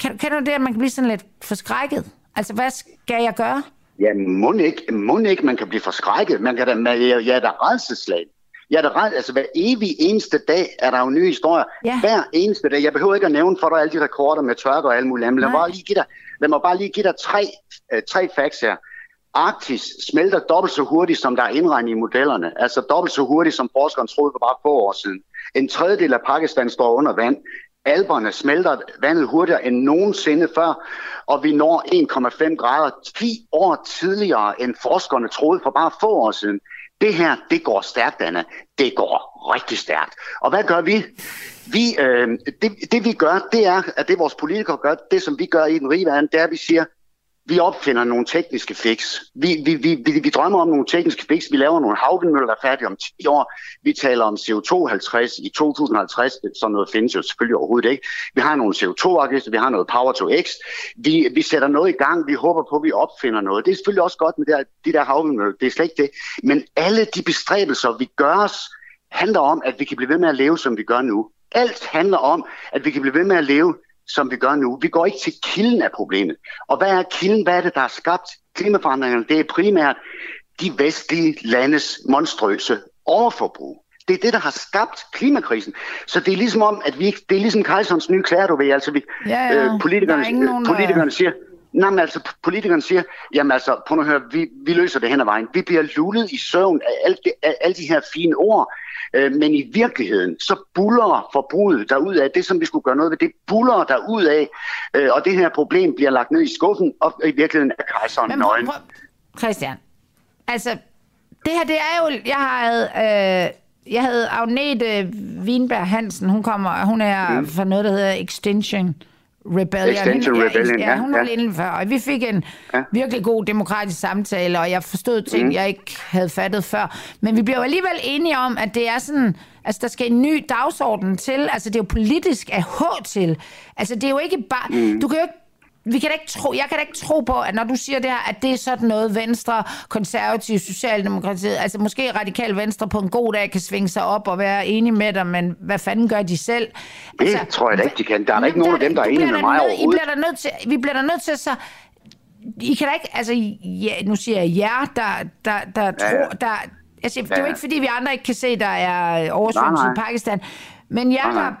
kan, kender du det, at man kan blive sådan lidt forskrækket? Altså, hvad skal jeg gøre? Ja, må ikke, må ikke man kan blive forskrækket. Man kan da, jeg, jeg er da. Jeg er da ret, altså hver evig eneste dag er der jo nye historier. Ja. Hver eneste dag. Jeg behøver ikke at nævne for dig alle de rekorder med tørke og alt muligt andet. Lad mig, bare lige give dig, lad mig bare lige give dig tre, uh, tre facts her. Arktis smelter dobbelt så hurtigt, som der er indregnet i modellerne. Altså dobbelt så hurtigt, som forskeren troede for bare få år siden. En tredjedel af Pakistan står under vand. Alberne smelter vandet hurtigere end nogensinde før, og vi når 1,5 grader 10 år tidligere, end forskerne troede for bare få år siden. Det her, det går stærkt, Anna. Det går rigtig stærkt. Og hvad gør vi? vi øh, det, det vi gør, det er, at det vores politikere gør, det som vi gør i den rige verden, det er, at vi siger, vi opfinder nogle tekniske fix. Vi, vi, vi, vi, vi drømmer om nogle tekniske fix. Vi laver nogle havvindmøller, der er færdige om 10 år. Vi taler om CO2-50 i 2050. Sådan noget findes jo selvfølgelig overhovedet ikke. Vi har nogle CO2-afgifter, vi har noget Power to X. Vi, vi sætter noget i gang. Vi håber på, at vi opfinder noget. Det er selvfølgelig også godt med der, de der havvindmøller. Det er slet ikke det. Men alle de bestræbelser, vi gør os, handler om, at vi kan blive ved med at leve, som vi gør nu. Alt handler om, at vi kan blive ved med at leve som vi gør nu. Vi går ikke til kilden af problemet. Og hvad er kilden? Hvad er det, der har skabt klimaforandringerne? Det er primært de vestlige landes monstrøse overforbrug. Det er det, der har skabt klimakrisen. Så det er ligesom om, at vi ikke, det er ligesom Kajsons nye klæder, du ved. Altså, vi, ja, ja. Øh, politikerne, nogen, politikerne siger, Nej, men altså, politikerne siger, jamen altså, prøv at høre, vi, vi løser det hen ad vejen. Vi bliver lullet i søvn af alle de, af alle de her fine ord, øh, men i virkeligheden, så buller forbruget derud af, det som vi skulle gøre noget ved, det buller derud af, øh, og det her problem bliver lagt ned i skuffen, og i virkeligheden er kejseren men, nøgen. Christian, altså, det her, det er jo, jeg havde... Øh jeg havde Agnete Wienberg Hansen, hun kommer, hun er mm. fra noget, der hedder Extinction Rebellion. Extension hende, Rebellion, ja. ja hun var ja. inden før, og vi fik en ja. virkelig god demokratisk samtale, og jeg forstod ting, mm. jeg ikke havde fattet før. Men vi blev alligevel enige om, at det er sådan, altså der skal en ny dagsorden til, altså det er jo politisk at H til. Altså det er jo ikke bare, mm. du kan jo ikke vi kan ikke tro, jeg kan da ikke tro på, at når du siger det her, at det er sådan noget Venstre, konservativ, socialdemokratiet, altså måske radikal Venstre på en god dag kan svinge sig op og være enige med dig, men hvad fanden gør de selv? Altså, det tror jeg da ikke, de kan. Der er da ikke nogen af dem, der er enige med mig nød, I bliver der nødt til, vi bliver der nødt til så... I kan da ikke, altså, ja, nu siger jeg jer, der, der, der, ja, tror, ja. der, altså, det er jo ikke, fordi vi andre ikke kan se, der er oversvømmelse i Pakistan, men jer, der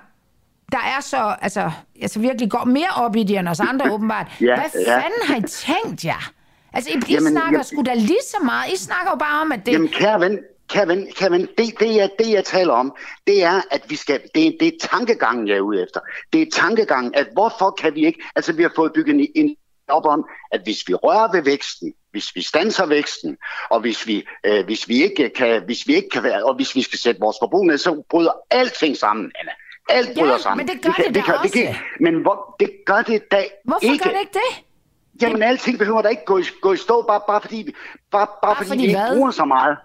der er så, altså, altså virkelig går mere op i det end os andre (laughs) åbenbart. ja, Hvad ja. fanden har I tænkt jer? Altså, I, I jamen, snakker sgu da lige så meget. I snakker jo bare om, at det... Jamen, kære ven, kære ven, kære ven det, det, jeg, det, jeg taler om, det er, at vi skal... Det, det er tankegangen, jeg er ude efter. Det er tankegangen, at hvorfor kan vi ikke... Altså, vi har fået bygget en op om, at hvis vi rører ved væksten, hvis vi stanser væksten, og hvis vi, øh, hvis vi ikke kan, hvis vi ikke kan være, og hvis vi skal sætte vores forbrug ned, så bryder alting sammen, Anna. Alt bryder ja, sammen. men det gør det, det, det, kan, det, kan, Men hvor, det gør det da Hvorfor ikke. gør det ikke det? Jamen, det... alting behøver da ikke gå i, gå i stå, bare, bare fordi, bare, bare, bare fordi, fordi vi ikke bruger så meget.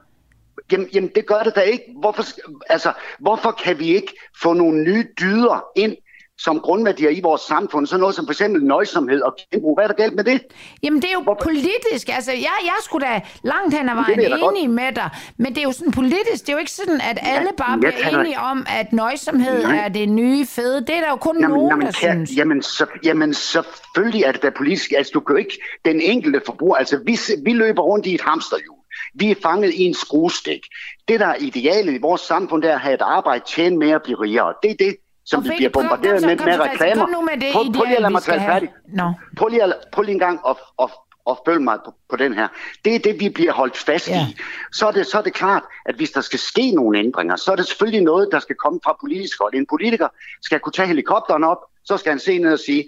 Jamen, jamen, det gør det da ikke. Hvorfor, altså, hvorfor kan vi ikke få nogle nye dyder ind som grundværdier i vores samfund, så noget som for eksempel nøjsomhed og genbrug. Hvad er der galt med det? Jamen det er jo Hvor... politisk. Altså, jeg, jeg skulle da langt hen ad vejen enig godt. med dig, men det er jo sådan politisk. Det er jo ikke sådan, at alle ja, bare bliver enige om, at nøjsomhed Nej. er det nye fede. Det er der jo kun jamen, nogen, jamen, der kan, synes. Jamen, så, jamen selvfølgelig er det da politisk. Altså du kan jo ikke, den enkelte forbruger, altså vi, vi løber rundt i et hamsterhjul. Vi er fanget i en skruestik. Det, der er idealet i vores samfund, det er at have et arbejde, tjene mere og blive rigere. Det er det, som vi bliver bombarderet med, med reklamer. Prøv, prøv lige at lade mig tale færdig. No. Prøv, lige at, prøv lige en gang at, at, at følge mig på, på den her. Det er det, vi bliver holdt fast yeah. i. Så er, det, så er det klart, at hvis der skal ske nogle ændringer, så er det selvfølgelig noget, der skal komme fra politisk hold. En politiker skal kunne tage helikopteren op, så skal han se ned og sige,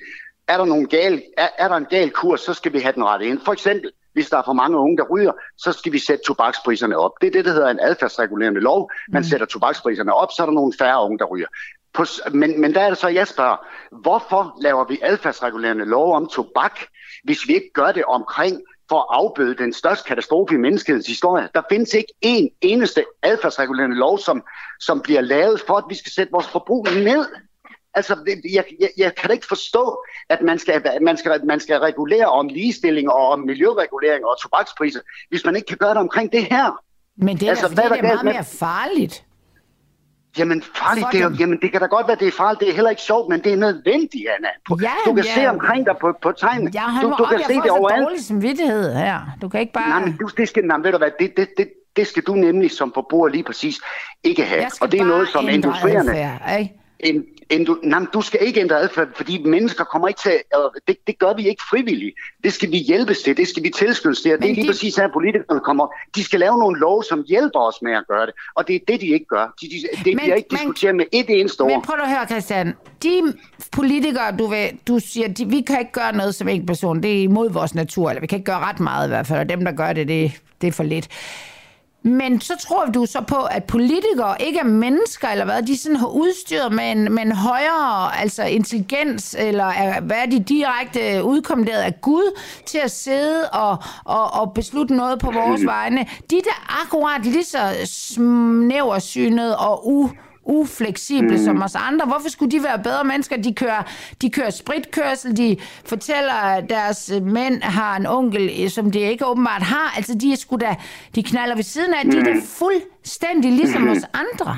er der, nogen gal, er, er der en gal kurs, så skal vi have den rette ind. For eksempel, hvis der er for mange unge, der ryger, så skal vi sætte tobakspriserne op. Det er det, der hedder en adfærdsregulerende lov. Man mm. sætter tobakspriserne op, så er der nogle færre unge, der ryger. På, men, men der er det så, jeg spørger, hvorfor laver vi adfærdsregulerende lov om tobak, hvis vi ikke gør det omkring for at afbøde den største katastrofe i menneskehedens historie. Der findes ikke en eneste adfærdsregulerende lov, som, som bliver lavet for, at vi skal sætte vores forbrug ned. Altså, jeg, jeg, jeg kan da ikke forstå, at man skal, man, skal, man skal regulere om ligestilling og om miljøregulering og tobakspriser, hvis man ikke kan gøre det omkring det her. Men det er, altså, hvad det er meget mere farligt. Jamen, farligt, det, er, jamen, det kan da godt være, det er farligt. Det er heller ikke sjovt, men det er nødvendigt, Anna. Ja, du kan ja. se omkring dig på, på tegnet. Ja, du, du op, kan se det overalt. Jeg får samvittighed her. Du kan ikke bare... Nej, men du, det skal, nej, ved du hvad, det, det, det, det skal du nemlig som forbruger lige præcis ikke have. Og det er noget, som industrierende... Adfærd, ikke? En, en, du, nej, du skal ikke ændre adfærd, fordi mennesker kommer ikke til, og det, det gør vi ikke frivilligt. Det skal vi hjælpes til, det skal vi tilskyndes til, og det er lige de... præcis her, politikerne kommer. De skal lave nogle lov, som hjælper os med at gøre det, og det er det, de ikke gør. De, de, det men, bliver ikke men, diskuteret med et eneste ord. Men prøv at høre, Christian. De politikere, du, vil, du siger, de, vi kan ikke gøre noget som en person, det er imod vores natur, eller vi kan ikke gøre ret meget i hvert fald, og dem, der gør det, det, det er for lidt. Men så tror du så på, at politikere ikke er mennesker, eller hvad? De sådan har udstyret med en, med en højere altså intelligens, eller er, hvad er de direkte udkommanderet af Gud til at sidde og, og, og beslutte noget på vores vegne? De der akkurat lige så snæversynet og u ufleksible mm. som os andre. Hvorfor skulle de være bedre mennesker? De kører, de kører spritkørsel, de fortæller, at deres mænd har en onkel, som de ikke åbenbart har. Altså, de er sgu da, de knaller ved siden af, mm. de er da mm. fuldstændig ligesom mm. os andre.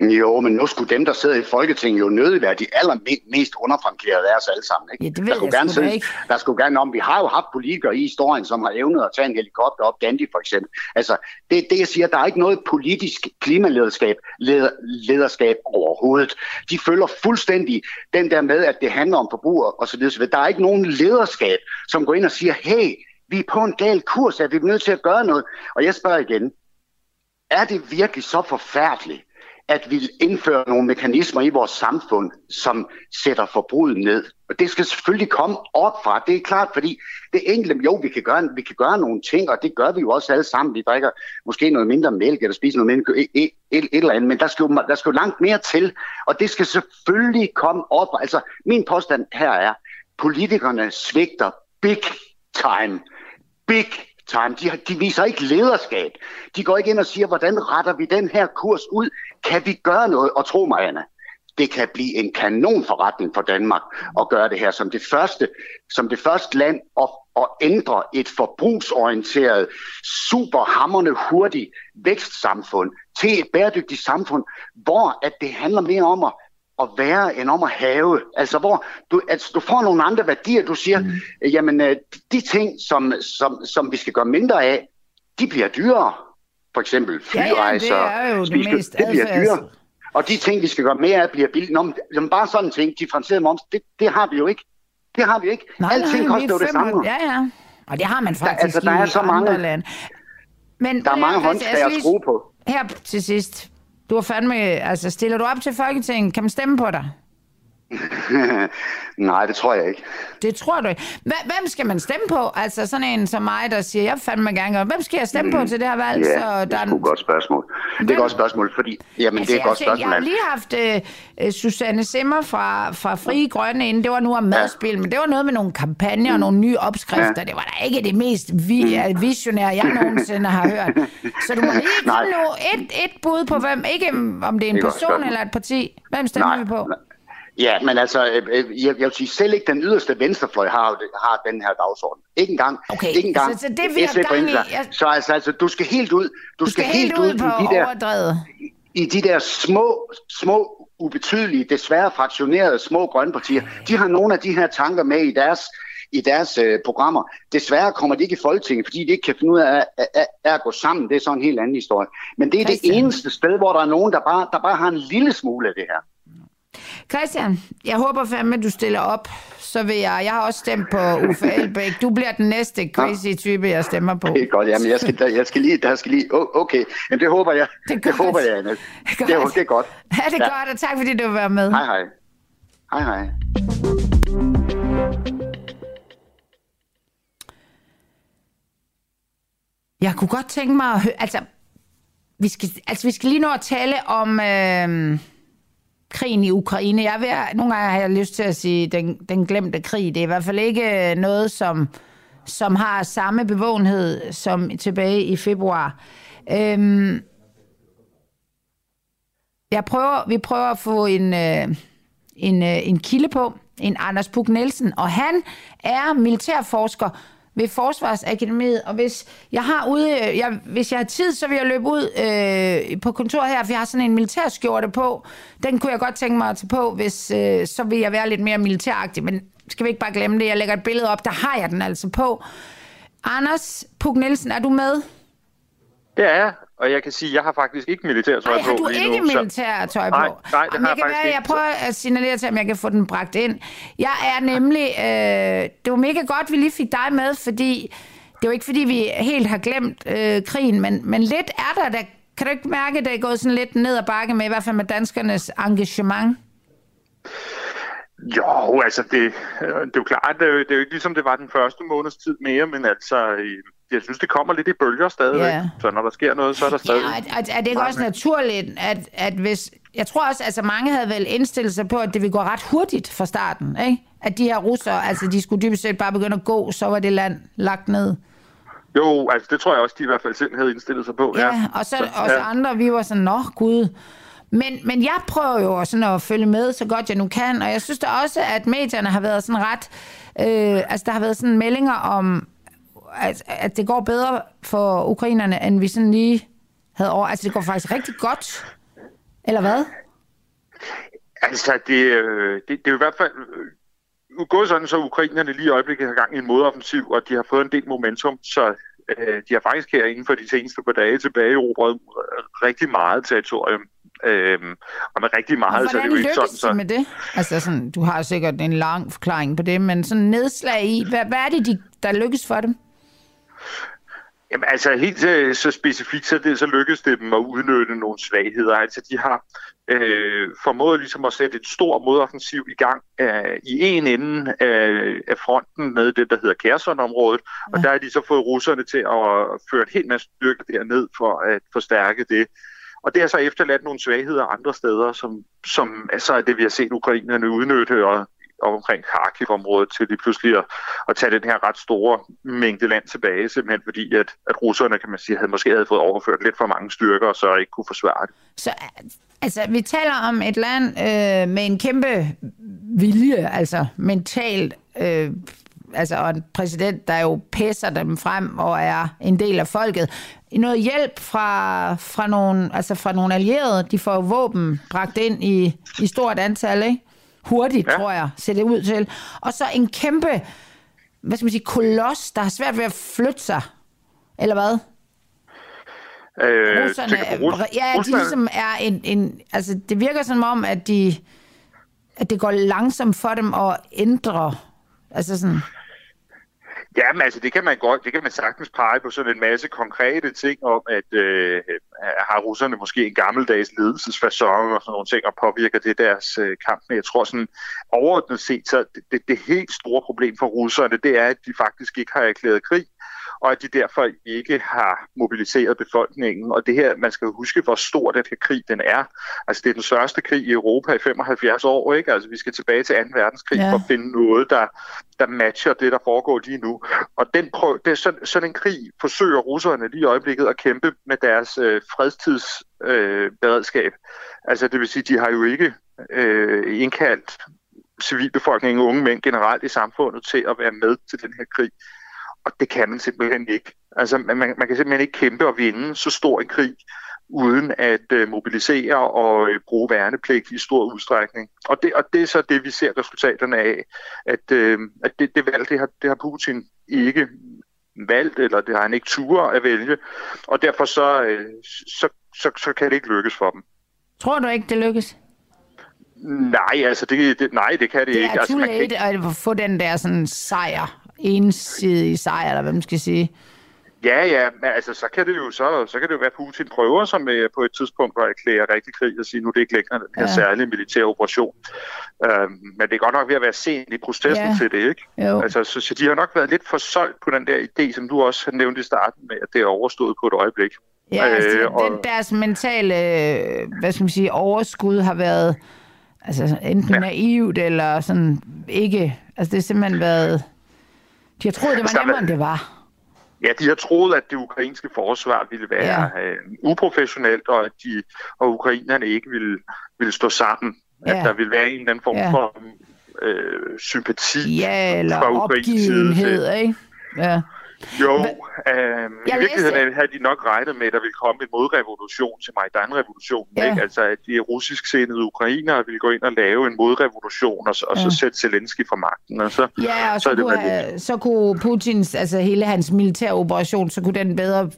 Jo, men nu skulle dem, der sidder i Folketinget, jo nødig være de allermest underfrankerede af os alle sammen. Ikke? Ja, det der, skulle gerne sidde, ikke. der skulle gerne om, vi har jo haft politikere i historien, som har evnet at tage en helikopter op, Gandhi for eksempel. Altså, det, det jeg siger, der er ikke noget politisk klimalederskab leder, lederskab overhovedet. De følger fuldstændig den der med, at det handler om forbruger osv. Der er ikke nogen lederskab, som går ind og siger, hey, vi er på en gal kurs, at vi er nødt til at gøre noget. Og jeg spørger igen, er det virkelig så forfærdeligt, at vi indfører nogle mekanismer i vores samfund, som sætter forbruget ned. Og det skal selvfølgelig komme op fra. Det er klart, fordi det enkelte, jo, vi kan, gøre, vi kan gøre nogle ting, og det gør vi jo også alle sammen. Vi drikker måske noget mindre mælk, eller spiser noget mindre, et, e- et, et eller andet, men der skal, jo, der skal jo langt mere til, og det skal selvfølgelig komme op. Altså, min påstand her er, politikerne svigter big time. Big time. De, de viser ikke lederskab. De går ikke ind og siger, hvordan retter vi den her kurs ud? Kan vi gøre noget? Og tro mig, Anna, det kan blive en kanonforretning for Danmark at gøre det her som det første, som det første land at, at ændre et forbrugsorienteret, superhammerne hurtigt vækstsamfund til et bæredygtigt samfund, hvor at det handler mere om at at være end om at have. Altså hvor du, altså, du får nogle andre værdier. Du siger, mm. jamen øh, de ting, som, som, som vi skal gøre mindre af, de bliver dyrere. For eksempel flyrejser. Ja, ja, det er jo det mest det bliver dyrere. Og de ting, vi skal gøre mere af, bliver billige. Nå, men bare sådan en ting, differentieret moms, det, det har vi jo ikke. Det har vi ikke. Nej, Alting koster jo det samme. Ja, ja. Og det har man faktisk der, altså, der er så mange, lande. Men, der er mange håndtag at skrue på. Her til sidst. Du har fandme, altså stiller du op til Folketinget? Kan man stemme på dig? (laughs) Nej, det tror jeg ikke. Det tror du ikke. Hvem skal man stemme på? Altså sådan en som mig, der siger, jeg fandme gerne. Hvem skal jeg stemme mm. på til det her valg? Ja, så der det er et godt spørgsmål. Hvem? Det er et godt spørgsmål, fordi... Jamen, altså, det er et godt tænker, spørgsmål. Jeg har lige haft uh, Susanne Simmer fra, fra Frie Grønne inden. Det var nu om madspil, ja. men det var noget med nogle kampagner mm. og nogle nye opskrifter. Ja. Det var da ikke det mest vi, mm. visionære, jeg nogensinde har hørt. Så du må lige (laughs) give nu et, et bud på hvem, ikke om det er en person eller et parti. Hvem stemmer Nej. vi på? Ja, men altså, øh, øh, jeg, jeg vil sige, selv ikke den yderste venstrefløj har, har den her dagsorden. Ikke engang. Okay, ikke engang altså, så det vil jeg gang i. Jeg... Så altså, altså, du skal helt ud. Du, du skal, skal helt ud, ud på i de der, i de der små, små, ubetydelige, desværre fraktionerede små grønne partier. De har nogle af de her tanker med i deres i deres øh, programmer. Desværre kommer de ikke i Folketinget, fordi de ikke kan finde ud af at, at, at, at gå sammen. Det er så en helt anden historie. Men det er Christian. det eneste sted, hvor der er nogen, der bare, der bare har en lille smule af det her. Christian, jeg håber fandme, at du stiller op. Så vil jeg, jeg har også stemt på Uffe Elbæk. Du bliver den næste crazy type, jeg stemmer på. Det er godt, jamen jeg skal, jeg skal lige, der skal lige, okay, men det håber jeg. Det, er det håber jeg, Anne. Det, det, er, det er godt. Ja, det er ja. godt, og tak fordi du være med. Hej, hej. Hej, hej. Jeg kunne godt tænke mig at høre, altså, vi skal, altså, vi skal lige nå at tale om øh, krigen i Ukraine. Jeg vil, nogle gange har jeg lyst til at sige, den, den glemte krig. Det er i hvert fald ikke øh, noget, som, som har samme bevågenhed som tilbage i februar. Øhm, jeg prøver, vi prøver at få en, øh, en, øh, en kilde på, en Anders Puk Nielsen, og han er militærforsker, ved Forsvarsakademiet, og hvis jeg har ude, øh, jeg, hvis jeg har tid, så vil jeg løbe ud øh, på kontoret her, for jeg har sådan en militærskjorte på. Den kunne jeg godt tænke mig at tage på, hvis øh, så vil jeg være lidt mere militæragtig, men skal vi ikke bare glemme det? Jeg lægger et billede op, der har jeg den altså på. Anders Puk Nielsen, er du med? Det er jeg, og jeg kan sige, at jeg har faktisk ikke militærtøj på. Nej, har du ikke nu, militærtøj på? Nej, nej det Jamen, har jeg, jeg faktisk Jeg prøver at signalere til, om jeg kan få den bragt ind. Jeg er nemlig... Øh, det var mega godt, vi lige fik dig med, fordi... Det er jo ikke, fordi vi helt har glemt øh, krigen, men, men lidt er der, der... Kan du ikke mærke, at det er gået sådan lidt ned ad bakke med, i hvert fald med danskernes engagement? Jo, altså det, øh, det er jo klart, det er jo, det er jo ikke ligesom det var den første måneds tid mere, men altså jeg synes, det kommer lidt i bølger stadig. Ja. Så når der sker noget, så er der stadig... Ja, er, er det ikke også naturligt, at, at hvis... Jeg tror også, altså mange havde vel indstillet sig på, at det ville gå ret hurtigt fra starten, ikke? At de her russere, altså de skulle dybest set bare begynde at gå, så var det land lagt ned. Jo, altså det tror jeg også, de i hvert fald selv havde indstillet sig på. Ja, ja. og så, så også ja. andre, vi var sådan, nå gud. Men, men jeg prøver jo sådan at følge med, så godt jeg nu kan, og jeg synes da også, at medierne har været sådan ret... Øh, altså der har været sådan meldinger om, at, at det går bedre for ukrainerne, end vi sådan lige havde over. Altså, det går faktisk rigtig godt. Eller hvad? Altså, det, øh, det, det er i hvert fald øh, gået sådan, så ukrainerne lige i øjeblikket har gang i en modoffensiv, og de har fået en del momentum, så øh, de har faktisk her inden for de seneste par dage tilbage erobret rigtig meget territorium. Øhm, og med rigtig meget, og så det er jo ikke sådan, så... med det? Altså sådan, du har sikkert en lang forklaring på det, men sådan nedslag i, hvad, hvad er det, de, der lykkes for dem? Jamen altså helt så, så specifikt, så, det, så lykkes det dem at udnytte nogle svagheder. Altså de har øh, formået ligesom at sætte et stort modoffensiv i gang øh, i en ende øh, af fronten med det, der hedder Kherson-området. Ja. Og der er de så fået russerne til at føre et helt masse styrke derned for at forstærke det. Og det har så efterladt nogle svagheder andre steder, som, som altså er det, vi har set ukrainerne udnytte, og omkring Kharkiv-området til lige pludselig at, at tage den her ret store mængde land tilbage, simpelthen fordi, at, at russerne, kan man sige, havde måske havde fået overført lidt for mange styrker, og så ikke kunne forsvare det. Så altså, vi taler om et land øh, med en kæmpe vilje, altså mentalt, øh, altså, og en præsident, der jo pæsser dem frem og er en del af folket. Noget hjælp fra, fra, nogle, altså fra nogle allierede, de får våben bragt ind i, i stort antal, ikke? Hurtigt, ja. tror jeg, ser det ud til. Og så en kæmpe, hvad skal man sige, koloss, der har svært ved at flytte sig. Eller hvad? Øh, Russerne, Rus- ja, de ligesom er en, en, altså det virker som om, at de, at det går langsomt for dem at ændre, altså sådan... Ja, men altså det kan man godt, det kan man sagtens pege på sådan en masse konkrete ting om, at øh, har russerne måske en gammeldags ledelsesfasong og sådan nogle ting, og påvirker det deres øh, kamp. Men jeg tror sådan overordnet set, så det, det, det helt store problem for russerne, det er, at de faktisk ikke har erklæret krig og at de derfor ikke har mobiliseret befolkningen. Og det her, man skal huske, hvor stor den her krig den er. Altså det er den største krig i Europa i 75 år, ikke? Altså vi skal tilbage til 2. verdenskrig ja. for at finde noget, der, der matcher det, der foregår lige nu. Og den prøv, det er sådan, sådan en krig forsøger russerne lige i øjeblikket at kæmpe med deres øh, fredstidsberedskab. Øh, altså det vil sige, de har jo ikke øh, indkaldt civilbefolkningen, unge mænd generelt i samfundet til at være med til den her krig. Og det kan man simpelthen ikke. Altså, man, man kan simpelthen ikke kæmpe og vinde så stor en krig, uden at øh, mobilisere og øh, bruge værnepligt i stor udstrækning. Og det, og det er så det, vi ser resultaterne af, at, øh, at det, det valg, det har, det har Putin ikke valgt, eller det har han ikke tur at vælge, og derfor så, øh, så, så, så kan det ikke lykkes for dem. Tror du ikke, det lykkes? Nej, altså det, det, nej, det kan det, det ikke. Det er altså, late kan... at få den der sådan sejr, ensidige sejr, eller hvad man skal sige. Ja, ja, men altså, så kan det jo, så, så kan det jo være, at Putin prøver sig med på et tidspunkt at erklære rigtig krig og sige, nu er det ikke længere den her ja. særlige militære operation. Uh, men det er godt nok ved at være sent i processen ja. til det, ikke? Jo. Altså, så, så de har nok været lidt for solgt på den der idé, som du også har nævnt i starten med, at det er overstået på et øjeblik. Ja, altså, øh, og... den, deres mentale, hvad skal man sige, overskud har været altså, enten ja. naivt eller sådan ikke. Altså, det har simpelthen været... De har troet, det var altså, nemmere, end det var. Ja, de har troet, at det ukrainske forsvar ville være ja. øh, uprofessionelt, og at de og ukrainerne ikke ville, ville stå sammen. Ja. At der ville være en eller anden form ja. for øh, sympati ja, eller fra opgivenhed, ikke? Ja. Jo, øh, i virkeligheden læste... havde de nok regnet med, at der ville komme en modrevolution til Majdan-revolutionen. Ja. Ikke? Altså, at de russisk sindede ukrainere ville gå ind og lave en modrevolution, og, og ja. så sætte Zelensky fra magten. Og så, ja, og så, så, kunne, have, lidt... så kunne Putins, altså hele hans militære operation, så kunne den bedre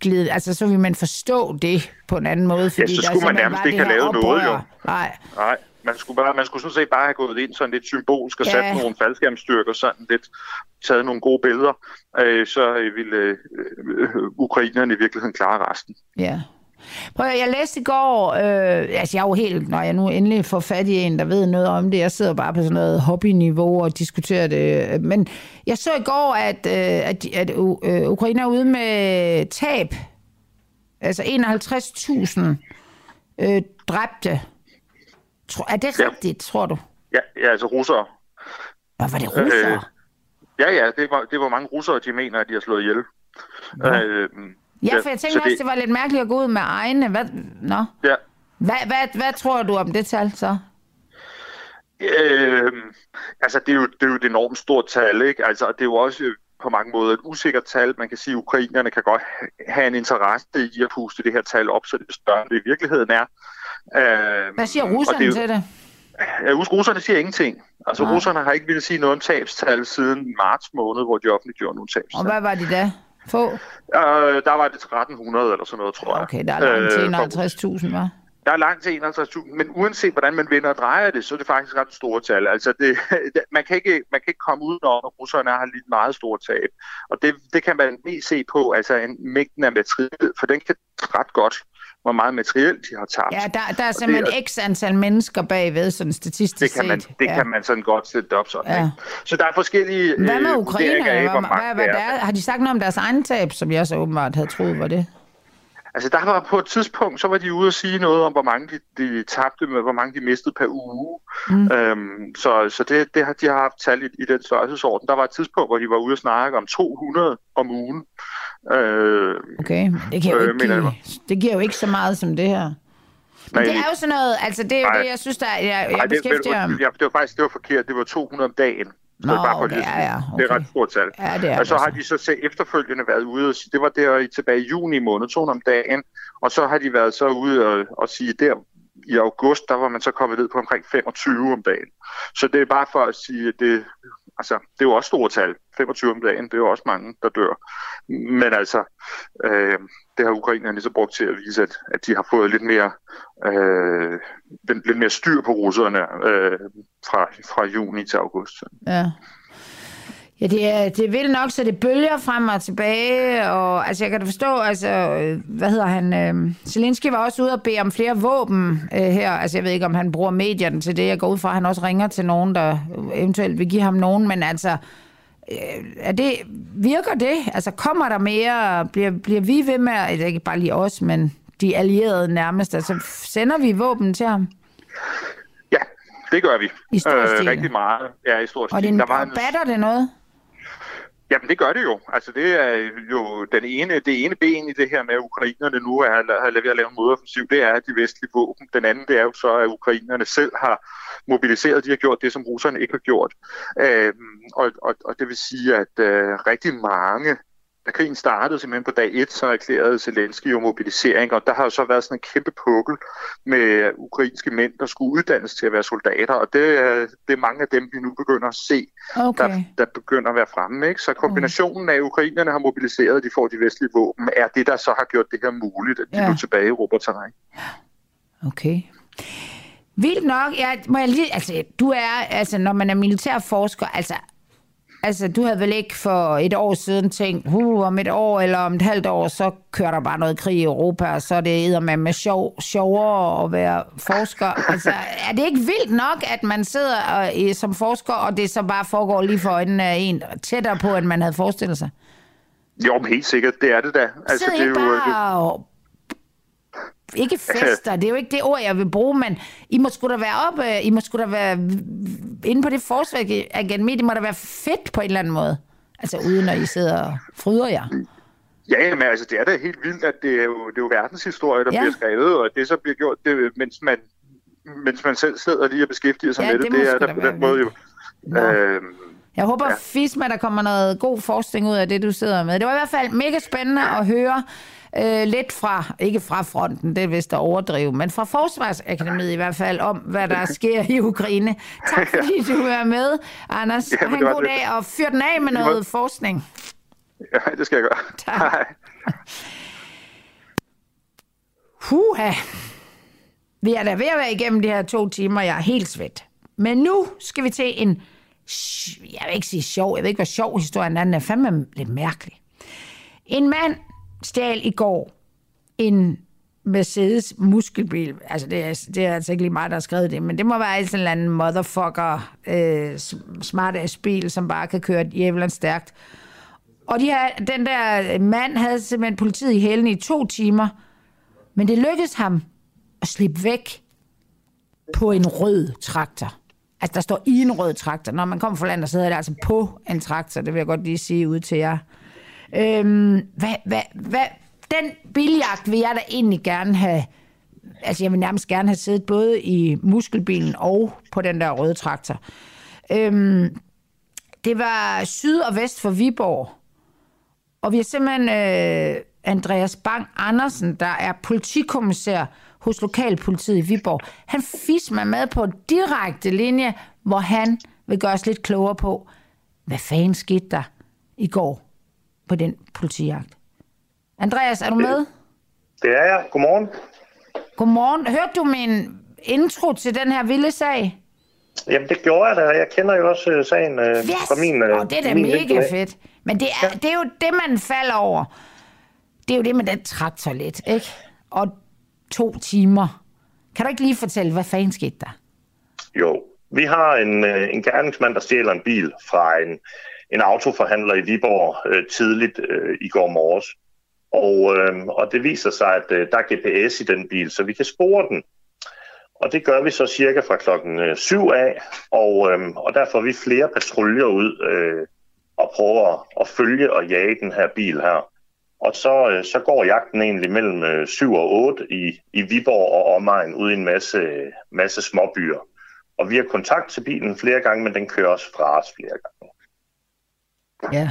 glide, altså så vil man forstå det på en anden måde. Fordi ja, så skulle der man nærmest ikke have lavet noget, jo. Nej. Nej. Man skulle, bare, man skulle sådan set bare have gået ind sådan lidt symbolsk og ja. sat nogle faldskærmstyrker, sådan lidt taget nogle gode billeder, øh, så ville øh, øh, ukrainerne i virkeligheden klare resten. Ja. Prøv jeg læste i går, øh, altså jeg er jo helt, når jeg nu endelig får fat i en, der ved noget om det, jeg sidder bare på sådan noget hobbyniveau og diskuterer det, men jeg så i går, at, øh, at, at øh, Ukraine er ude med tab, altså 51.000 øh, dræbte er det ja. rigtigt, tror du? Ja, ja altså russere. Hvad var det russere? Øh, ja, ja, det var, det var mange russere, de mener, at de har slået ihjel. Ja, øh, ja for jeg tænkte også, det... det var lidt mærkeligt at gå ud med egne. Hvad, nå. Ja. Hvad, hvad, hvad tror du om det tal så? Øh, altså, det er, jo, det er jo et enormt stort tal, ikke? Altså, det er jo også på mange måder et usikkert tal. Man kan sige, at ukrainerne kan godt have en interesse i at puste det her tal op, så det er større, end det i virkeligheden er. Øh, Hvad siger russerne det, til det? Ja, russerne siger ingenting. Altså, Nej. russerne har ikke ville sige noget om tabstal siden marts måned, hvor de offentliggjorde nogle tabstal. Og hvad var de da? Få? Øh, der var det 1300 eller sådan noget, tror jeg. Okay, der er langt til 51.000, hva'? Der er langt til 51.000, men uanset hvordan man vinder og drejer det, så er det faktisk ret store tal. Altså (laughs) det, man, kan ikke, man kan ikke komme udenom, at russerne har lidt meget store tab. Og det, det kan man mest se på, altså en mængden af materiel, for den kan ret godt hvor meget materiel de har tabt. Ja, der, der er simpelthen det, x antal mennesker bagved, sådan statistisk det kan man, set. Det ja. kan man sådan godt sætte op sådan. Ja. Ikke? Så der er forskellige Hvad med øh, Ukraine? Af, hvad, hvad, hvad der, har de sagt noget om deres egen tab, som jeg så åbenbart havde troet var det? Altså der var på et tidspunkt, så var de ude og sige noget om, hvor mange de, de tabte med, hvor mange de mistede per uge. Mm. Øhm, så så det, det har, de har haft tal i, i den størrelsesorden. Der var et tidspunkt, hvor de var ude og snakke om 200 om ugen. Øh, okay, det, kan jo øh, ikke give, det giver jo ikke så meget som det her. Men Nej, det er jo sådan noget, altså det er jo nej, det, jeg synes, der jeg, jeg nej, beskæftiger det, det, det, var faktisk det var forkert. Det var 200 om dagen. Nå, det, bare okay, ja, ja, okay. det er ret stort tal. Ja, det er og så har de så efterfølgende været ude og sige, det var der tilbage i juni måned, 200 om dagen, og så har de været så ude og, og sige, der i august, der var man så kommet ned på omkring 25 om dagen. Så det er bare for at sige, at det, altså, det er jo også store tal. 25 om dagen, det er jo også mange, der dør. Men altså, øh, det har ukrainerne så brugt til at vise, at, at de har fået lidt mere, øh, lidt mere styr på russerne øh, fra, fra juni til august. Ja. Ja, det er, det er vildt nok, så det bølger frem og tilbage, og altså, jeg kan da forstå, altså, hvad hedder han, øh, Zelensky var også ude og bede om flere våben øh, her, altså jeg ved ikke, om han bruger medierne til det, jeg går ud fra, at han også ringer til nogen, der eventuelt vil give ham nogen, men altså, øh, er det, virker det? Altså, kommer der mere, bliver, bliver vi ved med, altså ikke bare lige os, men de allierede nærmest, altså, sender vi våben til ham? Ja, det gør vi. I stor øh, rigtig meget. Ja, i stor stil. Og det, der var en... batter det noget? Jamen det gør det jo. Altså det er jo den ene, det ene ben i det her med, at ukrainerne nu er, har ved at lave en modoffensiv, det er de vestlige våben. Den anden det er jo så, at ukrainerne selv har mobiliseret, de har gjort det, som russerne ikke har gjort. Øhm, og, og, og det vil sige, at øh, rigtig mange da krigen startede simpelthen på dag 1, så erklærede Zelensky jo mobilisering, og der har jo så været sådan en kæmpe pukkel med ukrainske mænd, der skulle uddannes til at være soldater, og det er, det er mange af dem, vi nu begynder at se, okay. der, der begynder at være fremme. Ikke? Så kombinationen af, at ukrainerne har mobiliseret, de får de vestlige våben, er det, der så har gjort det her muligt, at de ja. nu tilbage i Europaterræn. Okay. Vildt nok, jeg, må jeg lige, altså, du er, altså, når man er militærforsker, altså, Altså, du havde vel ikke for et år siden tænkt, uh, om et år eller om et halvt år, så kører der bare noget krig i Europa, og så er det med med sjov, sjovere at være forsker. Altså, er det ikke vildt nok, at man sidder og, som forsker, og det så bare foregår lige for øjnene af en tættere på, end man havde forestillet sig? Jo, men helt sikkert, det er det da. Altså, det er jo, bare det ikke (laughs) fester, det er jo ikke det ord, jeg vil bruge, men I må sgu da være op, I må sgu da være inde på det forsvarsakademi, det må da være fedt på en eller anden måde. Altså uden at I sidder og fryder jer. Ja, men altså det er da helt vildt, at det er jo, det er jo verdenshistorie, der ja. bliver skrevet, og det så bliver gjort, det, mens, man, mens man selv sidder lige og beskæftiger sig ja, med det, det, det er der på den måde jo. Øhm, jeg håber, ja. FISMA, der kommer noget god forskning ud af det, du sidder med. Det var i hvert fald mega spændende at høre øh, lidt fra, ikke fra fronten, det er vist at overdrive, men fra Forsvarsakademiet i hvert fald, om hvad der sker i Ukraine. Tak fordi du er med, Anders. Ja, ha' en god dag, og fyr den af med noget må... forskning. Ja, det skal jeg gøre. (laughs) Tak. Hej. Huha. Vi er da ved at være igennem de her to timer, jeg er helt svedt. Men nu skal vi til en, jeg vil ikke sige sjov, jeg ved ikke, hvad sjov historien er, den er fandme lidt mærkelig. En mand stjal i går en Mercedes muskelbil. Altså, det er, det er altså ikke lige mig, der har skrevet det, men det må være en eller anden motherfucker øh, smart ass bil, som bare kan køre jævlen stærkt. Og de her, den der mand havde simpelthen politiet i hælen i to timer, men det lykkedes ham at slippe væk på en rød traktor. Altså, der står i en rød traktor. Når man kommer fra landet, så hedder det altså på en traktor. Det vil jeg godt lige sige ud til jer. Øhm, hvad, hvad, hvad, den biljagt vil jeg da egentlig gerne have, altså jeg vil nærmest gerne have siddet både i muskelbilen og på den der røde traktor. Øhm, det var syd og vest for Viborg, og vi har simpelthen øh, Andreas Bang Andersen, der er politikommissær hos Lokalpolitiet i Viborg. Han mig med på en direkte linje, hvor han vil gøre os lidt klogere på, hvad fanden skete der i går på den politijagt. Andreas, er du med? Det er jeg. Godmorgen. Godmorgen. Hørte du min intro til den her vilde sag? Jamen, det gjorde jeg da. Jeg kender jo også uh, sagen uh, yes. fra min uh, oh, det er da mega lille. fedt. Men det er, ja. det er jo det, man falder over. Det er jo det med den traktor lidt, ikke? Og to timer. Kan du ikke lige fortælle, hvad fanden skete der? Jo, vi har en, en gerningsmand, der stjæler en bil fra en en autoforhandler i Viborg øh, tidligt øh, i går morges. Og, øh, og det viser sig, at øh, der er GPS i den bil, så vi kan spore den. Og det gør vi så cirka fra klokken øh, 7 af, og, øh, og der får vi flere patruljer ud øh, og prøver at følge og jage den her bil her. Og så, øh, så går jagten egentlig mellem øh, 7 og 8 i, i Viborg og omegn ud i en masse, masse småbyer. Og vi har kontakt til bilen flere gange, men den kører også fra os flere gange. Ja.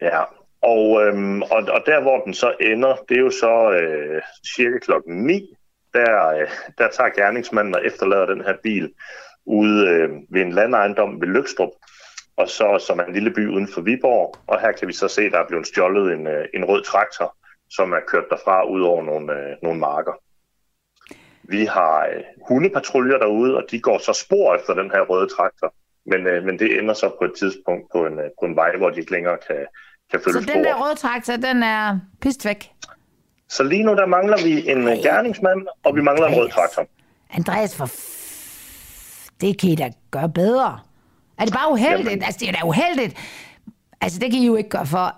Ja, og, øhm, og, og der hvor den så ender, det er jo så øh, cirka klokken 9, der, øh, der tager gerningsmanden og efterlader den her bil ude øh, ved en landejendom ved Lykstrup, og så som er en lille by uden for Viborg. Og her kan vi så se, der er blevet stjålet en, øh, en rød traktor, som er kørt derfra ud over nogle, øh, nogle marker. Vi har øh, hundepatruljer derude, og de går så spor efter den her røde traktor. Men, øh, men det ender så på et tidspunkt på en, øh, på en vej, hvor de ikke længere kan, kan følge Så spor. den der røde traktor, den er pist væk? Så lige nu der mangler vi en Ej. gerningsmand, og vi mangler Andreas. en rød traktor. Andreas, for det kan I da gøre bedre. Er det bare uheldigt? Jamen. Altså, det er da uheldigt. Altså, det kan I jo ikke gøre for...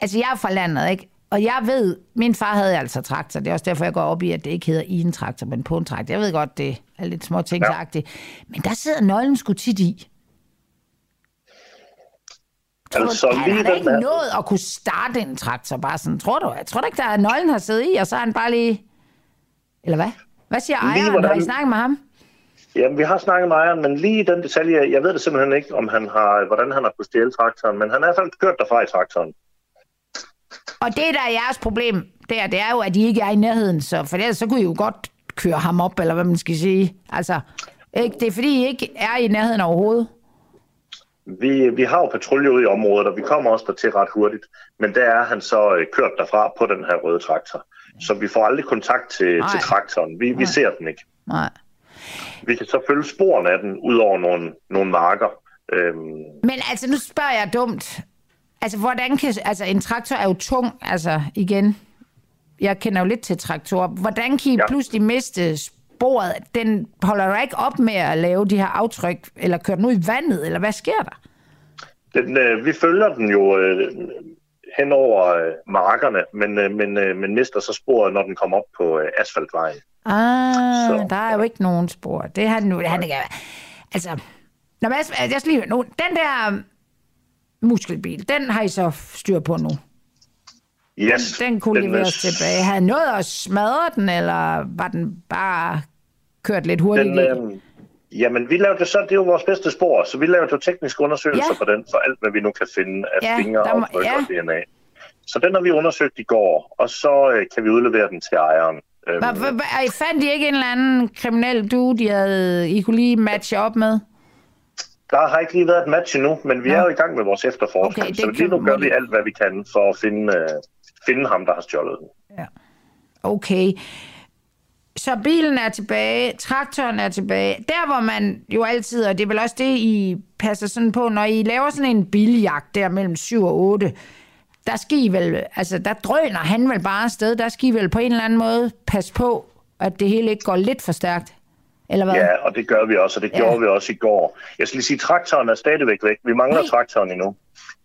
Altså, jeg er fra landet, ikke? Og jeg ved, min far havde altså traktor. Det er også derfor, jeg går op i, at det ikke hedder i en traktor, men på en traktor. Jeg ved godt, det er lidt små tingsagtigt. Ja. Men der sidder nøglen sgu tit i. Tror altså, du, han har ikke nået at kunne starte en traktor bare sådan, tror du? Jeg tror du ikke, der er nøglen har siddet i, og så er han bare lige... Eller hvad? Hvad siger ejeren? Hvordan... Har I snakket med ham? Jamen, vi har snakket med ejeren, men lige den detalje, jeg ved det simpelthen ikke, om han har, hvordan han har kunnet stjæle traktoren, men han har i hvert fald kørt derfra i traktoren. Og det, der er jeres problem, der, det er jo, at I ikke er i nærheden, så for ellers så kunne I jo godt køre ham op, eller hvad man skal sige. Altså, ikke? det er fordi, I ikke er i nærheden overhovedet. Vi, vi har jo patrulje ude i området, og vi kommer også der til ret hurtigt. Men der er han så øh, kørt derfra på den her røde traktor. Så vi får aldrig kontakt til, til traktoren. Vi, vi ser den ikke. Nej. Vi kan så følge sporene af den ud over nogle, nogle marker. Øhm. Men altså, nu spørger jeg dumt. Altså, hvordan kan... Altså, en traktor er jo tung, altså, igen. Jeg kender jo lidt til traktorer. Hvordan kan I ja. pludselig miste sporet? Den holder du ikke op med at lave de her aftryk, eller køre den ud i vandet, eller hvad sker der? Den, øh, vi følger den jo øh, hen over øh, markerne, men, øh, men, øh, men mister så sporet, når den kommer op på øh, asfaltvejen. Ah, så, der er jo ikke nogen spor. Det har nu, han ikke. Altså, når man, jeg skal lige nu, den der muskelbil, den har I så styr på nu? Yes. Den, kunne den leveres er... tilbage. Havde noget at smadre den, eller var den bare kørt lidt hurtigt? Den, øh, jamen, vi lavede så, det er jo vores bedste spor, så vi lavede jo tekniske undersøgelser ja. på den, for alt, hvad vi nu kan finde af ja, fingre og ja. og DNA. Så den har vi undersøgt i går, og så øh, kan vi udlevere den til ejeren. Øhm, I fandt I ikke en eller anden kriminel du, de havde, I kunne lige matche op med? Der har ikke lige været et match endnu, men vi ja. er jo i gang med vores efterforskning, okay, så lige nu gør vi alt, hvad vi kan for at finde, uh, finde ham, der har stjålet den. Ja. Okay. Så bilen er tilbage, traktoren er tilbage. Der, hvor man jo altid, og det er vel også det, I passer sådan på, når I laver sådan en biljagt der mellem 7 og 8, der skal I vel, altså der drøner han vel bare afsted, der skal I vel på en eller anden måde passe på, at det hele ikke går lidt for stærkt. Eller hvad? Ja, og det gør vi også, og det ja. gjorde vi også i går. Jeg skal lige sige, traktoren er stadigvæk væk. Vi mangler Nej. traktoren endnu.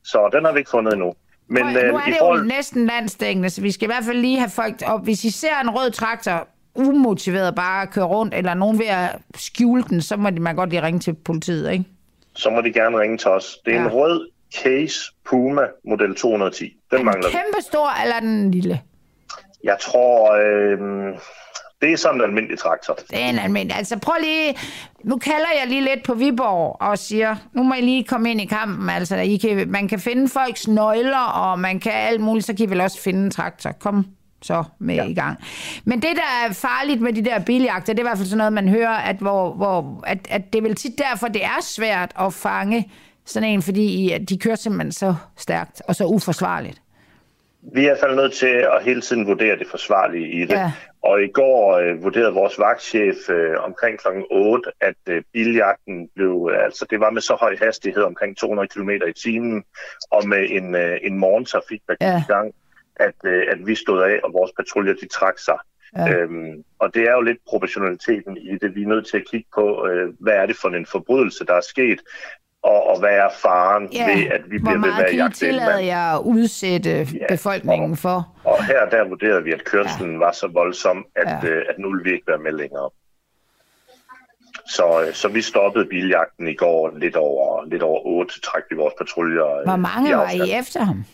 Så den har vi ikke fundet endnu. Men, Prøv, nu øh, er det forhold... jo næsten landstækkende, så vi skal i hvert fald lige have folk op. Hvis I ser en rød traktor umotiveret bare at køre rundt, eller nogen ved at skjule den, så må man godt lige ringe til politiet, ikke? Så må de gerne ringe til os. Det er ja. en rød Case Puma model 210. Den er mangler kæmpe stor, eller den lille? Jeg tror, øh, det er sådan en almindelig traktor. Det er en almindelig. Altså prøv lige, nu kalder jeg lige lidt på Viborg og siger, nu må I lige komme ind i kampen. Altså, I kan, man kan finde folks nøgler, og man kan alt muligt, så kan I vel også finde en traktor. Kom så med ja. i gang. Men det, der er farligt med de der biljagter, det er i hvert fald sådan noget, man hører, at, hvor, hvor, at, at det er vel tit derfor, det er svært at fange sådan en, fordi de kører simpelthen så stærkt og så uforsvarligt. Vi er i hvert fald nødt til at hele tiden vurdere det forsvarlige i det. Ja. Og i går øh, vurderede vores vagtchef øh, omkring kl. 8, at øh, biljagten blev, øh, altså det var med så høj hastighed, omkring 200 km i timen, og med en, øh, en morgentrafik, der gik ja. i gang, at, øh, at vi stod af, og vores patruljer de trak sig. Ja. Øhm, og det er jo lidt proportionaliteten i det. Vi er nødt til at kigge på, øh, hvad er det for en forbrydelse, der er sket og, og hvad er faren ja, ved, at vi bliver ved med at jagte en mand? jeg at udsætte ja, befolkningen og, for? Og her der vurderede vi, at kørslen ja. var så voldsom, at, ja. øh, at nu ville vi ikke være med længere. Så, øh, så vi stoppede biljagten i går lidt over, lidt over 8, træk vi vores patruljer. Øh, Hvor mange var I efter ham?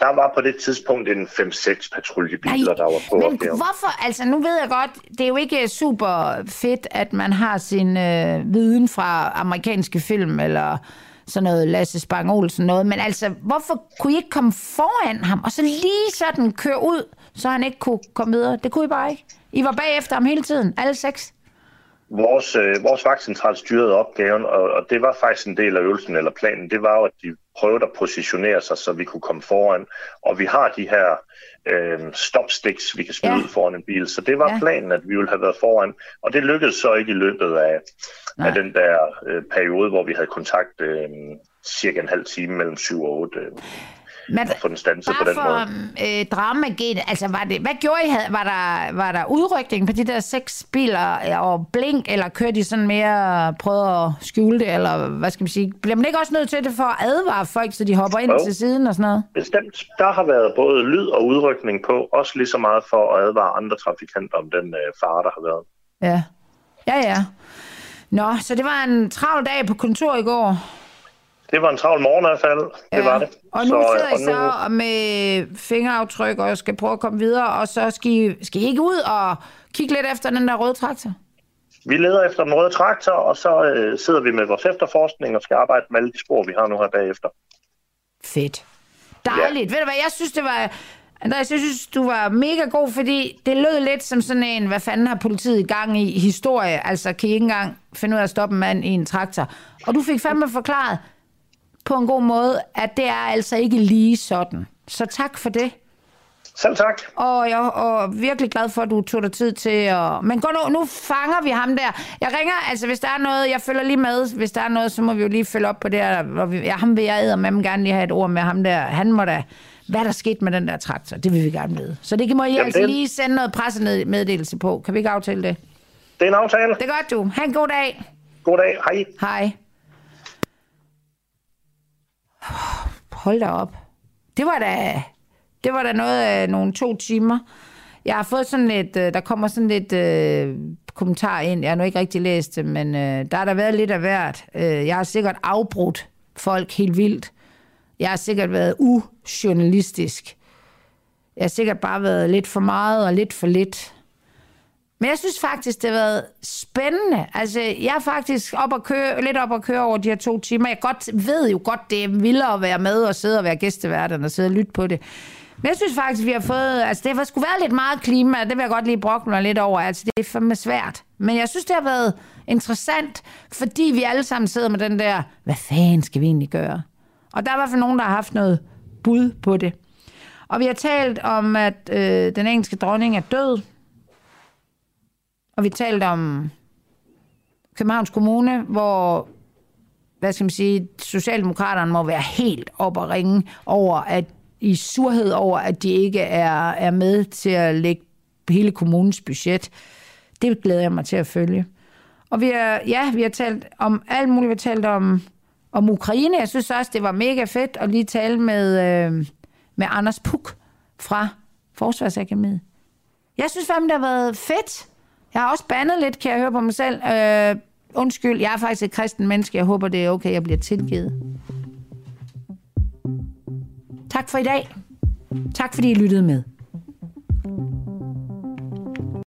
Der var på det tidspunkt en 5-6 patruljebiler, Nej, der var på Men opgaven. hvorfor? Altså, nu ved jeg godt, det er jo ikke super fedt, at man har sin øh, viden fra amerikanske film, eller sådan noget Lasse Spang Olsen noget, men altså, hvorfor kunne I ikke komme foran ham, og så lige sådan køre ud, så han ikke kunne komme videre? Det kunne I bare ikke. I var bagefter ham hele tiden, alle seks. Vores, øh, vores vagtcentral styrede opgaven, og, og det var faktisk en del af øvelsen eller planen. Det var jo, at de prøvede at positionere sig, så vi kunne komme foran. Og vi har de her øh, stopsticks, vi kan smide ja. foran en bil. Så det var ja. planen, at vi ville have været foran. Og det lykkedes så ikke i løbet af, af den der øh, periode, hvor vi havde kontakt øh, cirka en halv time mellem 7 og 8. Øh men, at få den stanset på den for, måde. Øh, dramagen, altså var det, hvad gjorde I? Var der, var der udrykning på de der seks biler og blink, eller kørte de sådan mere, prøvede at skjule det, eller hvad skal man sige? Bliver man ikke også nødt til det for at advare folk, så de hopper ind jo. til siden og sådan noget? Bestemt. Der har været både lyd og udrykning på, også lige så meget for at advare andre trafikanter om den øh, fare, der har været. Ja. Ja, ja. Nå, så det var en travl dag på kontor i går. Det var en travl morgen i hvert fald. Det ja. var det. Og nu så, sidder I så nu... med fingeraftryk og skal prøve at komme videre, og så skal I, skal I ikke ud og kigge lidt efter den der røde traktor? Vi leder efter den røde traktor, og så øh, sidder vi med vores efterforskning og skal arbejde med alle de spor, vi har nu her bagefter. Fedt. Dejligt. Ja. Ved du hvad, jeg synes, det var... Andreas, jeg synes, du var mega god, fordi det lød lidt som sådan en, hvad fanden har politiet i gang i historie? Altså, kan I ikke engang finde ud af at stoppe en mand i en traktor? Og du fik fandme forklaret på en god måde, at det er altså ikke lige sådan. Så tak for det. Selv tak. Og jeg er virkelig glad for, at du tog dig tid til at... Men gå nu, nu fanger vi ham der. Jeg ringer, altså hvis der er noget, jeg følger lige med. Hvis der er noget, så må vi jo lige følge op på det her. Ja, ham vil jeg æde med gerne lige have et ord med ham der. Han må da... Hvad der sket med den der traktor, det vil vi gerne vide. Så det må I Jamen, altså det... lige sende noget pressemeddelelse på. Kan vi ikke aftale det? Det er en aftale. Det er godt, du. Ha' en god dag. God dag. Hej. Hej. Hold da op. Det var da det var der noget af nogle to timer. Jeg har fået sådan lidt, øh, der kommer sådan lidt øh, kommentar ind. Jeg har nu ikke rigtig læst det, men øh, der har der været lidt af hvert. Øh, jeg har sikkert afbrudt folk helt vildt. Jeg har sikkert været ujournalistisk. Jeg har sikkert bare været lidt for meget og lidt for lidt. Men jeg synes faktisk, det har været spændende. Altså, jeg er faktisk op at køre, lidt op at køre over de her to timer. Jeg godt, ved jo godt, det er vildere at være med og sidde og være gæsteværten og sidde og lytte på det. Men jeg synes faktisk, vi har fået... Altså, det har sgu været lidt meget klima, det vil jeg godt lige brokke mig lidt over. Altså, det er fandme svært. Men jeg synes, det har været interessant, fordi vi alle sammen sidder med den der, hvad fanden skal vi egentlig gøre? Og der er i hvert fald nogen, der har haft noget bud på det. Og vi har talt om, at øh, den engelske dronning er død. Og vi talte om Københavns Kommune, hvor hvad skal man sige, Socialdemokraterne må være helt op og ringe over, at i surhed over, at de ikke er, er med til at lægge hele kommunens budget. Det glæder jeg mig til at følge. Og vi har, ja, vi har talt om alt muligt. Vi har talt om, om Ukraine. Jeg synes også, det var mega fedt at lige tale med, øh, med Anders Puk fra Forsvarsakademiet. Jeg synes fandme, det har været fedt. Jeg har også bandet lidt, kan jeg høre på mig selv. Øh, undskyld, jeg er faktisk et kristen menneske. Jeg håber, det er okay, jeg bliver tilgivet. Tak for i dag. Tak fordi I lyttede med.